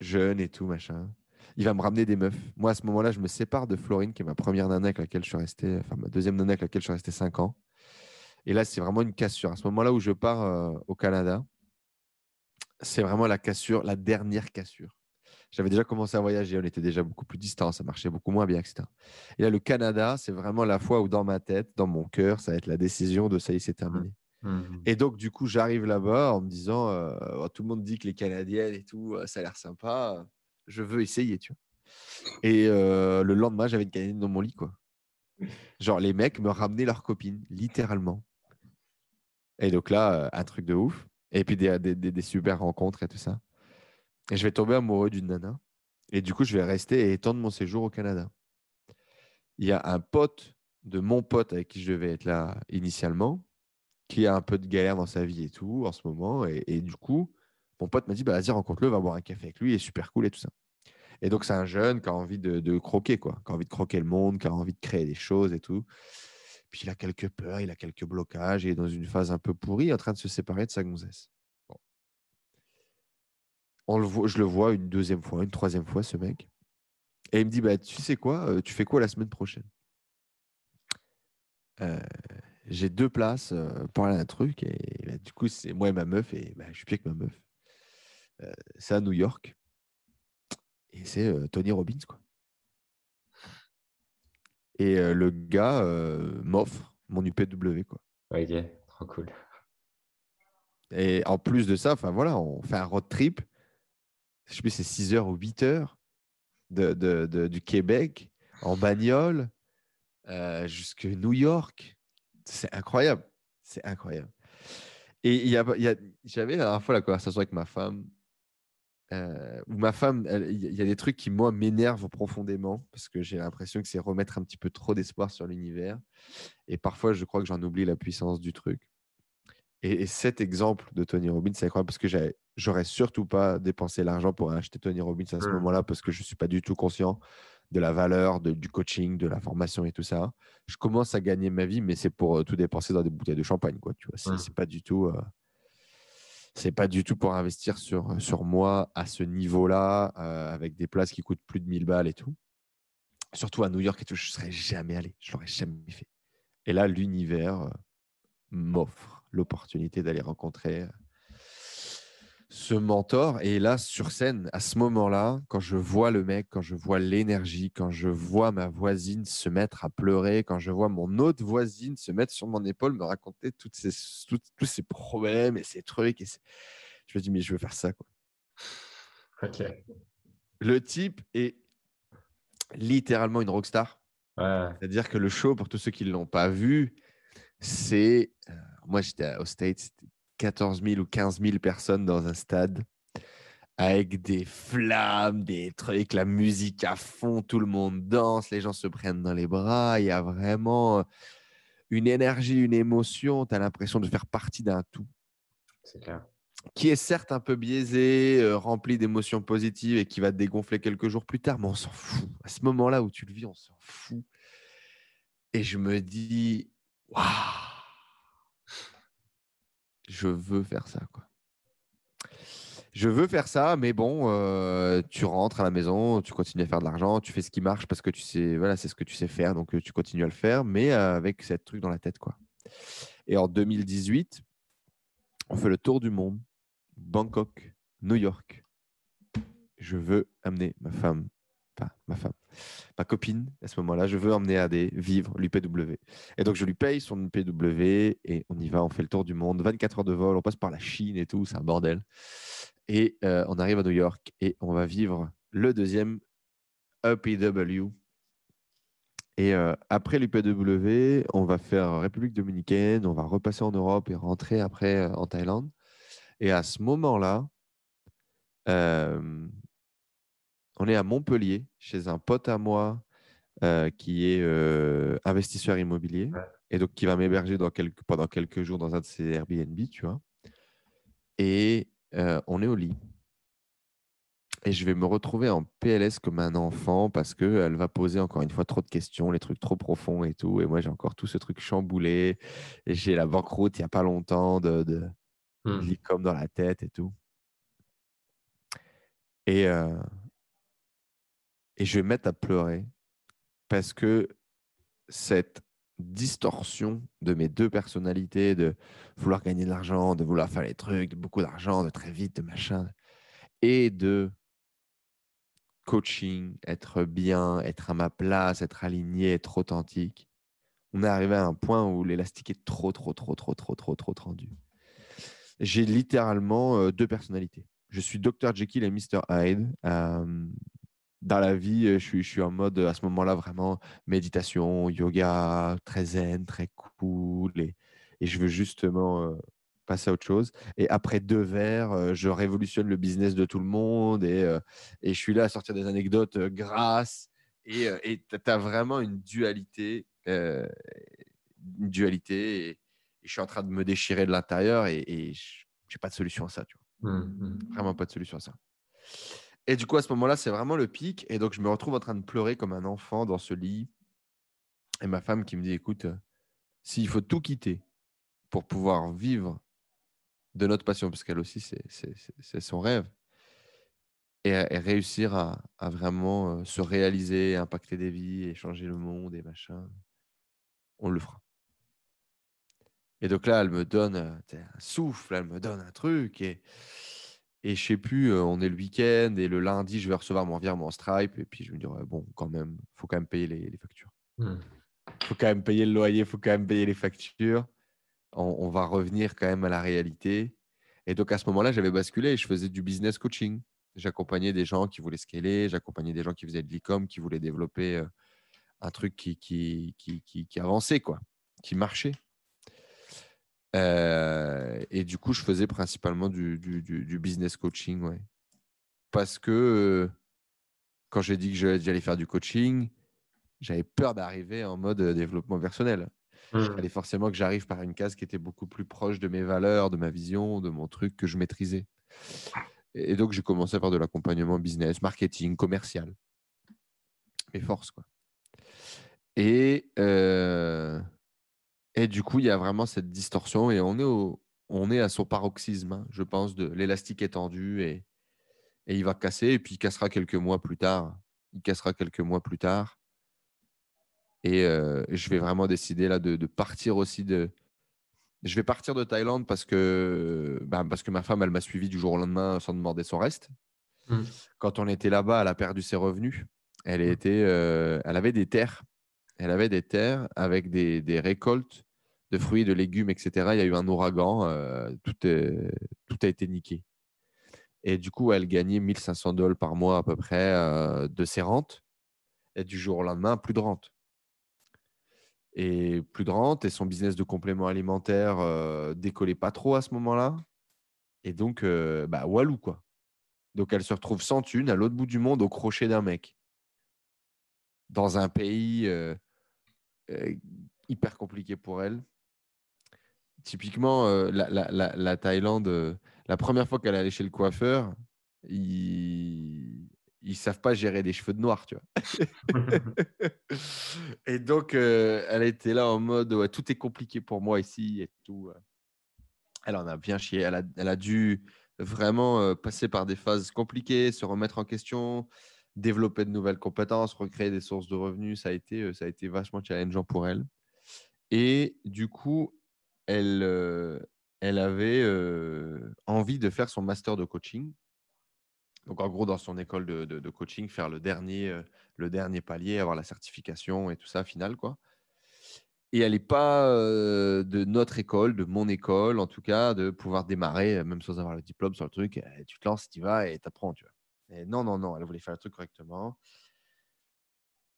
Jeune et tout, machin. Il va me ramener des meufs. Moi, à ce moment-là, je me sépare de Florine, qui est ma première nana avec laquelle je suis resté, enfin ma deuxième nana avec laquelle je suis resté 5 ans. Et là, c'est vraiment une cassure. À ce moment-là où je pars euh, au Canada, c'est vraiment la cassure, la dernière cassure. J'avais déjà commencé à voyager, on était déjà beaucoup plus distants, ça marchait beaucoup moins bien, etc. Et là, le Canada, c'est vraiment la fois où dans ma tête, dans mon cœur, ça va être la décision de ça y est, c'est terminé. Mhm. Et donc, du coup, j'arrive là-bas en me disant, oh, tout le monde dit que les Canadiennes et tout, ça a l'air sympa, je veux essayer, tu vois. Et le lendemain, j'avais une Canadienne dans mon lit, quoi. Genre, les mecs me ramenaient leurs copines, littéralement. Et donc là, un truc de ouf. Et puis des- des super rencontres et tout ça. Et je vais tomber amoureux d'une nana. Et du coup, je vais rester et étendre mon séjour au Canada. Il y a un pote de mon pote avec qui je devais être là initialement, qui a un peu de galère dans sa vie et tout en ce moment. Et, du coup, mon pote m'a dit, bah, vas-y, rencontre-le, va boire un café avec lui, il est super cool et tout ça. Et donc, c'est un jeune qui a envie de, croquer, quoi, qui a envie de croquer le monde, qui a envie de créer des choses et tout. Puis il a quelques peurs, il a quelques blocages, il est dans une phase un peu pourrie, en train de se séparer de sa gonzesse. On le voit, je le vois une deuxième fois, une troisième fois, ce mec. Et il me dit, bah, tu sais quoi, euh, tu fais quoi la semaine prochaine? Euh, J'ai deux places euh, pour aller à un truc, et bah, du coup, c'est moi et ma meuf, et bah, je suis plus avec ma meuf. Euh, c'est à New York. Et c'est euh, Tony Robbins, quoi. Et euh, le gars m'offre mon UPW, quoi. Ok, trop cool. Et en plus de ça, enfin voilà, on fait un road trip. Je sais plus, c'est 6 heures ou 8 heures de, de- de- du Québec en bagnole jusque New York. C'est incroyable. C'est incroyable. Et il y a, il y a- j'avais la dernière fois la conversation avec ma femme. euh, où ma femme, il y a- des trucs qui, moi, m'énervent profondément parce que j'ai l'impression que c'est remettre un petit peu trop d'espoir sur l'univers. Et parfois, je crois que j'en oublie la puissance du truc. Et, et cet exemple de Tony Robbins, c'est incroyable parce que j'avais- j'aurais surtout pas dépensé l'argent pour acheter Tony Robbins à ce Mm. moment-là parce que je suis pas du tout conscient de la valeur de- du coaching, de la formation et tout ça. Je commence à gagner ma vie, mais c'est pour euh, tout dépenser dans des bouteilles de champagne, quoi. Tu vois, c'est pas du tout. euh, c'est pas du tout pour investir sur, sur moi à ce niveau-là, euh, avec des places qui coûtent plus de 1000 balles et tout. Surtout à New York et tout, je ne serais jamais allé. Je l'aurais jamais fait. Et là, l'univers euh, m'offre l'opportunité d'aller rencontrer euh, ce mentor. Et là, sur scène, à ce moment-là, quand je vois le mec, quand je vois l'énergie, quand je vois ma voisine se mettre à pleurer, quand je vois mon autre voisine se mettre sur mon épaule, me raconter toutes ces, toutes- tous ces problèmes et ces trucs, et ces- je me dis, mais je veux faire ça. Quoi. Ok. Le type est littéralement une rockstar. Ouais. C'est-à-dire que le show, pour tous ceux qui ne l'ont pas vu, c'est. euh, moi, j'étais au States, c'était 14 000 ou 15 000 personnes dans un stade avec des flammes, des trucs, la musique à fond, tout le monde danse, les gens se prennent dans les bras. Il y a vraiment une énergie, une émotion. Tu as l'impression de faire partie d'un tout. C'est clair. qui est certes un peu biaisé, euh, rempli d'émotions positives et qui va te dégonfler quelques jours plus tard, mais on s'en fout. À ce moment-là où tu le vis, on s'en fout. Et je me dis, waouh, je veux faire ça, quoi. Je veux faire ça, mais bon, euh, tu rentres à la maison, tu continues à faire de l'argent, tu fais ce qui marche parce que tu sais, voilà, c'est ce que tu sais faire, donc euh, tu continues à le faire, mais avec cette truc dans la tête, quoi. Et en 2018, on fait le tour du monde Bangkok, New York. Je veux amener ma femme, ma femme, ma copine à ce moment-là, je veux emmener des vivre l'UPW. Et donc je lui paye son UPW et on y va, on fait le tour du monde, 24 heures de vol, on passe par la Chine et tout, c'est un bordel. Et euh, on arrive à New York et on va vivre le deuxième UPW. Et euh, après l'UPW, on va faire République dominicaine, on va repasser en Europe et rentrer après euh, en Thaïlande. Et à ce moment-là, on est à Montpellier, chez un pote à moi qui est investisseur immobilier et donc qui va m'héberger pendant quelques jours dans un de ses Airbnb, tu vois. Et on est au lit. Et je vais me retrouver en PLS comme un enfant parce qu'elle va poser encore une fois trop de questions, les trucs trop profonds et tout. Et moi, j'ai encore tout ce truc chamboulé. Et j'ai la banqueroute il n'y a pas longtemps de, Mmh. comme dans la tête et tout. Et, euh, et je vais mettre à pleurer parce que cette distorsion de mes deux personnalités, de vouloir gagner de l'argent, de vouloir faire les trucs, de beaucoup d'argent, de très vite, de machin, et de coaching, être bien, être à ma place, être aligné, être authentique. On est arrivé à un point où l'élastique est trop, trop, trop, trop, trop, trop, trop tendu j'ai littéralement deux personnalités. Je suis Dr. Jekyll et Mr. Hyde. Dans la vie, je suis, je suis en mode à ce moment-là vraiment méditation, yoga, très zen, très cool. Et, et je veux justement passer à autre chose. Et après deux verres, je révolutionne le business de tout le monde et, et je suis là à sortir des anecdotes grasses. Et tu as vraiment une dualité. une dualité. Et, je suis en train de me déchirer de l'intérieur et, et j'ai pas de solution à ça, tu vois. Mmh, mmh. Vraiment pas de solution à ça. Et du coup, à ce moment-là, c'est vraiment le pic. Et donc, je me retrouve en train de pleurer comme un enfant dans ce lit. Et ma femme qui me dit, écoute, euh, s'il faut tout quitter pour pouvoir vivre de notre passion, parce qu'elle aussi, c'est son rêve, et, réussir à, à, vraiment euh, se réaliser, impacter des vies, et changer le monde et machin, on le fera. Et donc là, elle me donne euh, un souffle, elle me donne un truc. Et, et je sais plus, on est le week-end et le lundi, je vais recevoir mon virement Stripe. Et puis je me dis, bon, quand même, il faut quand même payer les, factures. Il mmh. faut quand même payer le loyer, il faut quand même payer les factures. On, va revenir quand même à la réalité. Et donc à ce moment-là, j'avais basculé et je faisais du business coaching. J'accompagnais des gens qui voulaient scaler, j'accompagnais des gens qui faisaient de l'e-com, qui voulaient développer un truc qui, qui, qui, qui avançait, quoi, qui marchait. Euh, et du coup, je faisais principalement du, du, business coaching. Ouais. Parce que euh, quand j'ai dit que j'allais faire du coaching, j'avais peur d'arriver en mode euh, développement personnel. Il mmh. fallait forcément que j'arrive par une case qui était beaucoup plus proche de mes valeurs, de ma vision, de mon truc que je maîtrisais. Et donc, j'ai commencé à faire de l'accompagnement business, marketing, commercial. Mes forces, quoi. Et et du coup, il y a vraiment cette distorsion et on est, au, on est à son paroxysme, hein, je pense, de l'élastique est tendu et, et il va casser et puis il cassera quelques mois plus tard. Il cassera quelques mois plus tard. Et euh, je vais vraiment décider là de, de, partir aussi de. Je vais partir de Thaïlande parce que, bah, parce que ma femme, elle m'a suivi du jour au lendemain sans demander son reste. Mmh. Quand on était là-bas, elle a perdu ses revenus. Elle, mmh. était, euh, elle avait des terres. Elle avait des terres avec des, des récoltes de fruits, de légumes, etc. Il y a eu un ouragan, euh, tout, a été niqué. Et du coup, elle gagnait 1500 dollars par mois à peu près euh, de ses rentes. Et du jour au lendemain, plus de rente. Et plus de rente, et son business de complément alimentaire euh, décollait pas trop à ce moment-là. Et donc, euh, bah, walou, quoi. Donc, elle se retrouve sans thune à l'autre bout du monde au crochet d'un mec. Dans un pays hyper compliqué pour elle typiquement, euh, la, Thaïlande, euh, la première fois qu'elle allait chez le coiffeur, ils ne savent pas gérer des cheveux de noir, tu vois. et donc, euh, elle était là en mode ouais, tout est compliqué pour moi ici et tout. Elle en a bien chié. Elle a, elle a dû vraiment euh, passer par des phases compliquées, se remettre en question, développer de nouvelles compétences, recréer des sources de revenus. Ça a été, euh, ça a été vachement challengeant pour elle. Et du coup, elle, elle avait envie de faire son master de coaching. Donc, en gros, dans son école de, coaching, faire le dernier, le dernier palier, avoir la certification et tout ça, final, quoi. Et elle n'est pas de notre école, de mon école, en tout cas, de pouvoir démarrer, même sans avoir le diplôme sur le truc. Eh, tu te lances, tu vas et tu apprends, tu vois. non, non, non, elle voulait faire le truc correctement.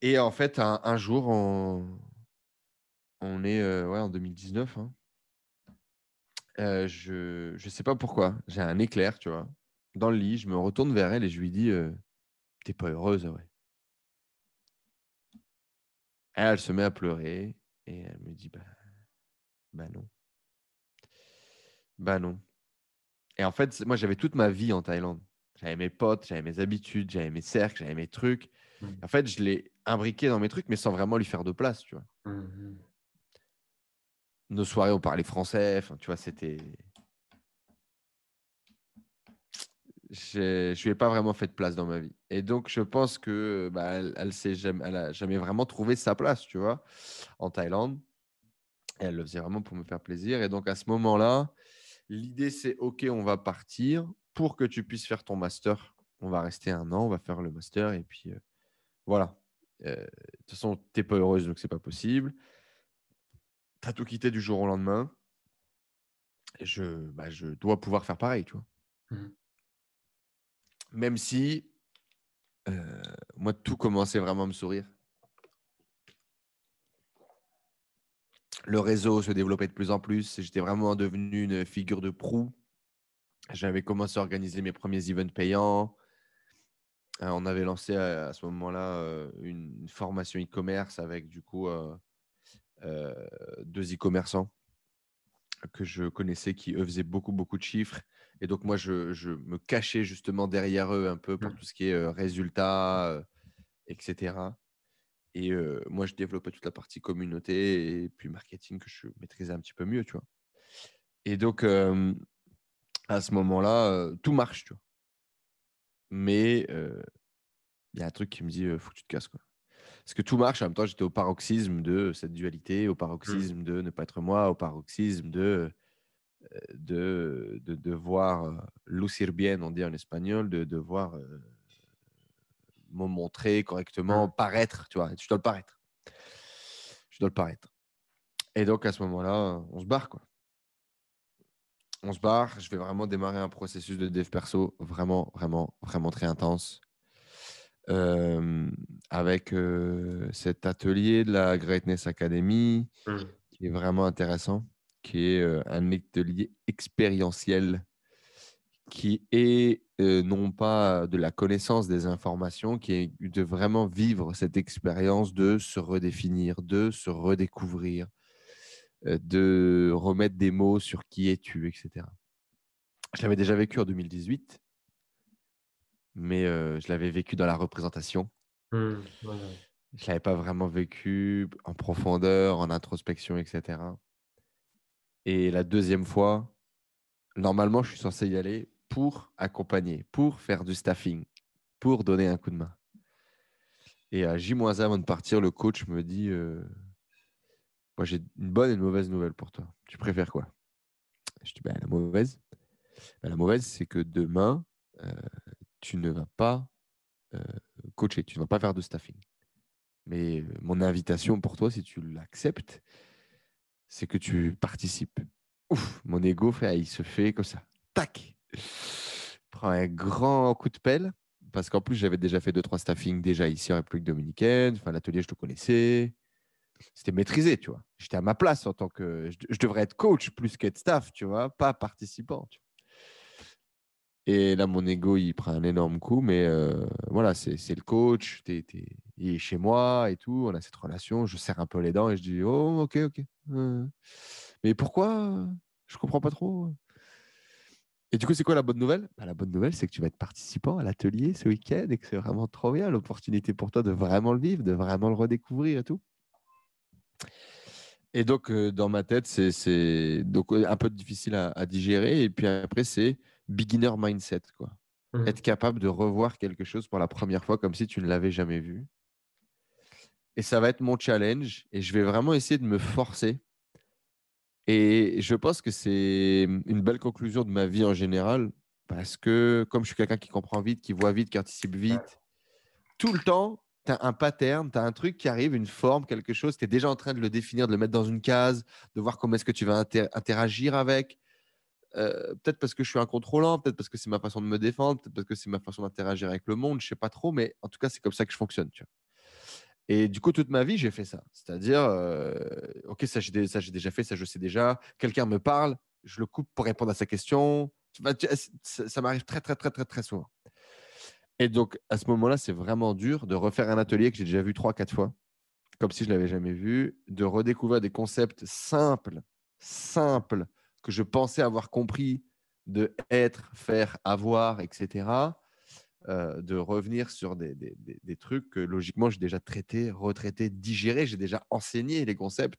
Et en fait, un, jour, on, on est ouais, en 2019. Euh, je ne sais pas pourquoi. J'ai un éclair, tu vois. Dans le lit, je me retourne vers elle et je lui dis euh, T'es pas heureuse, ouais. Elle, se met à pleurer et elle me dit Bah, bah non. Bah non. Et en fait, moi, j'avais toute ma vie en Thaïlande. J'avais mes potes, j'avais mes habitudes, j'avais mes cercles, j'avais mes trucs. Mmh. En fait, je l'ai imbriqué dans mes trucs, mais sans vraiment lui faire de place, tu vois. Mmh nos soirées, on parlait français. Enfin, tu vois, c'était. Je ne lui ai pas vraiment fait de place dans ma vie. Et donc, je pense que bah, elle, elle, jamais, elle a jamais vraiment trouvé sa place, tu vois, en Thaïlande. Et elle le faisait vraiment pour me faire plaisir. Et donc, à ce moment-là, l'idée, c'est OK, on va partir pour que tu puisses faire ton master. On va rester un an, on va faire le master. Et puis, euh, voilà. Euh, de toute façon, tu n'es pas heureuse, donc c'est pas possible tu as tout quitté du jour au lendemain. je, bah, je dois pouvoir faire pareil, tu vois. Mmh. Même si euh, moi, tout commençait vraiment à me sourire. Le réseau se développait de plus en plus. J'étais vraiment devenu une figure de proue. J'avais commencé à organiser mes premiers events payants. Euh, on avait lancé à, ce moment-là euh, une formation e-commerce avec du coup euh, deux e-commerçants que je connaissais qui, eux, faisaient beaucoup, beaucoup de chiffres. Et donc, moi, je, je me cachais justement derrière eux un peu pour mmh. tout ce qui est euh, résultats, euh, etc. Et moi, je développais toute la partie communauté et puis marketing que je maîtrisais un petit peu mieux, tu vois. Et donc, à ce moment-là, tout marche, tu vois. Mais il y a un truc qui me dit, faut que tu te casses, quoi. Parce que tout marche. En même temps, j'étais au paroxysme de cette dualité, au mmh. paroxysme de ne pas être moi, au paroxysme de, euh, de, de, de voir euh, lucir bien, on dit en espagnol, de devoir euh, me montrer correctement, mmh. paraître, tu vois. Je dois le paraître. Je dois le paraître. Et donc, à ce moment-là, on se barre, quoi. On se barre. Je vais vraiment démarrer un processus de dev perso vraiment, vraiment, vraiment très intense avec cet atelier de la Greatness Academy mmh. qui est vraiment intéressant, qui est un atelier expérientiel qui est non pas de la connaissance des informations, qui est de vraiment vivre cette expérience de se redéfinir, de se redécouvrir, de remettre des mots sur qui es-tu, etc. Je l'avais déjà vécu en 2018 mais je l'avais vécu dans la représentation. Mmh, je ne l'avais pas vraiment vécu en profondeur, en introspection, etc. Et la deuxième fois, normalement, je suis censé y aller pour accompagner, pour faire du staffing, pour donner un coup de main. Et à J-1 avant de partir, le coach me dit Moi, j'ai une bonne et une mauvaise nouvelle pour toi. Tu préfères quoi? Je dis bah, La mauvaise, bah, la mauvaise c'est que demain, tu ne vas pas coacher, tu ne vas pas faire de staffing. Mais mon invitation pour toi, si tu l'acceptes, c'est que tu participes. Ouf, mon ego, fait, il se fait comme ça. Tac Prends un grand coup de pelle, parce qu'en plus, j'avais déjà fait deux, trois staffing déjà ici en République dominicaine. Enfin, l'atelier, je te connaissais. C'était maîtrisé, tu vois. J'étais à ma place en tant que. Je, devrais être coach plus qu'être staff, tu vois, pas participant. Et là, mon ego, il prend un énorme coup. Mais euh, voilà, c'est le coach, il est chez moi et tout. On a cette relation. Je serre un peu les dents et je dis Oh, ok, ok. mais pourquoi? Je comprends pas trop. Et du coup, c'est quoi la bonne nouvelle? Bah, La bonne nouvelle, c'est que tu vas être participant à l'atelier ce week-end et que c'est vraiment trop bien l'opportunité pour toi de vraiment le vivre, de vraiment le redécouvrir et tout. Et donc, euh, dans ma tête, c'est un peu difficile à, digérer. Et puis après, c'est beginner mindset. Quoi. Mmh. Être capable de revoir quelque chose pour la première fois comme si tu ne l'avais jamais vu. Et ça va être mon challenge. Et je vais vraiment essayer de me forcer et je pense que c'est une belle conclusion de ma vie en général, parce que comme je suis quelqu'un qui comprend vite, qui voit vite, qui anticipe vite, tout le temps, tu as un pattern, tu as un truc qui arrive, une forme, quelque chose, tu es déjà en train de le définir, de le mettre dans une case, de voir comment est-ce que tu vas interagir avec. Peut-être parce que je suis incontrôlant, peut-être parce que c'est ma façon de me défendre, peut-être parce que c'est ma façon d'interagir avec le monde, je sais pas trop, mais en tout cas, c'est comme ça que je fonctionne. Tu vois. Et du coup, toute ma vie, j'ai fait ça. C'est-à-dire, OK, ça j'ai, déjà fait, ça je sais déjà. Quelqu'un me parle, je le coupe pour répondre à sa question. Ça, m'arrive très, très, très, très, très souvent. Et donc, à ce moment-là, c'est vraiment dur de refaire un atelier que j'ai déjà vu trois, quatre fois, comme si je ne l'avais jamais vu, de redécouvrir des concepts simples, simples, que je pensais avoir compris de être, faire, avoir, etc euh, de revenir sur des, trucs que logiquement j'ai déjà traités, retraités, digérés, j'ai déjà enseigné les concepts.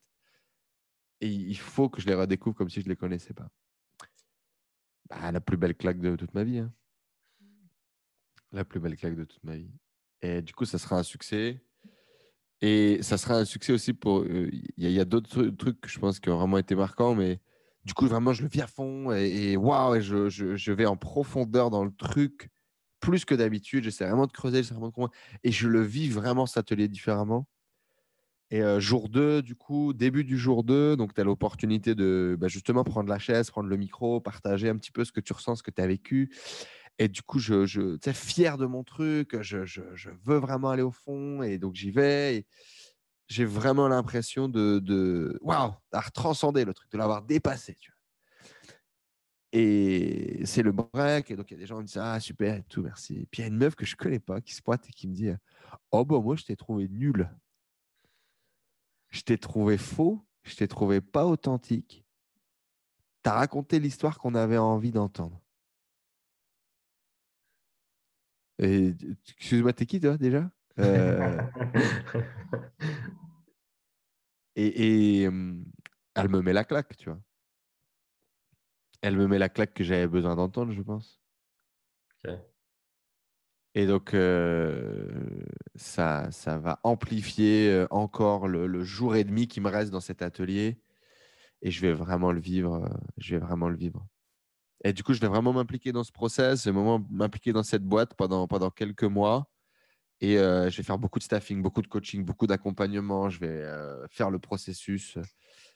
Et il faut que je les redécouvre comme si je ne les connaissais pas. Bah, la plus belle claque de toute ma vie. Hein. La plus belle claque de toute ma vie. Et du coup, ça sera un succès. Et ça sera un succès aussi pour. Euh, il y a, d'autres trucs que je pense qui ont vraiment été marquants, mais du coup, vraiment, je le vis à fond et waouh, je, je, vais en profondeur dans le truc plus que d'habitude. J'essaie vraiment de creuser, j'essaie vraiment de comprendre. Et je le vis vraiment cet atelier différemment. Et euh, jour 2, du coup, début du jour 2, donc tu as l'opportunité de bah, justement prendre la chaise, prendre le micro, partager un petit peu ce que tu ressens, ce que tu as vécu. Et du coup, je, je fier de mon truc, je, je, veux vraiment aller au fond. Et donc, j'y vais. J'ai vraiment l'impression de, de waouh, d'avoir transcendé le truc, de l'avoir dépassé. Et c'est le break. Et donc, il y a des gens qui disent Ah, super, et tout, merci. puis, il y a une meuf que je connais pas qui se pointe et qui me dit Oh, bon, moi, je t'ai trouvé nul. Je t'ai trouvé faux. Je t'ai trouvé pas authentique. Tu as raconté l'histoire qu'on avait envie d'entendre. Et excuse-moi, t'es qui, toi, déjà? Euh, Et, et hum, elle me met la claque, tu vois. Elle me met la claque que j'avais besoin d'entendre, je pense. Et donc, euh, ça, ça va amplifier euh, encore le, jour et demi qui me reste dans cet atelier. Et je vais vraiment le vivre. Euh, je vais vraiment le vivre. Et du coup, je vais vraiment m'impliquer dans ce process, m'impliquer dans cette boîte pendant, pendant quelques mois. Et je vais faire beaucoup de staffing, beaucoup de coaching, beaucoup d'accompagnement. Je vais faire le processus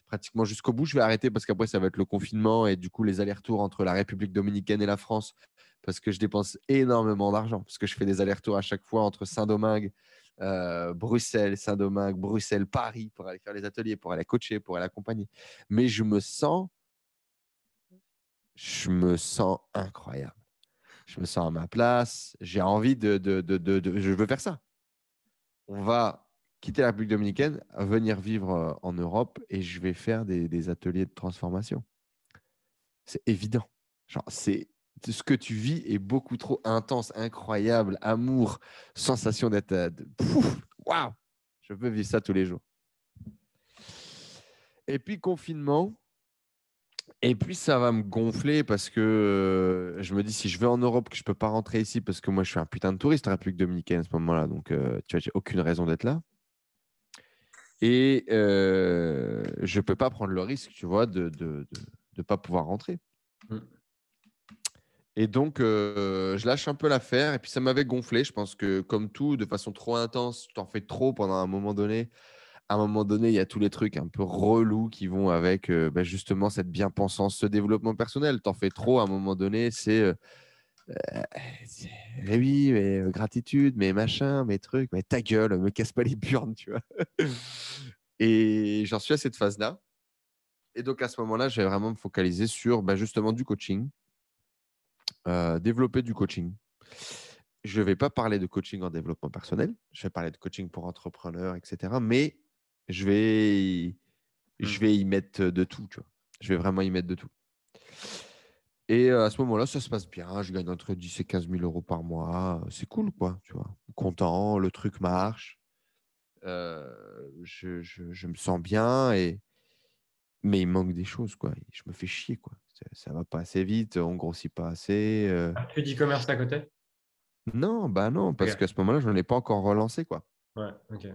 pratiquement jusqu'au bout. Je vais arrêter parce qu'après, ça va être le confinement et du coup, les allers-retours entre la République dominicaine et la France parce que je dépense énormément d'argent, parce que je fais des allers-retours à chaque fois entre Saint-Domingue, Bruxelles, Saint-Domingue, Bruxelles, Paris pour aller faire les ateliers, pour aller coacher, pour aller accompagner. Mais je me sens, je me sens incroyable. Je me sens à ma place. J'ai envie de, de, de, de, je veux faire ça. On va quitter la République dominicaine, venir vivre euh, en Europe et je vais faire des, ateliers de transformation. C'est évident. Genre, ce que tu vis est beaucoup trop intense, incroyable, amour, sensation d'être. Euh, waouh Je veux vivre ça tous les jours. Et puis confinement. Et puis ça va me gonfler parce que euh, je me dis si je vais en Europe que je peux pas rentrer ici parce que moi je suis un putain de touriste en République dominicaine à ce moment-là, donc tu vois j'ai aucune raison d'être là. Et euh, je ne peux pas prendre le risque, tu vois, de ne de, pas pouvoir rentrer. Mm. Et donc, euh, je lâche un peu l'affaire. Et puis, ça m'avait gonflé. Je pense que, comme tout, de façon trop intense, tu en fais trop pendant un moment donné. À un moment donné, il y a tous les trucs un peu relous qui vont avec euh, bah, justement cette bien-pensance, ce développement personnel. Tu en fais trop à un moment donné. C'est euh, mais oui, mais euh, gratitude, mais machin, mes trucs, mais ta gueule, me casse pas les burnes, tu vois. et j'en suis à cette phase-là. Et donc à ce moment-là, je vais vraiment me focaliser sur bah, justement du coaching, euh, développer du coaching. Je ne vais pas parler de coaching en développement personnel, je vais parler de coaching pour entrepreneurs, etc. Mais je vais, je mmh. vais y mettre de tout, tu vois. Je vais vraiment y mettre de tout. Et à ce moment-là, ça se passe bien. Je gagne entre 10 et 15 000 euros par mois. C'est cool, quoi. Tu vois, content, le truc marche. je, je, me sens bien, et... mais il manque des choses, quoi. Je me fais chier, quoi. Ça, ne va pas assez vite, on grossit pas assez. Ah, tu dis commerce à côté? Non, bah non, parce qu'à ce moment-là, je n'en ai pas encore relancé, quoi. Ouais, ok.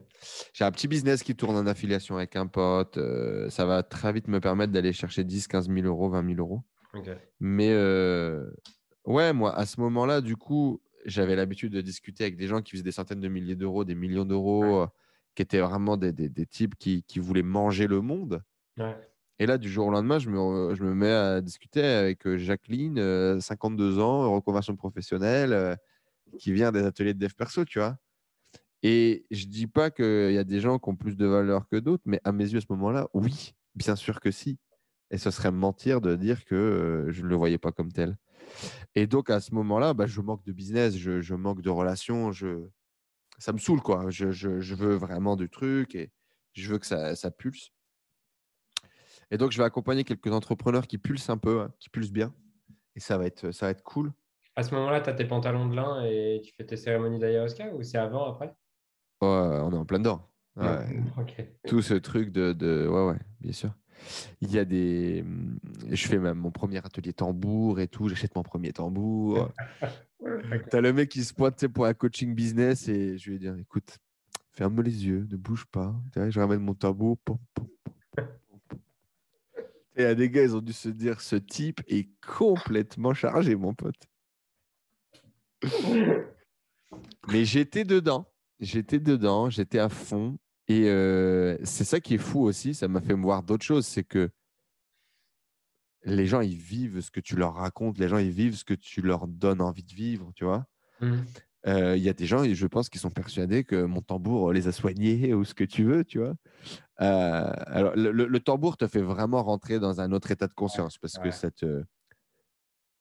J'ai un petit business qui tourne en affiliation avec un pote. ça va très vite me permettre d'aller chercher 10, 15 000 euros, 20 000 euros. Mais ouais, moi, à ce moment-là, du coup, j'avais l'habitude de discuter avec des gens qui faisaient des centaines de milliers d'euros, des millions d'euros, qui étaient vraiment des, des, des types qui, qui, voulaient manger le monde. Et là, du jour au lendemain, je me, je me mets à discuter avec Jacqueline, 52 ans, reconversion professionnelle, qui vient des ateliers de dev perso, tu vois. Et je dis pas qu'il y a des gens qui ont plus de valeur que d'autres, mais à mes yeux, à ce moment-là, oui, bien sûr que si. Et ce serait mentir de dire que je ne le voyais pas comme tel. Et donc, à ce moment-là, bah, je manque de business, je, manque de relations. Je... Ça me saoule, quoi. Je, je, je, veux vraiment du truc et je veux que ça, ça, pulse. Et donc, je vais accompagner quelques entrepreneurs qui pulsent un peu, hein, qui pulsent bien. Et ça va être, ça va être cool. À ce moment-là, tu as tes pantalons de lin et tu fais tes cérémonies d'ayahuasca ou c'est avant, après? On est en plein dedans. Tout ce truc de, de, Ouais, ouais, bien sûr. Il y a des. Mmh, je fais même mon premier atelier tambour et tout. J'achète mon premier tambour. tu as le mec qui se pointe pour un coaching business et je lui ai dit écoute, ferme les yeux, ne bouge pas. Je ramène mon tambour. Et à des gars, ils ont dû se dire ce type est complètement chargé, mon pote. Mais j'étais dedans. J'étais dedans, j'étais à fond. Et c'est ça qui est fou aussi, ça m'a fait me voir d'autres choses, c'est que les gens, ils vivent ce que tu leur racontes, les gens, ils vivent ce que tu leur donnes envie de vivre, tu vois. Mmh. Il y a des gens, je pense, qui sont persuadés que mon tambour les a soignés ou ce que tu veux, tu vois. alors, le, tambour te fait vraiment rentrer dans un autre état de conscience parce que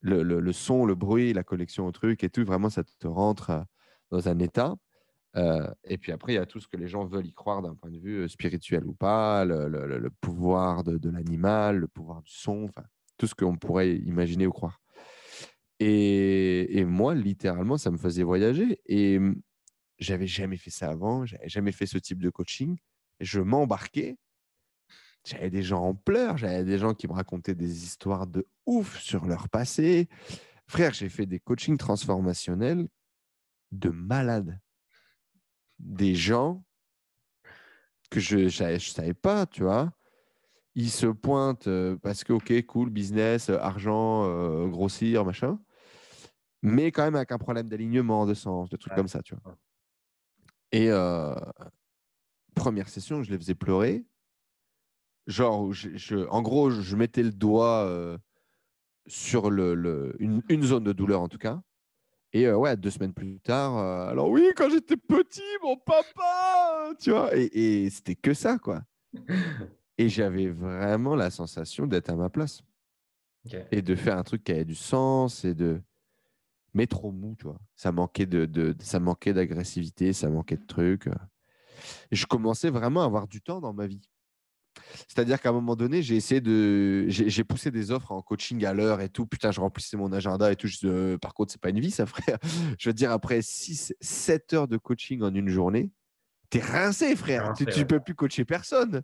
le, le, son, le bruit, la collection au truc et tout, vraiment, ça te rentre dans un état. Euh, et puis après, il y a tout ce que les gens veulent y croire d'un point de vue euh, spirituel ou pas, le, pouvoir de, l'animal, le pouvoir du son, enfin, tout ce qu'on pourrait imaginer ou croire. Et, moi, littéralement, ça me faisait voyager. Et mmh, j'avais jamais fait ça avant, j'avais jamais fait ce type de coaching. Je m'embarquais. J'avais des gens en pleurs, j'avais des gens qui me racontaient des histoires de ouf sur leur passé. Frère, j'ai fait des coachings transformationnels de malades des gens que je ne savais pas, tu vois. Ils se pointent euh, parce que, ok, cool, business, euh, argent, euh, grossir, machin. Mais quand même avec un problème d'alignement, de sens, de trucs comme ça, tu vois. Et première session, je les faisais pleurer. Genre, je, en gros, je mettais le doigt sur le, une, zone de douleur, en tout cas. Et ouais, deux semaines plus tard, alors oui, quand j'étais petit, mon papa, tu vois, et, c'était que ça, quoi. Et j'avais vraiment la sensation d'être à ma place. Et de faire un truc qui avait du sens et de. Mais trop mou, tu vois. Ça manquait de, de ça manquait d'agressivité, ça manquait de trucs. Et je commençais vraiment à avoir du temps dans ma vie. C'est-à-dire qu'à un moment donné, j'ai essayé de. J'ai poussé des offres en coaching à l'heure et tout. Putain, je remplissais mon agenda et tout. Euh, par contre, c'est pas une vie, ça, frère. Je veux dire, après 6, 7 heures de coaching en une journée, t'es rincé, frère. tu, ne peux plus coacher personne.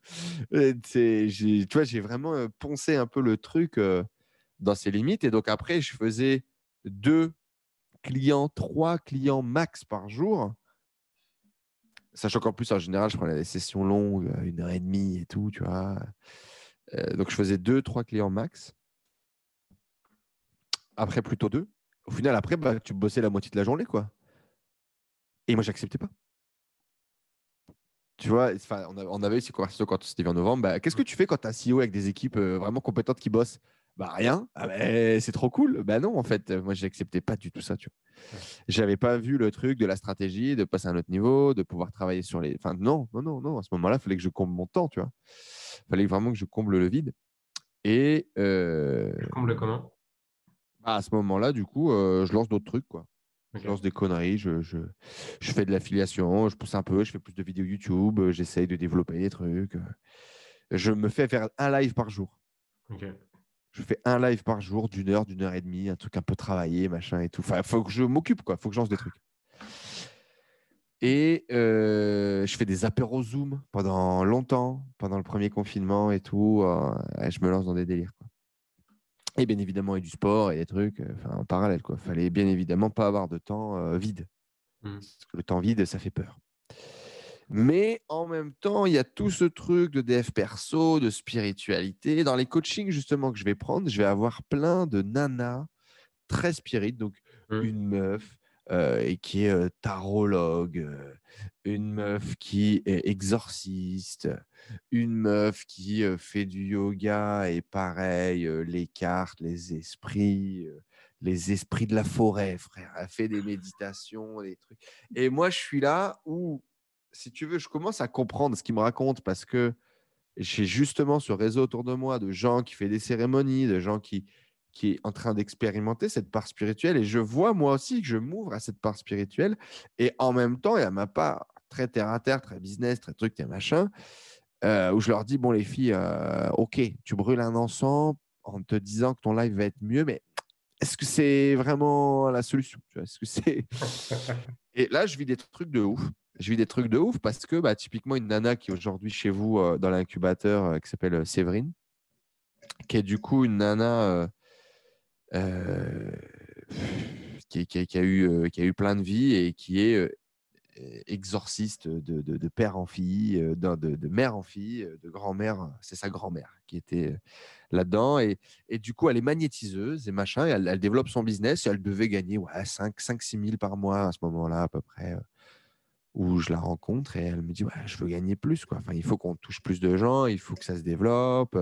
Euh, tu vois, j'ai vraiment euh, poncé un peu le truc dans ses limites. Et donc, après, je faisais deux clients, trois clients max par jour Sachant qu'en plus, en général, je prenais des sessions longues, euh, une heure et demie et tout, tu vois. Euh, donc, je faisais deux, trois clients max. Après, plutôt deux. Au final, après, bah, tu bossais la moitié de la journée, quoi. Et moi, j'acceptais pas. Tu vois, on avait eu ces conversations quand c'était en novembre. Bah, qu'est-ce que tu fais quand tu as CEO avec des équipes euh, vraiment compétentes qui bossent? Bah rien. Ah c'est trop cool. Bah non, en fait, moi, j'acceptais pas du tout ça. Tu vois. J'avais pas vu le truc de la stratégie, de passer à un autre niveau, de pouvoir travailler sur les. Enfin, non, non, non, non. À ce moment-là, il fallait que je comble mon temps, tu vois. Il fallait vraiment que je comble le vide. Et. Euh... Comble comment? bah, À ce moment-là, du coup, euh, je lance d'autres trucs, quoi. Je lance des conneries, je, je, je fais de l'affiliation, je pousse un peu, je fais plus de vidéos YouTube, j'essaye de développer des trucs. Je me fais faire un live par jour. Je fais un live par jour d'une heure, d'une heure et demie, un truc un peu travaillé, machin et tout. Enfin, il faut que je m'occupe, quoi. Il faut que je lance des trucs. Et euh, je fais des apéros Zoom pendant longtemps, pendant le premier confinement et tout. Euh, je me lance dans des délires. Quoi. Et bien évidemment, il y a du sport et des trucs euh, en parallèle. Il fallait bien évidemment pas avoir de temps vide. Mmh. Parce que le temps vide, ça fait peur. Mais en même temps, il y a tout ce truc de DF perso, de spiritualité. Dans les coachings, justement, que je vais prendre, je vais avoir plein de nanas très spirites. Donc, mmh. une meuf et qui est tarologue, une meuf qui est exorciste, une meuf qui fait du yoga et pareil, les cartes, les esprits, les esprits de la forêt, frère. Elle fait des méditations, des trucs. Et moi, je suis là où, si tu veux, je commence à comprendre ce qu'il me raconte parce que j'ai justement ce réseau autour de moi de gens qui font des cérémonies, de gens qui, qui est en train d'expérimenter cette part spirituelle. Et je vois moi aussi que je m'ouvre à cette part spirituelle. Et en même temps, il y a ma part très terre à terre, très business, très truc, très machin, euh, où je leur dis bon, les filles, euh, ok, tu brûles un encens en te disant que ton live va être mieux, mais est-ce que c'est vraiment la solution? Est-ce que c'est Et là, je vis des trucs de ouf. Je vis des trucs de ouf parce que bah, typiquement une nana qui est aujourd'hui chez vous euh, dans l'incubateur qui s'appelle Séverine, qui est du coup une nana euh, qui, a eu, euh, plein de vies et qui est euh, exorciste de, père en fille, de, mère en fille, de grand-mère, c'est sa grand-mère qui était là-dedans. Et, du coup, elle est magnétiseuse et machin, et elle, développe son business. Et elle devait gagner ouais, 5-6 000 par mois à ce moment-là, à peu près, où je la rencontre. Et elle me dit ouais, Je veux gagner plus. Quoi. Enfin, il faut qu'on touche plus de gens, il faut que ça se développe.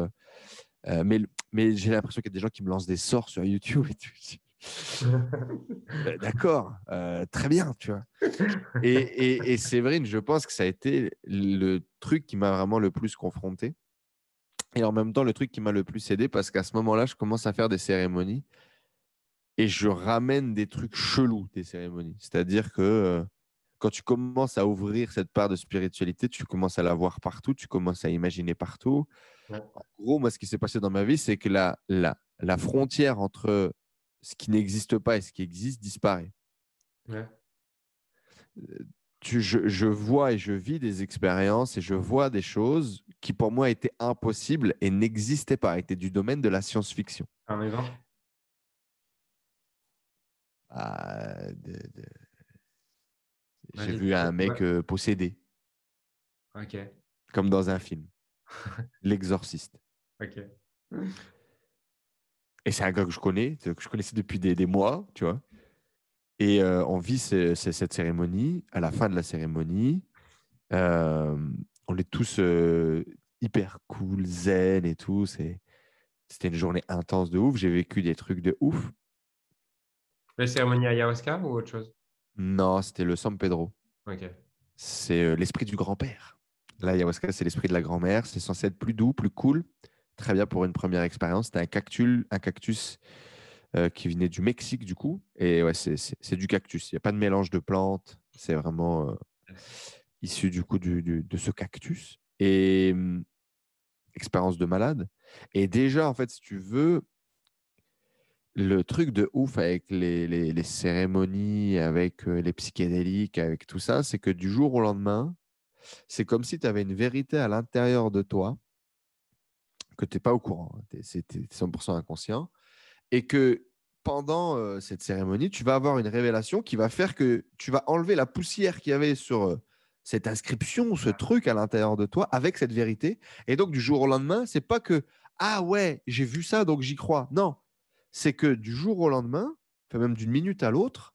Euh, mais mais j'ai l'impression qu'il y a des gens qui me lancent des sorts sur YouTube et tout. Bah, d'accord, euh, très bien, tu vois. Et, et, et Séverine, je pense que ça a été le truc qui m'a vraiment le plus confronté. Et en même temps, le truc qui m'a le plus aidé parce qu'à ce moment-là, je commence à faire des cérémonies et je ramène des trucs chelous des cérémonies. C'est-à-dire que euh, quand tu commences à ouvrir cette part de spiritualité, tu commences à la voir partout, tu commences à imaginer partout. En gros, moi, ce qui s'est passé dans ma vie, c'est que la, la, la, frontière entre ce qui n'existe pas et ce qui existe disparaît. Tu, je, je, vois et je vis des expériences et je vois des choses qui pour moi étaient impossibles et n'existaient pas, étaient du domaine de la science-fiction. Un exemple? Ah, J'ai vu un mec euh, possédé. Ok. Comme dans un film. L'exorciste. Ok. Et c'est un gars que je connais, que je connaissais depuis des, mois, tu vois. Et euh, on vit cette cérémonie. À la fin de la cérémonie, euh, on est tous euh, hyper cool, zen et tout. C'était une journée intense de ouf. J'ai vécu des trucs de ouf. La cérémonie ayahuasca ou autre chose? Non, c'était le San Pedro. C'est l'esprit du grand-père. L'ayahuasca, c'est l'esprit de la grand-mère. C'est censé être plus doux, plus cool. Très bien pour une première expérience. C'était un cactus, un cactus euh, qui venait du Mexique, du coup. Et ouais, c'est du cactus. Il n'y a pas de mélange de plantes. C'est vraiment euh, issu, du coup, du, de ce cactus. Et hum, expérience de malade. Et déjà, en fait, si tu veux, le truc de ouf avec les, cérémonies, avec euh, les psychédéliques, avec tout ça, c'est que du jour au lendemain, c'est comme si tu avais une vérité à l'intérieur de toi que tu n'es pas au courant. Hein, c'est 100% inconscient. Et que pendant euh, cette cérémonie, tu vas avoir une révélation qui va faire que tu vas enlever la poussière qu'il y avait sur euh, cette inscription, ce truc à l'intérieur de toi avec cette vérité. Et donc, du jour au lendemain, c'est pas que Ah ouais, j'ai vu ça, donc j'y crois. Non, c'est que du jour au lendemain, même d'une minute à l'autre,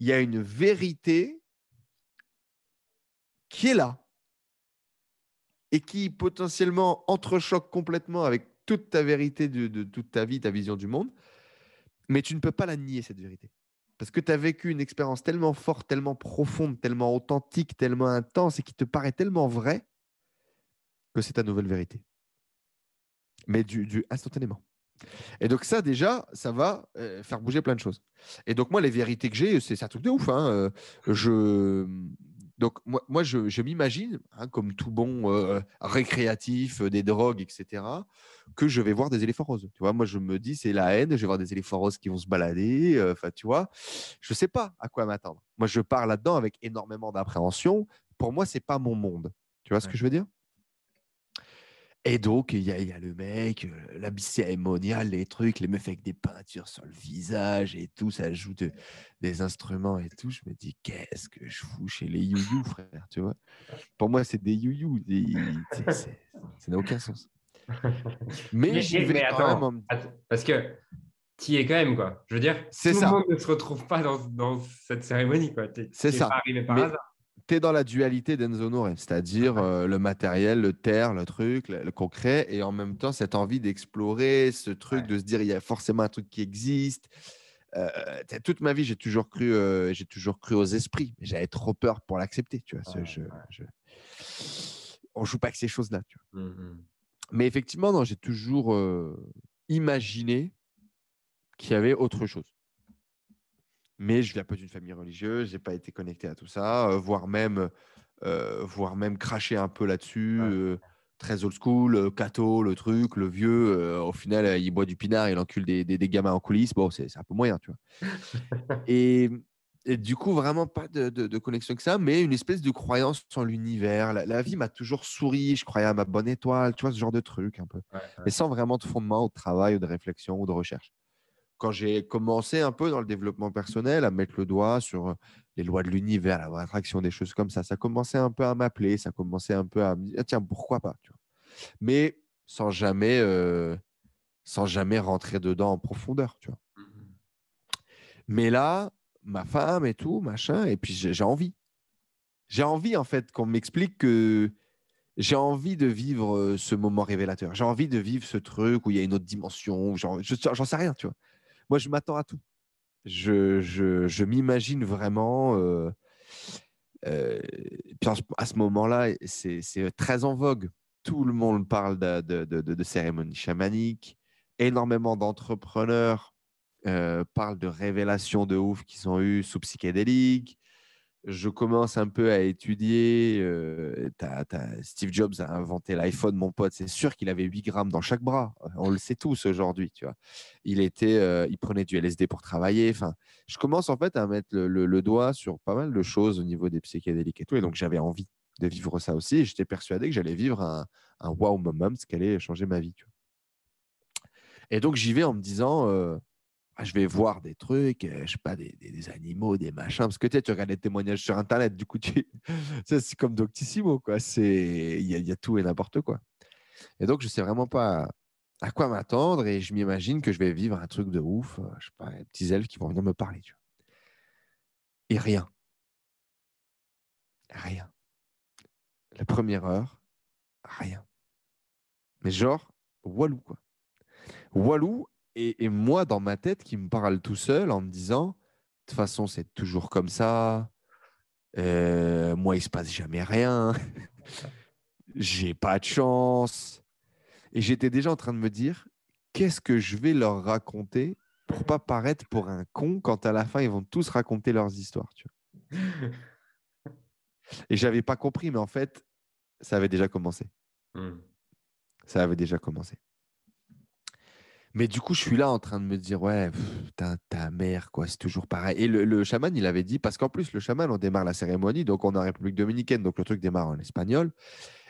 il y a une vérité qui est là et qui potentiellement entrechoque complètement avec toute ta vérité de, toute ta vie, ta vision du monde, mais tu ne peux pas la nier, cette vérité. Parce que tu as vécu une expérience tellement forte, tellement profonde, tellement authentique, tellement intense et qui te paraît tellement vrai que c'est ta nouvelle vérité. Mais instantanément. Et donc ça déjà, ça va euh, faire bouger plein de choses. Et donc moi, les vérités que j'ai, c'est un truc de ouf. Hein. Euh, je Donc, moi, moi je, je m'imagine, hein, comme tout bon euh, récréatif, des drogues, etc., que je vais voir des éléphants roses. Tu vois, moi, je me dis, c'est la haine, je vais voir des éléphants roses qui vont se balader. Enfin, tu vois, je ne sais pas à quoi m'attendre. Moi, je pars là-dedans avec énormément d'appréhension. Pour moi, c'est pas mon monde. Tu vois ce que je veux dire? Et donc, il y, a- il y a le mec, euh, l'habit cérémonial, les trucs, les meufs avec des peintures sur le visage et tout, ça joue de- des instruments et tout. Je me dis, qu'est-ce que je fous chez les you frère, tu vois? Pour moi, c'est des you des- c'est- c'est- Ça n'a aucun sens. Mais, Mais- j'y mais- vais mais quand attends. même en Attends, Parce que tu es quand même, quoi. Je veux dire, tout ça. le monde ne se retrouve pas dans, dans cette cérémonie, quoi. C'est ça. pas arrivé par Mais- hasard. Tu es dans la dualité d'Enzo Nore, c'est-à-dire euh, le matériel, le terre, le truc, le, le concret, et en même temps cette envie d'explorer, ce truc Ouais. de se dire il y a forcément un truc qui existe. Euh, toute ma vie, j'ai toujours cru, euh, j'ai toujours cru aux esprits, mais j'avais trop peur pour l'accepter, tu vois. ce- Ouais, je, ouais. je- On joue pas avec ces choses-là, tu vois. Mhm. Mais effectivement, j'ai toujours imaginé qu'il y avait autre chose. Mais je viens pas d'une famille religieuse, j'ai pas été connecté à tout ça, euh, voire même, euh, voire même cracher un peu là-dessus. Ouais. euh, très old school, catho, le truc, le vieux. au final, il boit du pinard, il encule des, des, des gamins en coulisses. Bon, c'est c'est un peu moyen, tu vois. et, et du coup, vraiment pas de, de- de connexion que ça, mais une espèce de croyance en l'univers. La, la vie m'a toujours souri, je croyais à ma bonne étoile, tu vois, ce genre de truc un peu Ouais, ouais. mais sans vraiment de fondement ou de travail ou de réflexion ou de recherche. Quand j'ai commencé un peu dans le développement personnel à mettre le doigt sur euh, les lois de l'univers, la loi d'attraction, des choses comme ça, ça commençait un peu à m'appeler, ça commençait un peu à me dire, Ah, tiens, pourquoi pas tu vois. Mais sans jamais, euh, sans jamais rentrer dedans en profondeur. Tu vois. Mhm. Mais là, ma femme et tout, machin, et puis j'ai envie. J'ai envie, en fait, qu'on m'explique que j'ai envie de vivre euh, ce moment révélateur. J'ai envie de vivre ce truc où il y a une autre dimension. j'en sais rien, tu vois. Moi, je m'attends à tout. Je, m'imagine vraiment. euh, euh, à ce moment-là, c'est très en vogue. Tout le monde parle de, de, de, cérémonies chamaniques. Énormément d'entrepreneurs euh, parlent de révélations de ouf qu'ils ont eues sous psychédélique. Je commence un peu à étudier. euh, Steve Jobs a inventé l'iPhone, mon pote. C'est sûr qu'il avait 8 grammes dans chaque bras. On le sait tous aujourd'hui, euh, il prenait du LSD pour travailler. Je commence en fait à mettre le, doigt sur pas mal de choses au niveau des psychédéliques et tout. Et donc, j'avais envie de vivre ça aussi. J'étais persuadé que j'allais vivre un, wow moment, ce qui allait changer ma vie. Et donc, j'y vais en me disant, euh, je vais voir des trucs, euh, je sais pas, des, des- animaux, des machins. Parce que tu sais, tu regardes les témoignages sur Internet, du coup, tu... c'est comme Doctissimo, quoi. Il y, a- tout et n'importe quoi. Et donc, je sais vraiment pas à quoi m'attendre et je m'imagine que je vais vivre un truc de ouf. euh, Je sais pas, les petits elfes qui vont venir me parler. Et rien. Rien. La première heure, rien. Mais genre, Walou, quoi. Walou, et, et moi, dans ma tête, qui me parle tout seul en me disant, de toute façon, c'est toujours comme ça. Euh, moi, il se passe jamais rien. J'ai pas de chance. Et j'étais déjà en train de me dire, qu'est-ce que je vais leur raconter pour pas paraître pour un con quand à la fin, ils vont tous raconter leurs histoires. Tu vois. Et j'avais pas compris, mais en fait, ça avait déjà commencé. Mhm. Ça avait déjà commencé. Mais du coup, je suis là en train de me dire, ouais, ta mère, quoi, c'est toujours pareil. Et le, le chaman, il avait dit, parce qu'en plus, le chaman, on démarre la cérémonie, donc on est en République dominicaine, donc le truc démarre en espagnol.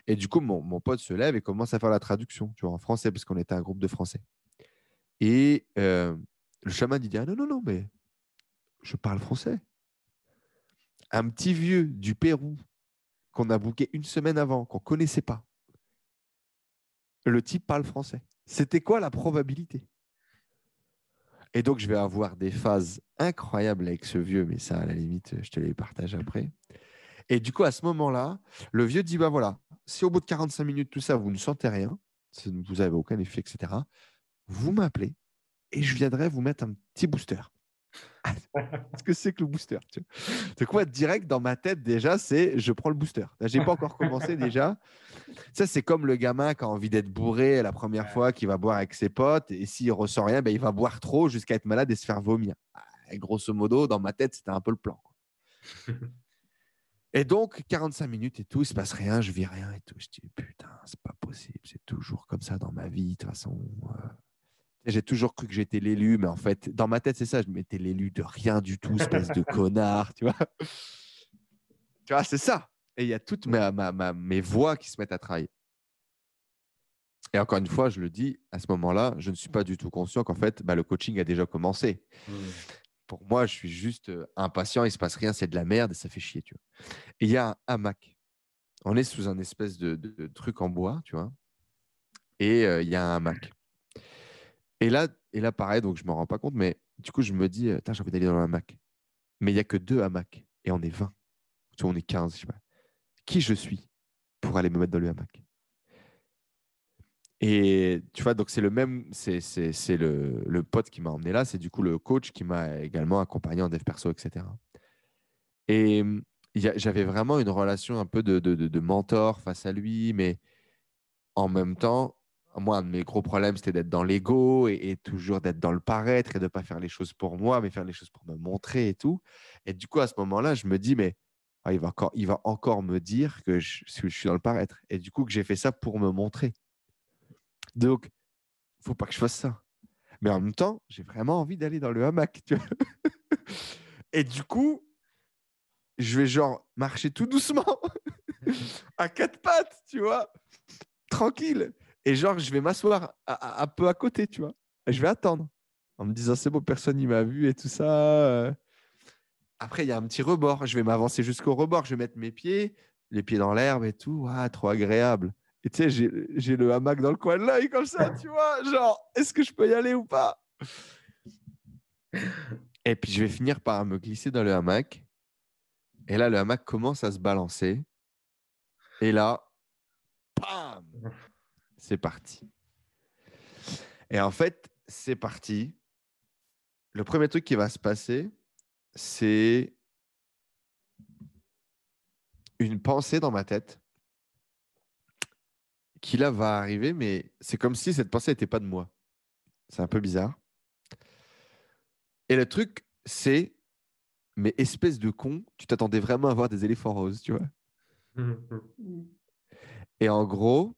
Et du coup, mon, mon pote se lève et commence à faire la traduction, tu vois, en français, parce qu'on était un groupe de français. Et euh, le chaman, il dit, ah non, non, non, mais je parle français. Un petit vieux du Pérou qu'on a booké une semaine avant, qu'on connaissait pas. Le type parle français. C'était quoi la probabilité? Et donc, je vais avoir des phases incroyables avec ce vieux, mais ça, à la limite, je te les partage après. Et du coup, à ce moment-là, le vieux dit bah voilà, si au bout de 45 minutes, tout ça, vous ne sentez rien, vous n'avez aucun effet, etc., vous m'appelez et je viendrai vous mettre un petit booster. Qu'est-ce que c'est que le booster tu vois? C'est quoi direct dans ma tête déjà, c'est je prends le booster. Là, J'ai pas encore commencé déjà. Ça, c'est comme le gamin qui a envie d'être bourré la première fois, qui va boire avec ses potes, et s'il ressent rien, ben, il va boire trop jusqu'à être malade et se faire vomir. Ah, Et grosso modo, dans ma tête, c'était un peu le plan. grosso modo, dans ma tête, c'était un peu le quoi. Et donc, 45 minutes et tout, il se passe rien, je vis rien et tout. Je dis, putain, c'est pas possible, c'est toujours comme ça dans ma vie, de toute façon. Euh. J'ai toujours cru que j'étais l'élu, mais en fait, dans ma tête, c'est ça, je m'étais l'élu de rien du tout, espèce de connard, tu vois. Tu vois, c'est ça. Et il y a toutes mes, mes voix qui se mettent à travailler. Et encore une fois, je le dis, à ce moment-là, je ne suis pas du tout conscient qu'en fait, bah, le coaching a déjà commencé. Mmh pour moi, je suis juste impatient, il se passe rien, c'est de la merde et ça fait chier, tu vois. Et il y a un hamac. On est sous un espèce de, truc en bois, tu vois. Et il y a un hamac. Et là, et là, pareil, donc je ne me rends pas compte, mais du coup, je me dis, j'ai envie d'aller dans le hamac. Mais il n'y a que deux hamacs et on est 20. Tu on est 15, je sais pas. Qui je suis pour aller me mettre dans le hamac? Et tu vois, donc c'est le même, c'est le, le, pote qui m'a emmené là, c'est du coup le coach qui m'a également accompagné en dev perso, etc. Et j'avais vraiment une relation un peu de, de, de, mentor face à lui, mais en même temps, moi, un de mes gros problèmes, c'était d'être dans l'ego et, toujours d'être dans le paraître et de ne pas faire les choses pour moi, mais faire les choses pour me montrer et tout. Et du coup, à ce moment-là, je me dis, mais ah, il, va encore, il va encore me dire que je, je suis dans le paraître. Et du coup, que j'ai fait ça pour me montrer. Donc, faut pas que je fasse ça. Mais en même temps, j'ai vraiment envie d'aller dans le hamac. Et du coup, je vais genre marcher tout doucement, à quatre pattes, tu vois, tranquille. Et genre, je vais m'asseoir un peu à côté, tu vois. Je vais attendre en me disant, c'est bon, personne n'y m'a vu et tout ça. Après, il y a un petit rebord. Je vais m'avancer jusqu'au rebord. Je vais mettre mes pieds, les pieds dans l'herbe et tout. Ah, trop agréable. Et tu sais, j'ai le hamac dans le coin de l'œil comme ça, tu vois. Genre, est-ce que je peux y aller ou pas? Et puis, je vais finir par me glisser dans le hamac. Et là, le hamac commence à se balancer. Et là, bam C'est parti. Et en fait, c'est parti. Le premier truc qui va se passer, c'est une pensée dans ma tête qui là va arriver, mais c'est comme si cette pensée n'était pas de moi. C'est un peu bizarre. Et le truc, c'est, mais espèce de con, tu t'attendais vraiment à voir des éléphants roses, tu vois. Et en gros,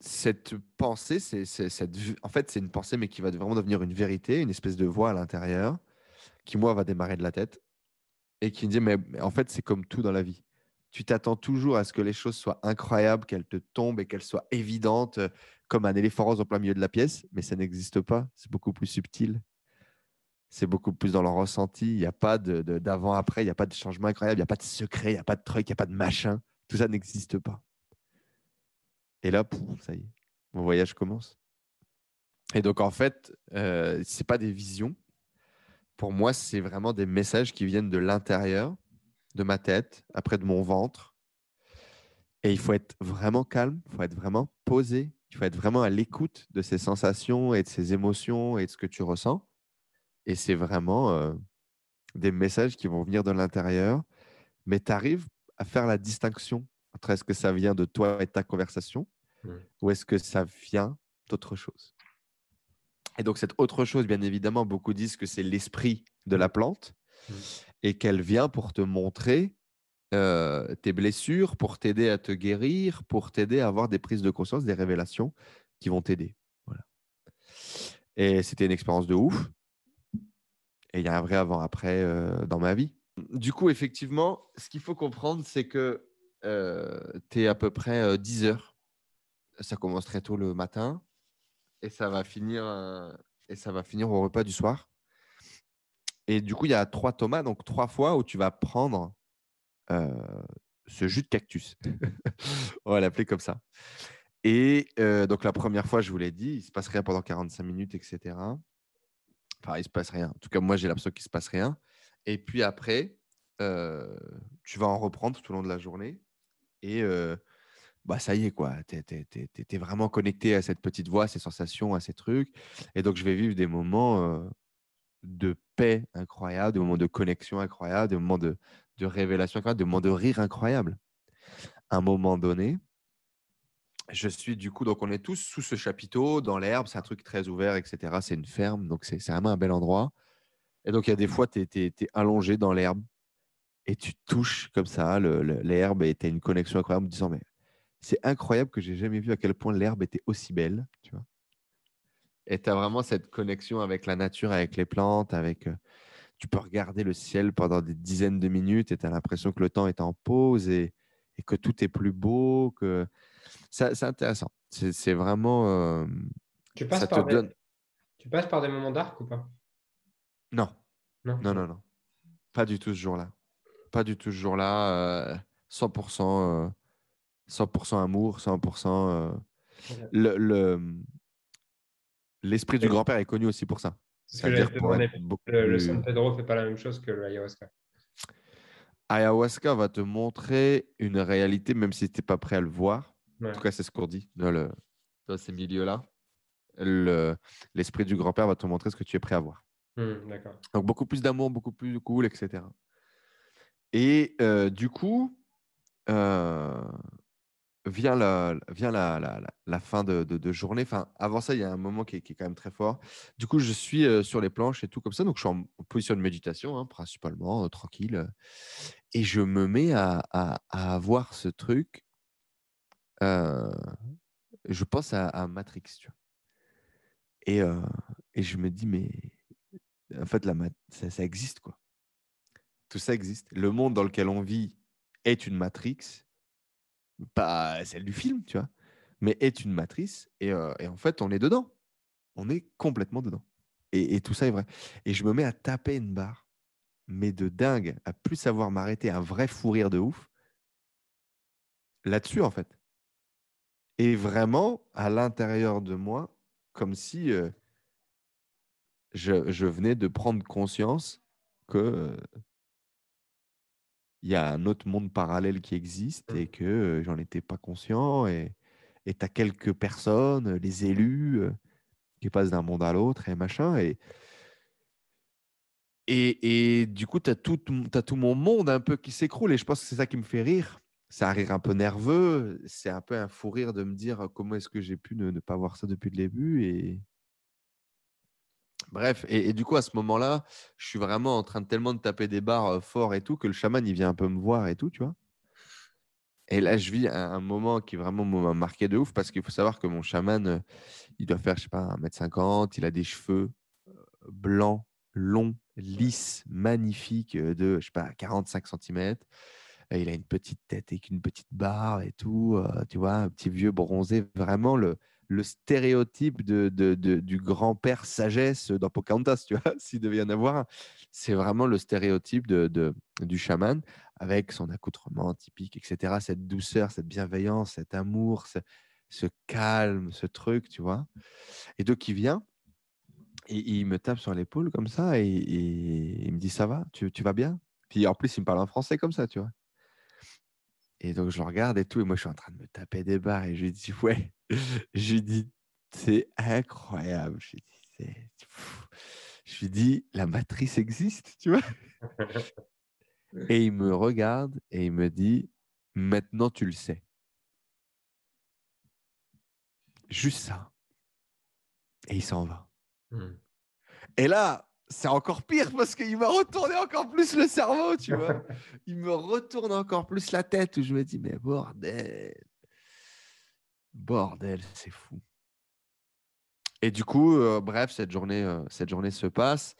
cette pensée, c'est, cette, en fait, c'est une pensée, mais qui va vraiment devenir une vérité, une espèce de voix à l'intérieur, qui, moi, va démarrer de la tête, et qui me dit, mais en fait, c'est comme tout dans la vie tu t'attends toujours à ce que les choses soient incroyables, qu'elles te tombent et qu'elles soient évidentes, euh, comme un éléphant rose en plein milieu de la pièce, mais ça n'existe pas. C'est beaucoup plus subtil. C'est beaucoup plus dans le ressenti. Il n'y a pas d'avant-après, il n'y a pas de changement incroyable, il n'y a pas de secret, il n'y a pas de truc, il n'y a pas de machin. Tout ça n'existe pas. Et là, ça y est, mon voyage commence. Et donc, en fait, euh, ce n'est pas des visions. Pour moi, c'est vraiment des messages qui viennent de l'intérieur de ma tête, après de mon ventre. Et il faut être vraiment calme, il faut être vraiment posé, il faut être vraiment à l'écoute de ces sensations et de ces émotions et de ce que tu ressens. Et c'est vraiment euh, des messages qui vont venir de l'intérieur, mais tu arrives à faire la distinction entre est-ce que ça vient de toi et ta conversation mmh. ou est-ce que ça vient d'autre chose? Et donc cette autre chose, bien évidemment, beaucoup disent que c'est l'esprit de la plante. Mmh et qu'elle vient pour te montrer tes blessures, pour t'aider à te guérir, pour t'aider à avoir des prises de conscience, des révélations qui vont t'aider. Voilà. Et c'était une expérience de ouf. Et il y a un vrai avant-après dans ma vie. Du coup, effectivement, ce qu'il faut comprendre, c'est que tu es à peu près 10 heures. Ça commence très tôt le matin et ça va finir, et ça va finir au repas du soir. Et du coup, il y a trois tomates, donc trois fois où tu vas prendre ce jus de cactus. On va l'appeler comme ça. Et donc, la première fois, je vous l'ai dit, il se passe rien pendant 45 minutes, etc. Enfin, il se passe rien. En tout cas, moi, j'ai l'impression qu'il se passe rien. Et puis après, tu vas en reprendre tout au long de la journée. Et bah, ça y est, quoi. Tu es, vraiment connecté à cette petite voix, à ces sensations, à ces trucs. Et donc, je vais vivre des moments de paix incroyable, des moments de connexion incroyable, des moments de, révélation incroyable, des moments de rire incroyable. À un moment donné, je suis du coup, donc on est tous sous ce chapiteau, dans l'herbe, c'est un truc très ouvert, etc. C'est une ferme, donc c'est vraiment un bel endroit. Et donc il y a des fois, tu es, allongé dans l'herbe et tu touches comme ça l'herbe et tu as une connexion incroyable en disant mais c'est incroyable que j'ai jamais vu à quel point l'herbe était aussi belle, tu vois. Et tu as vraiment cette connexion avec la nature, avec les plantes, avec euh, tu peux regarder le ciel pendant des dizaines de minutes et tu as l'impression que le temps est en pause et, et que tout est plus beau, que c'est intéressant. C'est vraiment euh, tu passes, par des... tu passes par des moments d'arc ou pas? Non. non. Non, non, Pas du tout ce jour-là. Pas du tout ce jour-là. 100%, euh, 100% euh, amour, 100%. le, l'esprit du grand-père est connu aussi pour ça. C'est-à-dire pour le, San Pedro ne fait pas la même chose que l'ayahuasca. Ayahuasca va te montrer une réalité, même si tu n'es pas prêt à le voir. En tout cas, c'est ce qu'on dit dans, le, dans ces milieux-là. L'esprit du grand-père va te montrer ce que tu es prêt à voir. Mmh, Donc, beaucoup plus d'amour, beaucoup plus cool, etc. Et euh, du coup, euh, vient, la, vient la, la, fin de, de, journée. Avant ça, il y a un moment qui est, qui est, quand même très fort. Du coup, je suis euh, sur les planches et tout comme ça. Donc, je suis en position de méditation, hein, principalement, tranquille. Et je me mets à, à, ce truc. je pense à, Matrix. Et, et je me dis, mais en fait, la ça, ça, existe, quoi. Tout ça existe. Le monde dans lequel on vit est une matrice, pas celle du film, tu vois, mais est une matrice. Et, euh, en fait, on est dedans. On est complètement dedans. Et, tout ça est vrai. Et je me mets à taper une barre, mais de dingue, à plus savoir m'arrêter, un vrai fou rire de ouf, là-dessus, en fait. Et vraiment, à l'intérieur de moi, comme si euh, je, venais de prendre conscience que il y a un autre monde parallèle qui existe et mmh. que j'en étais pas conscient. Et tu as quelques personnes, les élus, qui passent d'un monde à l'autre et machin. Et, et, et du coup, tu as, tout, as tout mon monde un peu qui s'écroule. Et je pense que c'est ça qui me fait rire. C'est un rire un peu nerveux. C'est un peu un fou rire de me dire comment est-ce que j'ai pu ne, ne, pas voir ça depuis le début. Et, Bref, et, du coup, à ce moment-là, je suis vraiment en train de tellement de taper des barres euh, forts et tout que le chaman, il vient un peu me voir et tout, tu vois. Et là, je vis un, moment qui vraiment m'a marqué de ouf parce qu'il faut savoir que mon chaman, euh, il doit faire, je sais pas, 1m50, il a des cheveux euh, blancs, longs, lisses, magnifiques, de, je sais pas, 45 cm. Il a une petite tête avec une petite barre et tout, tu vois, un petit vieux bronzé, vraiment le, le stéréotype de, du grand-père sagesse dans Pocahontas, tu vois, s'il devait y en avoir. C'est vraiment le stéréotype de, du chaman avec son accoutrement typique, etc. Cette douceur, cette bienveillance, cet amour, ce, calme, ce truc, tu vois. Et donc, il vient et, il me tape sur l'épaule comme ça et, il me dit Ça va? Tu, tu vas bien? Puis en plus, il me parle en français comme ça, tu vois. Et donc, je le regarde et tout. Et moi, je suis en train de me taper des barres. Et je lui dis, ouais. je lui dis, c'est incroyable. Je lui dis, je lui dis, la matrice existe, tu vois. et il me regarde et il me dit, maintenant, tu le sais. Juste ça. Et il s'en va. Mmh. Et là, c'est encore pire parce qu'il m'a retourné encore plus le cerveau, tu vois. Il me retourne encore plus la tête où je me dis, mais bordel, bordel, c'est fou. Et du coup, euh, bref, cette journée, euh, cette journée se passe.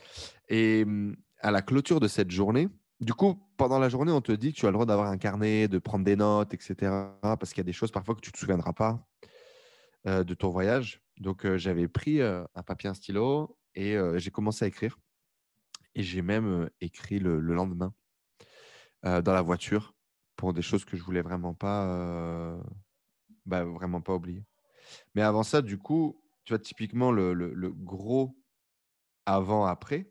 Et mm, à la clôture de cette journée, du coup, pendant la journée, on te dit que tu as le droit d'avoir un carnet, de prendre des notes, etc. Parce qu'il y a des choses parfois que tu ne te souviendras pas euh, de ton voyage. Donc, j'avais pris un papier, un stylo et j'ai commencé à écrire. Et j'ai même écrit le, lendemain dans la voiture pour des choses que je voulais vraiment pas, bah, vraiment pas oublier. Mais avant ça, du coup, tu vois, typiquement le, le, gros avant-après,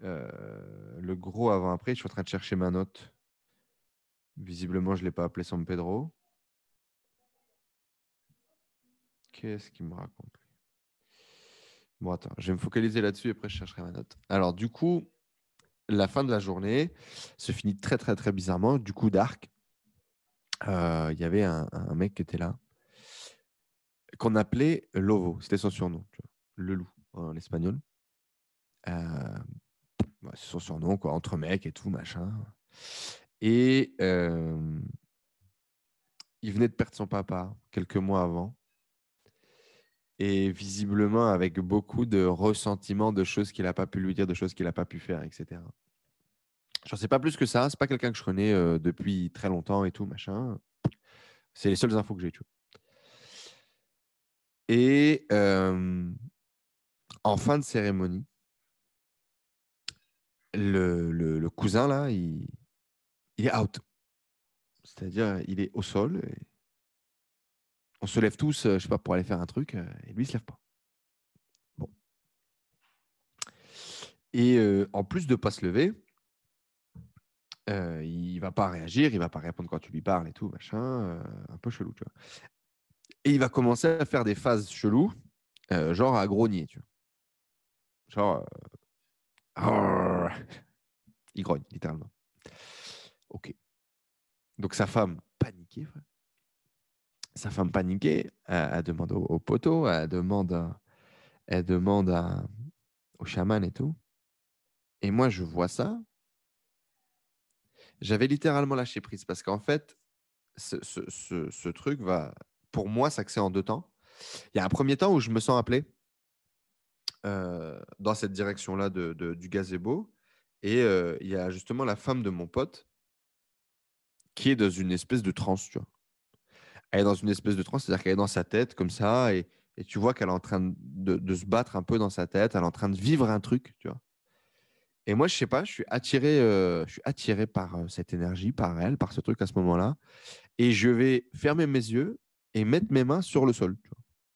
le gros avant-après, je suis en train de chercher ma note. Visiblement, je ne l'ai pas appelé San Pedro. Qu'est-ce qu'il me raconte? Bon, attends, je vais me focaliser là-dessus et après je chercherai ma note. Alors, du coup, la fin de la journée se finit très, très, très bizarrement. Du coup, Dark, euh, il y avait un, mec qui était là, qu'on appelait Lovo. C'était son surnom, le loup en espagnol. Euh, c'est son surnom, quoi, entre mecs et tout, machin. Et euh, il venait de perdre son papa quelques mois avant. Et visiblement avec beaucoup de ressentiment de choses qu'il n'a pas pu lui dire, de choses qu'il n'a pas pu faire, etc. J'en sais pas plus que ça. C'est pas quelqu'un que je connais euh, depuis très longtemps et tout, machin. C'est les seules infos que j'ai, Et euh, en fin de cérémonie, le, cousin, là, il, il est out. C'est-à-dire, il est au sol. On se lève tous, euh, je sais pas, pour aller faire un truc, euh, et lui, il se lève pas. Bon. Et euh, en plus de pas se lever, euh, il va pas réagir, il va pas répondre quand tu lui parles et tout, machin, un peu chelou, tu vois. Et il va commencer à faire des phases cheloues, genre à grogner, tu vois. Genre, il grogne, littéralement. Ok. Donc sa femme paniquée, sa femme paniquée, elle, demande au, poteau, elle demande, demande au chaman et tout. Et moi, je vois ça. J'avais littéralement lâché prise parce qu'en fait, ce, truc va, pour moi, s'accéder en deux temps. Il y a un premier temps où je me sens appelé euh, dans cette direction-là du gazebo. Et euh, il y a justement la femme de mon pote qui est dans une espèce de transe, tu vois. Elle est dans une espèce de transe, c'est-à-dire qu'elle est dans sa tête comme ça, et, tu vois qu'elle est en train de, se battre un peu dans sa tête, elle est en train de vivre un truc, tu vois. Et moi, je sais pas, je suis attiré, euh, je suis attiré par euh, cette énergie, par elle, par ce truc à ce moment-là, et je vais fermer mes yeux et mettre mes mains sur le sol,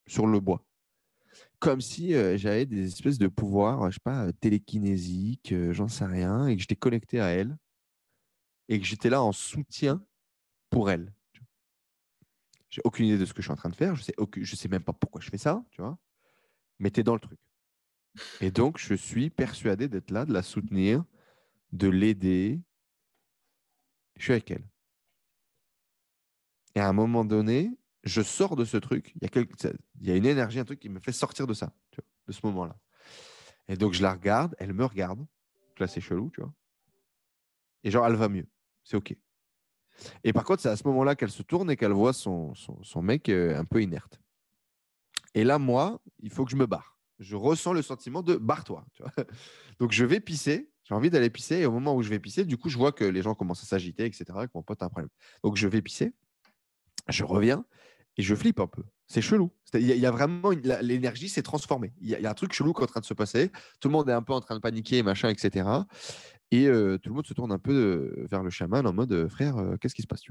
sur le bois, comme si euh, j'avais des espèces de pouvoirs, je sais pas, télékinésiques, j'en sais rien, et que j'étais connecté à elle et que j'étais là en soutien pour elle. J'ai aucune idée de ce que je suis en train de faire. Je sais, je sais même pas pourquoi je fais ça, tu vois. Mais tu es dans le truc. Et donc, je suis persuadé d'être là, de la soutenir, de l'aider. Je suis avec elle. Et à un moment donné, je sors de ce truc. Il y a une énergie, un truc qui me fait sortir de ça, de ce moment-là. Et donc, je la regarde, elle me regarde. Là, c'est chelou, tu vois. Et genre, elle va mieux c'est OK. Et par contre, c'est à ce moment-là qu'elle se tourne et qu'elle voit son, mec euh, un peu inerte. Et là, moi, il faut que je me barre. Je ressens le sentiment de barre-toi. Donc, je vais pisser. J'ai envie d'aller pisser. Et au moment où je vais pisser, du coup, je vois que les gens commencent à s'agiter, etc. Et que mon pote a un problème. Donc, je vais pisser. Je reviens et je flippe un peu. C'est chelou. Il y, a vraiment l'énergie s'est transformée. Il y, a un truc chelou qui est en train de se passer. Tout le monde est un peu en train de paniquer, machin, etc. Et tout le monde se tourne un peu vers le chaman en mode frère, qu'est-ce qui se passe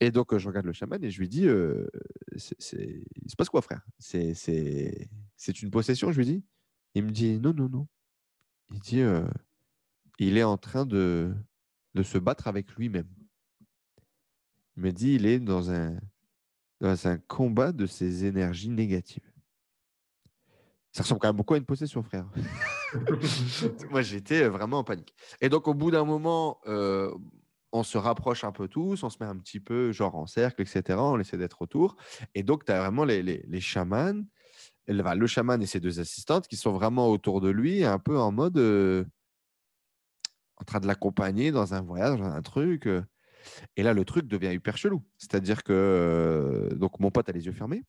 Et donc je regarde le chaman et je lui dis il se passe quoi, frère? C'est une possession Je lui dis? Il me dit non, non, non. Il dit il est en train de, de se battre avec lui-même. Il me dit il est dans un, dans un combat de ses énergies négatives. Ça ressemble quand même beaucoup à une possession, frère. Moi, j'étais vraiment en panique. Et donc, au bout d'un moment, euh, on se rapproche un peu tous, on se met un petit peu genre en cercle, etc. On essaie d'être autour. Et donc, tu as vraiment les, les, les chamans, le chaman et ses deux assistantes qui sont vraiment autour de lui, un peu en mode euh, en train de l'accompagner dans un voyage, dans un truc. Euh. Et là, le truc devient hyper chelou. C'est-à-dire que donc mon pote a les yeux fermés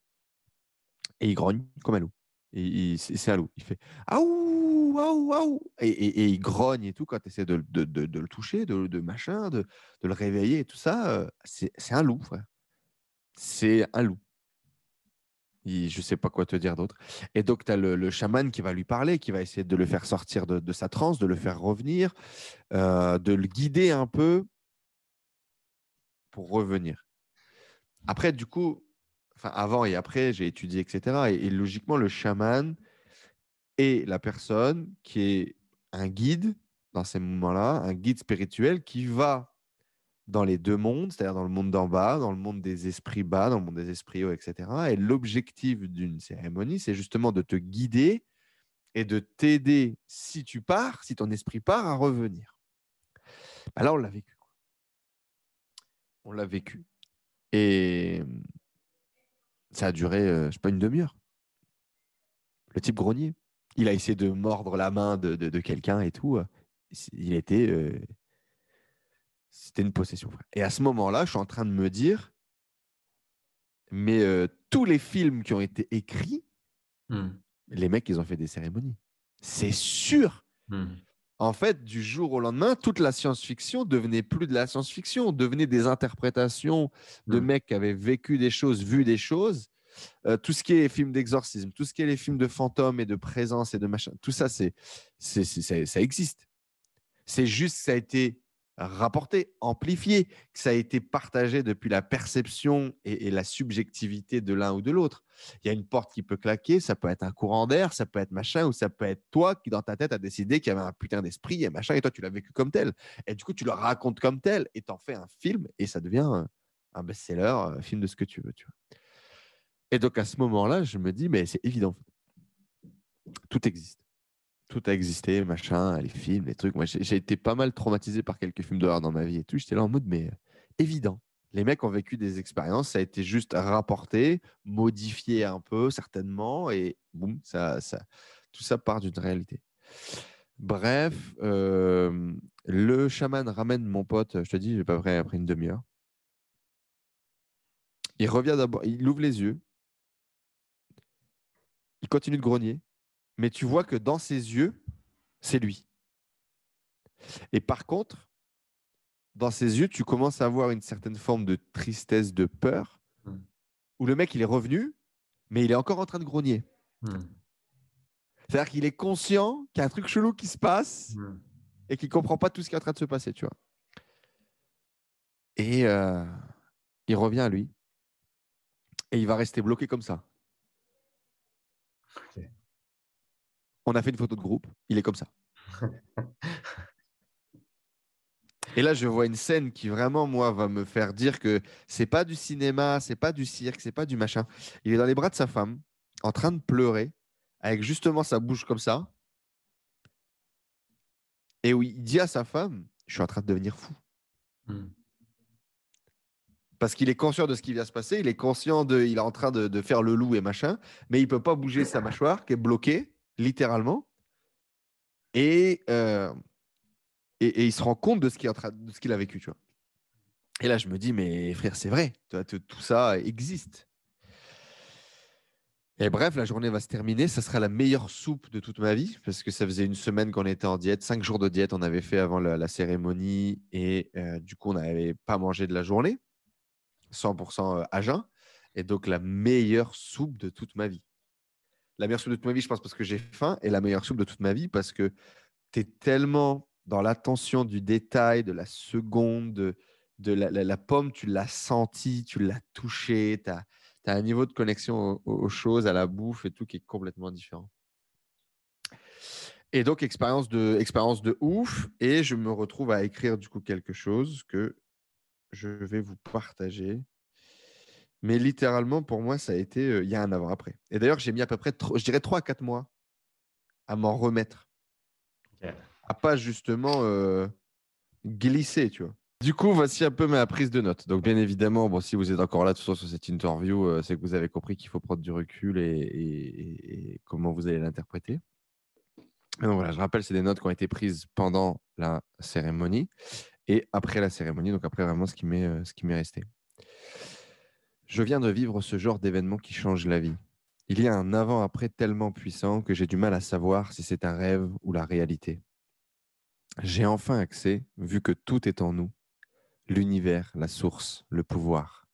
et il grogne comme un loup. C'est un loup. Il fait Aouh, aouh, aouh. Et, il grogne et tout quand tu essaies de, le toucher, de, machin, de, le réveiller et tout ça. Euh, c'est un loup, frère. C'est un loup. Je je sais pas quoi te dire d'autre. Et donc, tu as le, chaman qui va lui parler, qui va essayer de le faire sortir de, sa transe, de le faire revenir, euh, de le guider un peu pour revenir. Après, du coup, avant et après, j'ai étudié, etc. Et, logiquement, le chaman est la personne qui est un guide dans ces moments-là, un guide spirituel qui va dans les deux mondes, c'est-à-dire dans le monde d'en bas, dans le monde des esprits bas, dans le monde des esprits hauts, etc. Et l'objectif d'une cérémonie, c'est justement de te guider et de t'aider si tu pars, si ton esprit part, à revenir. Bah là, on l'a vécu. On l'a vécu. Et ça a duré, je euh, je sais pas, une demi-heure. Le type grognier. Il a essayé de mordre la main de, de, quelqu'un et tout. Il était. Euh, c'était une possession. Et à ce moment-là, je suis en train de me dire mais euh, tous les films qui ont été écrits, hmm. les mecs, ils ont fait des cérémonies. C'est sûr. Hmm. En fait, du jour au lendemain, toute la science-fiction devenait plus de la science-fiction, devenait des interprétations de hmm. mecs qui avaient vécu des choses, vu des choses. Euh, tout ce qui est les films d'exorcisme, tout ce qui est les films de fantômes et de présence et de machin, tout ça, c'est, ça existe. C'est juste ça a été rapporté, amplifié, que ça a été partagé depuis la perception et, la subjectivité de l'un ou de l'autre. Il y a une porte qui peut claquer, ça peut être un courant d'air, ça peut être machin, ou ça peut être toi qui, dans ta tête, a décidé qu'il y avait un putain d'esprit et machin, et toi, tu l'as vécu comme tel. Et du coup, tu le racontes comme tel, et t'en fais un film, et ça devient un best-seller, un film de ce que tu veux. Et donc, à ce moment-là, je me dis, mais c'est évident. Tout existe tout a existé, machin, les films, les trucs. Moi, j'ai été pas mal traumatisé par quelques films d'horreur dans ma vie et tout. J'étais là en mode, mais euh, évident. Les mecs ont vécu des expériences, ça a été juste rapporté, modifié un peu, certainement, et boum, ça, tout ça part d'une réalité. Bref, euh, le chaman ramène mon pote, je te dis, j'ai pas vrai après une demi-heure. Il revient d'abord, il ouvre les yeux, il continue de grogner, mais tu vois que dans ses yeux, c'est lui. Et par contre, dans ses yeux, tu commences à avoir une certaine forme de tristesse, de peur, hmm. où le mec, il est revenu, mais il est encore en train de grogner. Hmm. C'est-à-dire qu'il est conscient qu'il y a un truc chelou qui se passe hmm. et qu'il ne comprend pas tout ce qui est en train de se passer, tu vois. Et euh, il revient à lui. Et il va rester bloqué comme ça. On a fait une photo de groupe. Il est comme ça. Et là, je vois une scène qui vraiment, moi, va me faire dire que c'est pas du cinéma, c'est pas du cirque, c'est pas du machin. Il est dans les bras de sa femme, en train de pleurer, avec justement sa bouche comme ça. Et oui, il dit à sa femme Je suis en train de devenir fou. Hmm. Parce qu'il est conscient de ce qui vient se passer, il est conscient de. Il est en train de, de faire le loup et machin, mais il peut pas bouger sa mâchoire qui est bloquée littéralement. Et, euh, et, il se rend compte de ce qu'il a vécu. Tu vois. Et là, je me dis, mais frère, c'est vrai, tout ça existe. Et bref, la journée va se terminer. Ça sera la meilleure soupe de toute ma vie parce que ça faisait une semaine qu'on était en diète, cinq jours de diète on avait fait avant la, cérémonie et euh, du coup, on n'avait pas mangé de la journée, 100% euh, à jeun. Et donc, la meilleure soupe de toute ma vie la meilleure soupe de toute ma vie, je pense, parce que j'ai faim, et la meilleure soupe de toute ma vie, parce que tu es tellement dans l'attention du détail, de la seconde, de, la, pomme, tu l'as senti, tu l'as touché, tu as, un niveau de connexion aux, choses, à la bouffe et tout qui est complètement différent. Et donc, expérience de, expérience de ouf, et je me retrouve à écrire du coup quelque chose que je vais vous partager. Mais littéralement, pour moi, ça a été, euh, il y a un avant-après. Et d'ailleurs, j'ai mis à peu près, je dirais, 3 à 4 mois à m'en remettre. À pas justement euh, glisser, tu vois. Du coup, voici un peu ma prise de notes. Donc, bien évidemment, bon, si vous êtes encore là sur cette interview, euh, c'est que vous avez compris qu'il faut prendre du recul et, comment vous allez l'interpréter. Donc voilà, je rappelle, c'est des notes qui ont été prises pendant la cérémonie et après la cérémonie, donc après vraiment ce qui m'est ce qui m'est resté. Je viens de vivre ce genre d'événement qui change la vie. Il y a un avant-après tellement puissant que j'ai du mal à savoir si c'est un rêve ou la réalité. J'ai enfin accès, vu que tout est en nous, l'univers, la source, le pouvoir.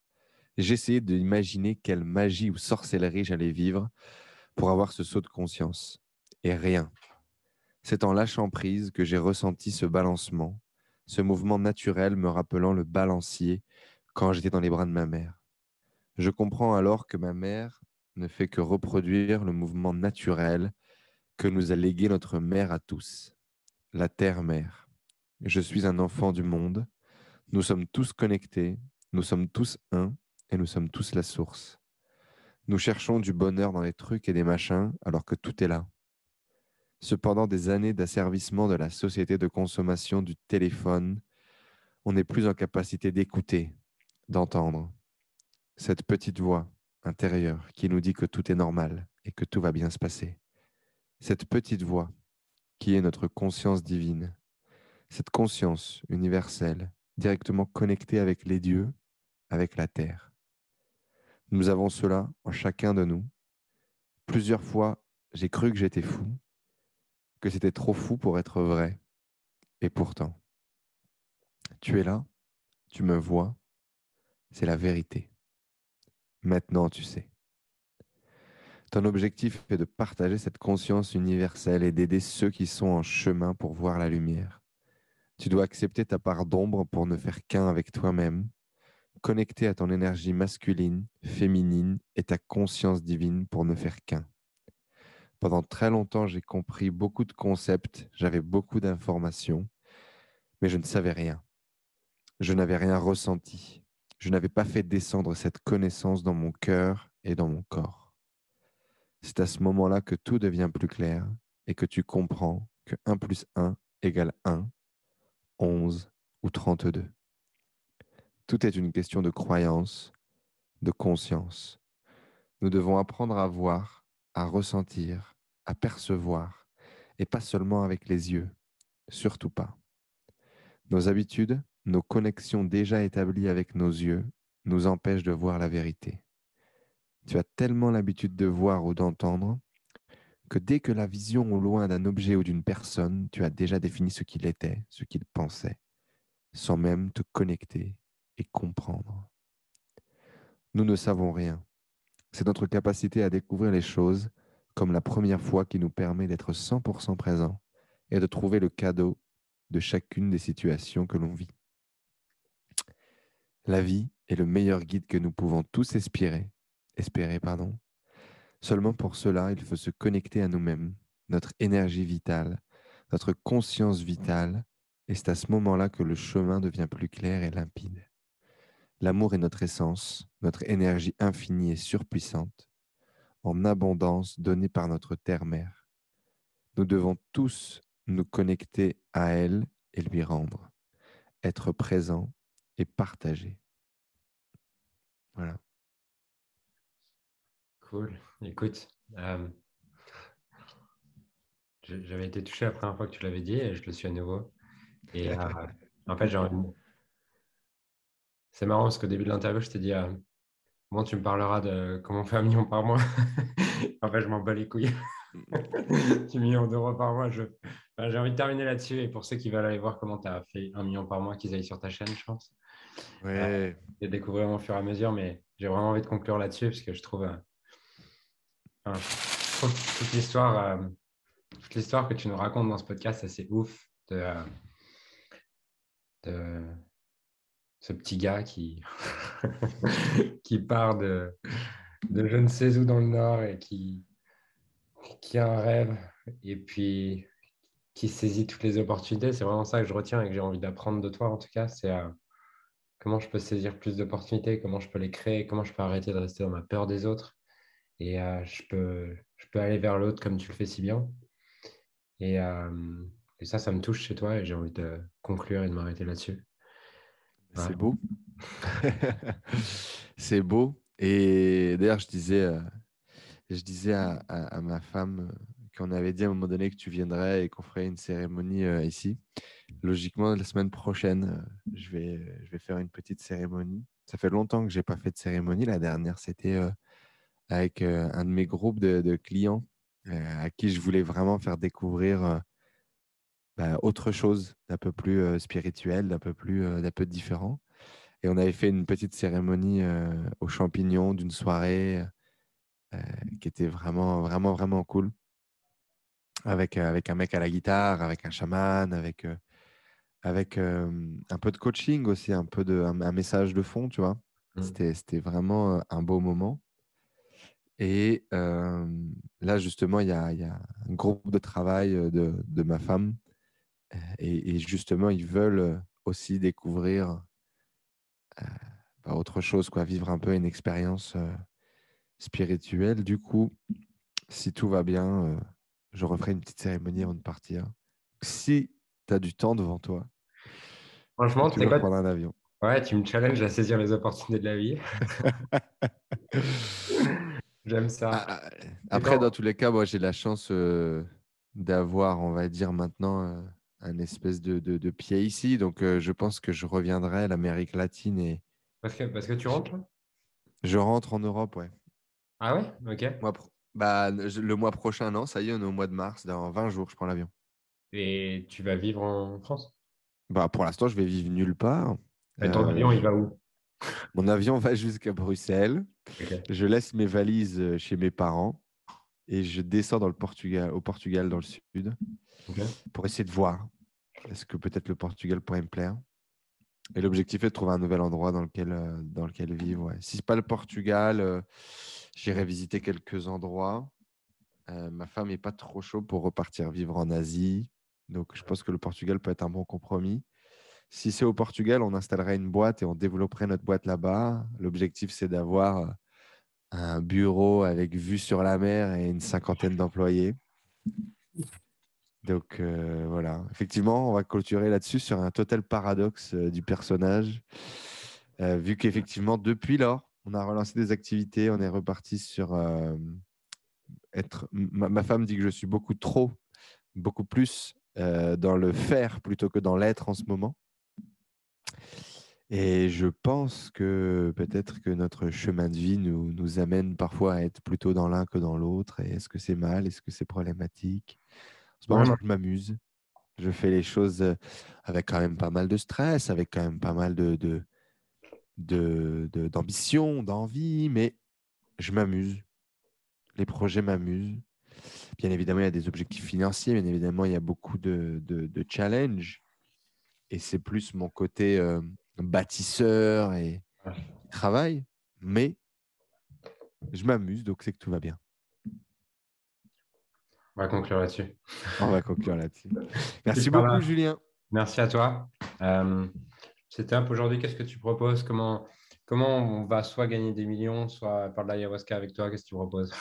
J'ai essayé d'imaginer quelle magie ou sorcellerie j'allais vivre pour avoir ce saut de conscience. Et rien. C'est en lâchant prise que j'ai ressenti ce balancement, ce mouvement naturel me rappelant le balancier quand j'étais dans les bras de ma mère. Je comprends alors que ma mère ne fait que reproduire le mouvement naturel que nous a légué notre mère à tous, la terre-mère. Je suis un enfant du monde. Nous sommes tous connectés, nous sommes tous un et nous sommes tous la source. Nous cherchons du bonheur dans les trucs et des machins alors que tout est là. Cependant, des années d'asservissement de la société de consommation du téléphone, on n'est plus en capacité d'écouter, d'entendre cette petite voix intérieure qui nous dit que tout est normal et que tout va bien se passer. cette petite voix qui est notre conscience divine, cette conscience universelle, directement connectée avec les dieux, avec la terre. Nous avons cela en chacun de nous. Plusieurs fois, j'ai cru que j'étais fou, que c'était trop fou pour être vrai. Et pourtant, tu es là, tu me vois, c'est la vérité. Maintenant, tu sais. Ton objectif est de partager cette conscience universelle et d'aider ceux qui sont en chemin pour voir la lumière. Tu dois accepter ta part d'ombre pour ne faire qu'un avec toi-même, connecter à ton énergie masculine, féminine et ta conscience divine pour ne faire qu'un. Pendant très longtemps, j'ai compris beaucoup de concepts, j'avais beaucoup d'informations, mais je ne savais rien. Je n'avais rien ressenti. Je n'avais pas fait descendre cette connaissance dans mon cœur et dans mon corps. C'est à ce moment-là que tout devient plus clair et que tu comprends que 1 plus 1 égale 1, 11 ou 32. Tout est une question de croyance, de conscience. Nous devons apprendre à voir, à ressentir, à percevoir, et pas seulement avec les yeux, surtout pas. Nos habitudes, nos connexions déjà établies avec nos yeux nous empêchent de voir la vérité. Tu as tellement l'habitude de voir ou d'entendre que dès que la vision au loin d'un objet ou d'une personne, tu as déjà défini ce qu'il était, ce qu'il pensait, sans même te connecter et comprendre. Nous ne savons rien. C'est notre capacité à découvrir les choses comme la première fois qui nous permet d'être 100% présent et de trouver le cadeau de chacune des situations que l'on vit. La vie est le meilleur guide que nous pouvons tous espérer, espérer pardon, Seulement pour cela, il faut se connecter à nous-mêmes, notre énergie vitale, notre conscience vitale, et c'est à ce moment-là que le chemin devient plus clair et limpide. L'amour est notre essence, notre énergie infinie et surpuissante, en abondance donnée par notre terre-mère. Nous devons tous nous connecter à elle et lui rendre, être présents et partager. Voilà. Cool. Écoute, euh, j'avais été touché la première fois que tu l'avais dit et je le suis à nouveau. Et euh, en fait, c'est marrant parce qu'au début de l'interview, je t'ai dit euh, Bon, tu me parleras de comment on fait un million par mois. en fait, je m'en bats les couilles. 10 millions d'euros par mois. Je... J'ai envie de terminer là-dessus. Et pour ceux qui veulent aller voir comment tu as fait un million par mois, qu'ils aillent sur ta chaîne, je pense. Ouais. et découvrir au fur et à mesure. Mais j'ai vraiment envie de conclure là-dessus parce que je trouve toute l'histoire, euh, toute l'histoire que tu nous racontes dans ce podcast, c'est ouf de, euh, de, ce petit gars qui, qui part de, de je ne sais où dans le Nord et qui, qui a un rêve et puis qui saisit toutes les opportunités. C'est vraiment ça que je retiens et que j'ai envie d'apprendre de toi en tout cas. C'est euh, comment je peux saisir plus d'opportunités, comment je peux les créer, comment je peux arrêter de rester dans ma peur des autres et euh, je, peux, je peux aller vers l'autre comme tu le fais si bien. Et, euh, et ça, ça me touche chez toi et j'ai envie de conclure et de m'arrêter là-dessus. C'est beau. c'est beau. Et d'ailleurs, je disais, euh, je disais à, à, ma femme qu'on avait dit à un moment donné que tu viendrais et qu'on ferait une cérémonie ici. Logiquement, la semaine prochaine, je, vais, je vais faire une petite cérémonie. Ça fait longtemps que je n'ai pas fait de cérémonie. La dernière, c'était avec euh, un de mes groupes de, clients euh, à qui je voulais vraiment faire découvrir euh, bah, autre chose d'un peu plus spirituel, d'un peu plus d'un peu différent. Et on avait fait une petite cérémonie aux champignons d'une soirée qui était vraiment, vraiment, vraiment cool. Avec, avec un mec à la guitare, avec un chaman, avec, avec un peu de coaching aussi, un peu de un, message de fond, tu vois. Mmh. C'était vraiment un beau moment. Et là, justement, il y, a, un groupe de travail de, ma femme. Et, justement, ils veulent aussi découvrir bah, autre chose, quoi, vivre un peu une expérience spirituelle. Du coup, si tout va bien, je referai une petite cérémonie avant de partir. Si tu as du temps devant toi, franchement, tu vas prendre un avion. Ouais, tu me challenges à saisir les opportunités de la vie. J'aime ça. Ah, ah, après, dans tous les cas, moi, j'ai la chance euh, d'avoir, on va dire maintenant, euh, un espèce de, de, pied ici. Donc, euh, je pense que je reviendrai à l'Amérique latine. Et... Parce, que, parce que tu rentres Je rentre en Europe, ouais. Ah ouais? Ok. Moi, bah, le mois prochain, non, ça y est, on est au mois de mars. Dans 20 jours, je prends l'avion. Et tu vas vivre en France? Bah, Pour l'instant, je vais vivre nulle part. Et ton avion, il va où? mon avion va jusqu'à Bruxelles. Je laisse mes valises euh, chez mes parents et je descends dans le Portugal, au Portugal dans le sud pour essayer de voir. Est-ce que peut-être le Portugal pourrait me plaire? Et l'objectif est de trouver un nouvel endroit dans lequel, euh, dans lequel vivre. Si ce n'est pas le Portugal, euh, j'irai visiter quelques endroits. ma femme n'est pas trop chaud pour repartir vivre en Asie. Donc, je pense que le Portugal peut être un bon compromis. Si c'est au Portugal, on installerait une boîte et on développerait notre boîte là-bas. L'objectif, c'est d'avoir euh, un bureau avec vue sur la mer et une cinquantaine d'employés. Donc euh, voilà, effectivement, on va clôturer là-dessus sur un total paradoxe euh, du personnage, vu qu'effectivement, depuis lors, on a relancé des activités, on est reparti sur être. ma, femme dit que je suis beaucoup trop, beaucoup plus dans le faire plutôt que dans l'être en ce moment. Et je pense que peut-être que notre chemin de vie nous, nous amène parfois à être plutôt dans l'un que dans l'autre. Et est-ce que c'est mal? Est-ce que c'est problématique? En ce moment, je m'amuse. Je fais les choses euh, avec quand même pas mal de stress, avec quand même pas mal de, de, de, d'ambition, d'envie, mais je m'amuse. Les projets m'amusent. Bien évidemment, il y a des objectifs financiers, bien évidemment, il y a beaucoup de challenges. Et c'est plus mon côté euh, bâtisseur et travail, mais je m'amuse, donc c'est que tout va bien. On va conclure là-dessus. On va conclure là-dessus. Merci beaucoup, Julien. Merci à toi. Euh, C'était un peu aujourd'hui. Qu'est-ce que tu proposes? Comment, comment on va soit gagner des millions, soit faire de l'ayahuasca avec toi? Qu'est-ce que tu proposes?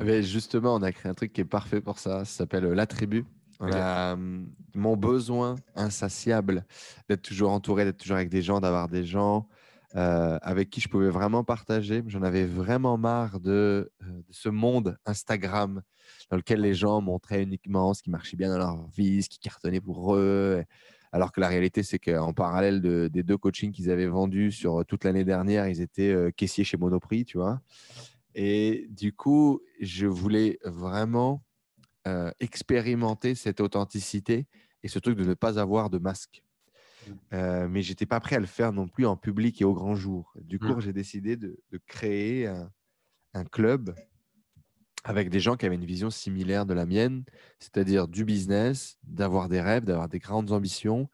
Eh ben, Justement, on a créé un truc qui est parfait pour ça. Ça s'appelle La Tribu. Hum, mon besoin insatiable d'être toujours entouré, d'être toujours avec des gens, d'avoir des gens euh, avec qui je pouvais vraiment partager. J'en avais vraiment marre de, euh, de, ce monde Instagram dans lequel les gens montraient uniquement ce qui marchait bien dans leur vie, ce qui cartonnait pour eux. Alors que la réalité, c'est qu'en parallèle de, des deux coachings qu'ils avaient vendus sur toute l'année dernière, ils étaient euh, caissiers chez Monoprix, tu vois. Et du coup, je voulais vraiment euh, expérimenter cette authenticité et ce truc de ne pas avoir de masque. Euh, mais j'étais pas prêt à le faire non plus en public et au grand jour. Du coup, mmh. j'ai décidé de, créer un, club avec des gens qui avaient une vision similaire de la mienne, c'est-à-dire du business, d'avoir des rêves, d'avoir des grandes ambitions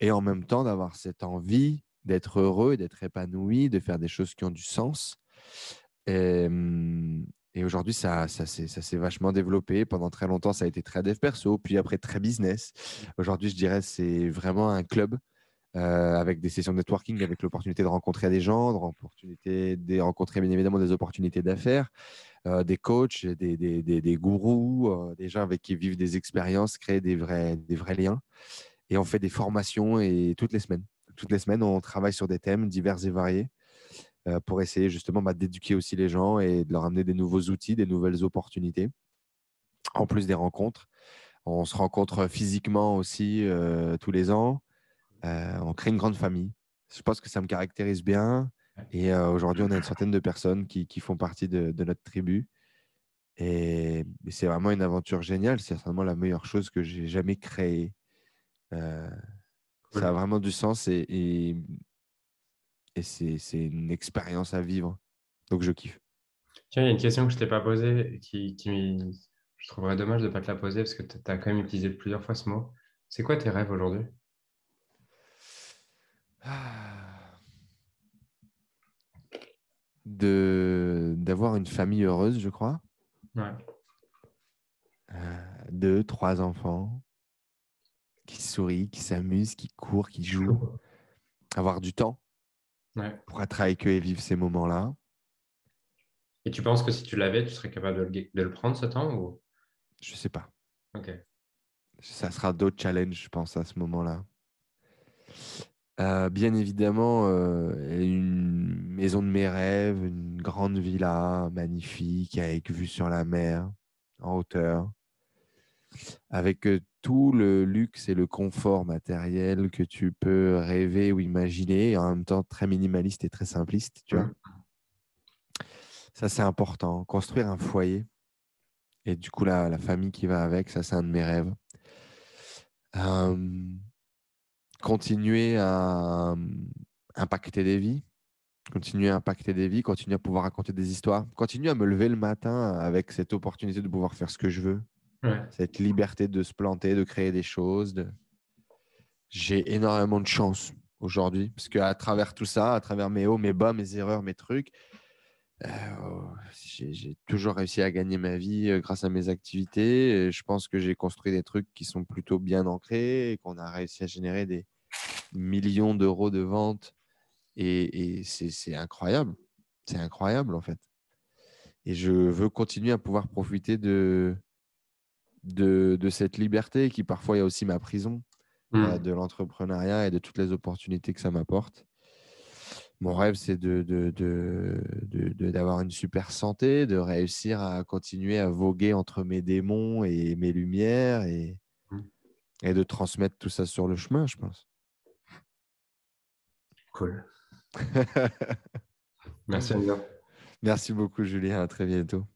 et en même temps d'avoir cette envie d'être heureux, d'être épanoui, de faire des choses qui ont du sens. Et, et aujourd'hui, ça, s'est vachement développé. Pendant très longtemps, ça a été très dev perso, puis après très business. Aujourd'hui, je dirais c'est vraiment un club euh, avec des sessions de networking, avec l'opportunité de rencontrer des gens, l'opportunité de rencontrer bien évidemment des opportunités d'affaires, euh, des coachs, des, des, des, gourous, euh, des gens avec qui vivent des expériences, créer des vrais, des vrais liens. Et on fait des formations et toutes les semaines. Toutes les semaines, on travaille sur des thèmes divers et variés. Euh, pour essayer justement bah, d'éduquer aussi les gens et de leur amener des nouveaux outils, des nouvelles opportunités, en plus des rencontres. On se rencontre physiquement aussi euh, tous les ans. Euh, on crée une grande famille. Je pense que ça me caractérise bien. Et aujourd'hui, on a une centaine de personnes qui, font partie de, notre tribu. Et, c'est vraiment une aventure géniale. C'est certainement la meilleure chose que j'ai jamais créée. ça a vraiment du sens et, et c'est une expérience à vivre. Donc je kiffe. Tiens, il y a une question que je ne t'ai pas posée qui, qui je trouverais dommage de ne pas te la poser parce que tu as quand même utilisé plusieurs fois ce mot. C'est quoi tes rêves aujourd'hui? De D'avoir une famille heureuse, je crois. Ouais. Euh, deux, trois enfants qui sourient, qui s'amusent, qui courent, qui jouent. Avoir du temps pour être avec eux et vivre ces moments-là. Et tu penses que si tu l'avais, tu serais capable de le, prendre ce temps ou... Je sais pas. Ok. Ça sera d'autres challenges, je pense, à ce moment-là. Euh, bien évidemment, euh, une maison de mes rêves, une grande villa magnifique avec vue sur la mer en hauteur, avec tout le luxe et le confort matériel que tu peux rêver ou imaginer, en même temps très minimaliste et très simpliste, tu vois. Mm. Ça, c'est important. Construire un foyer et du coup, la, la famille qui va avec, ça, c'est un de mes rêves. Euh, continuer à impacter des vies, continuer à impacter des vies, continuer à pouvoir raconter des histoires, continuer à me lever le matin avec cette opportunité de pouvoir faire ce que je veux, Cette liberté de se planter, de créer des choses. J'ai énormément de chance aujourd'hui, parce qu'à travers tout ça, à travers mes hauts, mes bas, mes erreurs, mes trucs, euh, j'ai toujours réussi à gagner ma vie euh, grâce à mes activités. Je pense que j'ai construit des trucs qui sont plutôt bien ancrés et qu'on a réussi à générer des millions d'euros de ventes. Et, c'est incroyable. C'est incroyable, en fait. Et je veux continuer à pouvoir profiter de, de, de cette liberté qui parfois est aussi ma prison, Mm. euh, de l'entrepreneuriat et de toutes les opportunités que ça m'apporte. Mon rêve, c'est de, de, d'avoir une super santé, de réussir à continuer à voguer entre mes démons et mes lumières et, Mm. et de transmettre tout ça sur le chemin, je pense. Cool. Merci. Merci beaucoup, Julien. À très bientôt.